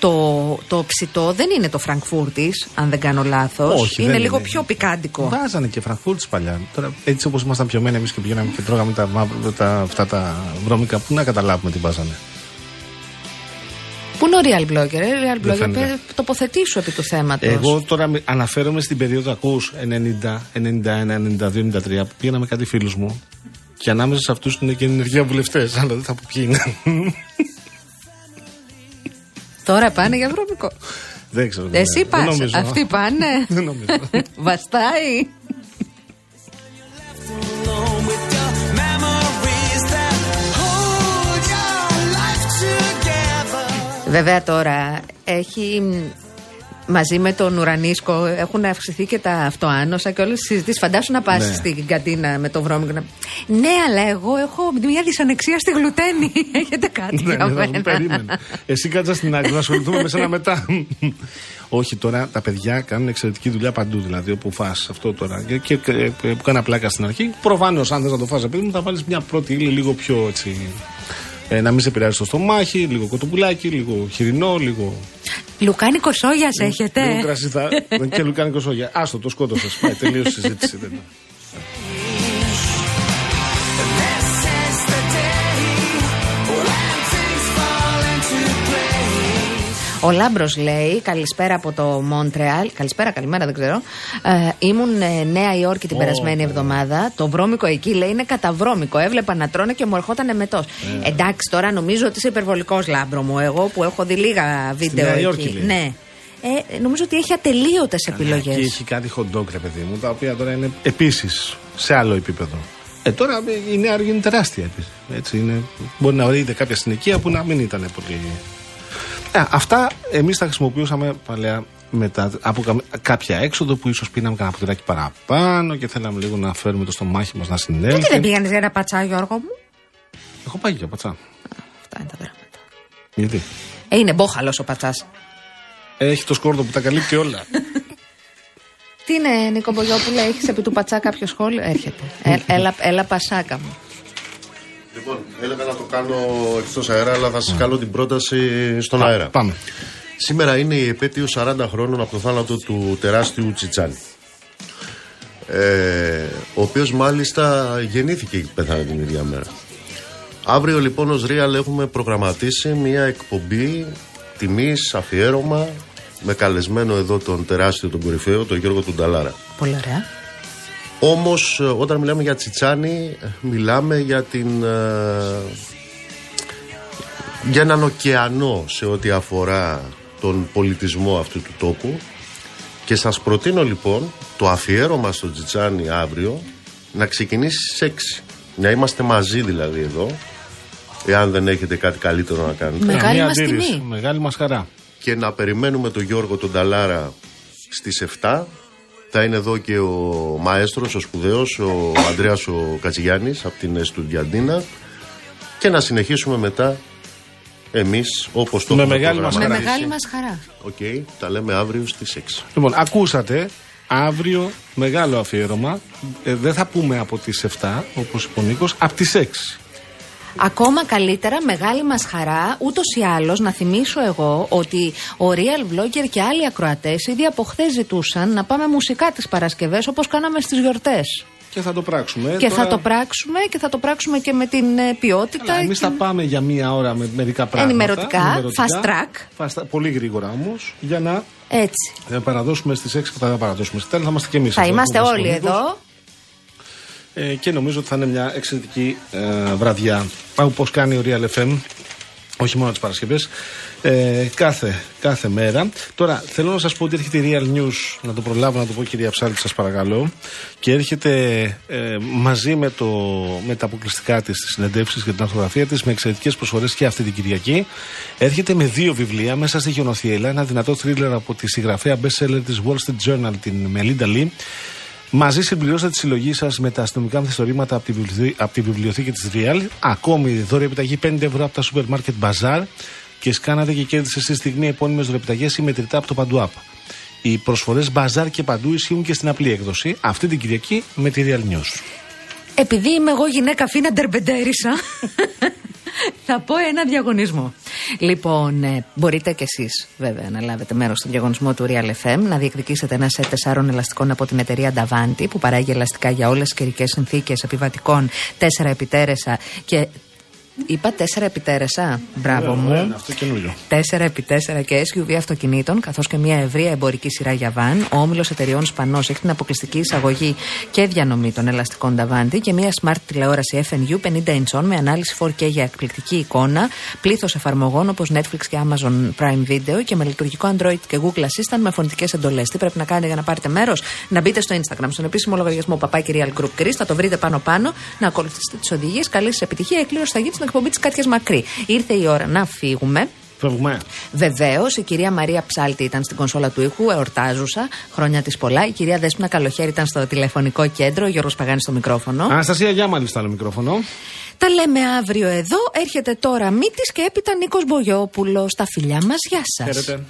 Το, το ψητό δεν είναι το Φραγκφούρτης, αν δεν κάνω λάθος. Όχι, Είναι δεν λίγο είναι. πιο πικάντικο. Βάζανε και φραγκφούρτης παλιά. Τώρα, έτσι όπως ήμασταν πιωμένοι εμείς και πηγαίναμε και τρώγαμε τα, μαύρα, τα, αυτά τα βρώμικα, πού να καταλάβουμε τι βάζανε. Πού είναι ο real blogger, ε, real Δεν blogger, φαίνεται. πε- τοποθετήσου επί του θέματος. Εγώ τώρα με- αναφέρομαι στην περίοδο ακούς 90, 91, 92, 93 που πήγαινα με κάτι φίλους μου και ανάμεσα σε αυτούς είναι και ενεργεία βουλευτές. Αλλά δεν θα πω ποιοι είναι. Τώρα πάνε για βρώμικο. δεν ξέρω. Εσύ δεν πας. νομίζω. Αυτοί πάνε. Δεν νομίζω. Βαστάει. Βέβαια τώρα έχει μ, μαζί με τον Ουρανίσκο έχουν αυξηθεί και τα αυτοάνοσα και όλες τις συζητήσεις. Φαντάσου να πας Ναι. στην καντίνα με το βρώμικο. Να... Ναι, αλλά εγώ έχω μια δυσανεξία στη γλουτένη. Έχετε κάτι Ναι, για ναι, θα μου μένα. περίμενε. Εσύ κάτσα στην άκρη να ασχοληθούμε με σένα μετά. Όχι τώρα, τα παιδιά κάνουν εξαιρετική δουλειά παντού. Δηλαδή, όπου φας αυτό τώρα. Και, και, και- που κάνα πλάκα στην αρχή. Προφανώς, αν θες να το φας, παιδί μου, θα βάλεις μια πρώτη ύλη λίγο πιο έτσι. Ε, να μην σε επηρεάζει το στομάχι, λίγο κοτοπουλάκι, λίγο χοιρινό, λίγο. Λουκάνικος σόγιας έχετε; Λίγο κρασί θα. και λουκάνικος σόγια. Άστο, το σκότωσες. Πάει, τελείωσε η συζήτηση. Ο Λάμπρος λέει, καλησπέρα από το Μόντρεαλ. Καλησπέρα, καλημέρα, δεν ξέρω. Ε, ήμουν ε, Νέα Υόρκη την περασμένη εβδομάδα. Το βρώμικο εκεί λέει είναι καταβρώμικο. Έβλεπα να τρώνε και μου ερχόταν μετός. Ε. Εντάξει, τώρα νομίζω ότι είσαι υπερβολικός λάμπρο μου. Εγώ που έχω δει λίγα βίντεο Νέα εκεί. Υόρκη, λέει. Ναι. Ε, νομίζω ότι έχει ατελείωτες επιλογές. Και έχει κάτι hot dog, ρε παιδί μου, τα οποία τώρα είναι επίσης σε άλλο επίπεδο. Ε, τώρα η Νέα Υόρκη είναι τεράστια επίσης. Έτσι είναι, μπορεί να ορίζεται κάποια συνοικία που να μην ήταν πολύ. Ε, αυτά εμείς τα χρησιμοποιούσαμε παλιά μετά, από κα- κάποια έξοδο που ίσως πίναμε κανένα ποτηράκι παραπάνω και θέλαμε λίγο να φέρουμε το στομάχι μας να συνέλθει. Γιατί δεν πήγανε για ένα πατσά, Γιώργο μου; Έχω πάει για πατσά. Αυτά είναι τα πράγματα. Γιατί; Ε, είναι μπόχαλος ο πατσάς. Έχει το σκόρδο που τα καλύπτει όλα. Τι είναι, Νίκο Μπογιόπουλε, έχεις επί του πατσά κάποιο σχόλιο; Έρχεται. Ε, έλα, έλα, πασάκα μου. Λοιπόν, έλεγα να το κάνω εκτός αέρα, αλλά θα σας κάνω την πρόταση στον αέρα. Πάμε. Σήμερα είναι η επέτειο 40 χρόνων από το θάνατο του τεράστιου Τσιτσάνη. Ε, ο οποίος μάλιστα γεννήθηκε και πέθανε την ίδια μέρα. Αύριο λοιπόν ως Real έχουμε προγραμματίσει μια εκπομπή τιμής, αφιέρωμα με καλεσμένο εδώ τον τεράστιο, τον κορυφαίο, τον Γιώργο Τουνταλάρα. Πολύ ωραία. Όμως ε, όταν μιλάμε για Τσιτσάνι ε, μιλάμε για την ε, για έναν ωκεανό σε ό,τι αφορά τον πολιτισμό αυτού του τόπου και σας προτείνω λοιπόν το αφιέρωμα στο Τσιτσάνι αύριο να ξεκινήσει στις 6 να είμαστε μαζί δηλαδή εδώ εάν δεν έχετε κάτι καλύτερο να κάνετε Μεγάλη Μια μας αντίρρηση. τιμή. Μεγάλη μας χαρά. και να περιμένουμε τον Γιώργο τον Ταλάρα στις 7 Θα είναι εδώ και ο μαέστρος, ο σπουδαίος, ο Ανδρέας ο Κατσιγιάννης από την Εστουδιαντίνα και να συνεχίσουμε μετά εμείς όπως το Με έχουμε μεγάλη μας Με προγραμματίσει. μεγάλη μας χαρά. Οκ, τα λέμε αύριο στις 6. Λοιπόν, ακούσατε αύριο μεγάλο αφιέρωμα. Ε, δεν θα πούμε από τις 7, όπως είπε ο Νίκος, από τις 6. Ακόμα καλύτερα, μεγάλη μας χαρά, ούτως ή άλλως, να θυμίσω εγώ ότι ο Real Vlogger και άλλοι ακροατές ήδη από χθες ζητούσαν να πάμε μουσικά τις Παρασκευές όπως κάναμε στις γιορτές. Και θα το πράξουμε. Και θα το πράξουμε και θα το πράξουμε και με την ε, ποιότητα. Εμείς και- θα πάμε για μία ώρα με μερικά πράγματα. Ενημερωτικά, fast track. Fast- πολύ γρήγορα όμως, για να Έτσι. ε, παραδώσουμε στις 6 και θα τα παραδώσουμε στη τέλη. Θα είμαστε και εμείς. Θα είμαστε όλοι εδώ. Ε, και νομίζω ότι θα είναι μια εξαιρετική ε, βραδιά. Όπω κάνει ο Real FM, όχι μόνο τις Παρασκευές, ε, κάθε, κάθε μέρα. Τώρα θέλω να σας πω ότι έρχεται η Real News, να το προλάβω να το πω κυρία Ψάλτη, σας παρακαλώ. Και έρχεται ε, μαζί με, το, με τα αποκλειστικά της, τι συνεντεύξεις και την αρθογραφία της, με εξαιρετικές προσφορές και αυτή την Κυριακή. Έρχεται με δύο βιβλία μέσα στη Χιονοθιέλα, ένα δυνατό θρίλερ από τη συγγραφέα best seller της Wall Street Journal, την Μελίντα Λί. Μαζί συμπληρώστε τη συλλογή σας με τα αστυνομικά μυθιστορήματα από τη, βιβλιοθή- από τη βιβλιοθήκη της Real. Ακόμη δώρη επιταγή 5 ευρώ από τα σούπερ μάρκετ Bazaar και σκάνατε και κέρδισε στη στιγμή επώνυμες δωρεπιταγέ ή μετρητά από το Παντού App. Οι προσφορές Bazaar και Παντού ισχύουν και στην απλή έκδοση αυτή την Κυριακή με τη Real News. Επειδή είμαι εγώ γυναίκα φίνα ντερμπεντέρισα, θα πω ένα διαγωνισμό. Λοιπόν, ε, μπορείτε κι εσείς βέβαια να λάβετε μέρος στον διαγωνισμό του Real FM, να διεκδικήσετε ένα σετ τεσσάρων ελαστικών από την εταιρεία Davanti που παράγει ελαστικά για όλες τις καιρικές συνθήκες επιβατικών 4 επιτέρεσα και. Είπα 4 επιτέρεσα. Μπράβο μου. Ένα, αυτό καινούριο. 4x4 και SUV αυτοκινήτων, καθώς και μια ευρεία εμπορική σειρά για βαν. Ο όμιλος εταιριών Σπανός έχει την αποκλειστική εισαγωγή και διανομή των ελαστικών Davanti και μια smart τηλεόραση FNU 50 inch με ανάλυση 4K για εκπληκτική εικόνα, πλήθος εφαρμογών όπως Netflix και Amazon Prime Video και με λειτουργικό Android και Google Assistant με φωνητικές εντολές. Τι πρέπει να κάνετε για να πάρετε μέρος, να μπείτε στο Instagram, στον επίσημο λογαριασμό Παπάκι Real Group Chris, θα το βρείτε πάνω-πάνω, να ακολουθήσετε τις οδηγίες. Καλή σας επιτυχία. Η εκκλήρωση θα γίνει στην εκπομπή της Κάτιας Μακρύ. Ήρθε η ώρα να φύγουμε. Φεύγουμε. Βεβαίως, η κυρία Μαρία Ψάλτη ήταν στην κονσόλα του ήχου, εορτάζουσα, χρόνια της πολλά. Η κυρία Δέσποινα Καλοχέρη ήταν στο τηλεφωνικό κέντρο, ο Γιώργος Παγάνης στο μικρόφωνο. Αναστασία Γιάμαλη στο άλλο μικρόφωνο. Τα λέμε αύριο εδώ. Έρχεται τώρα Μύτη και έπειτα Νίκος Μπογιόπουλος. Τα φιλιά μας, γεια σας. Χαίρετε.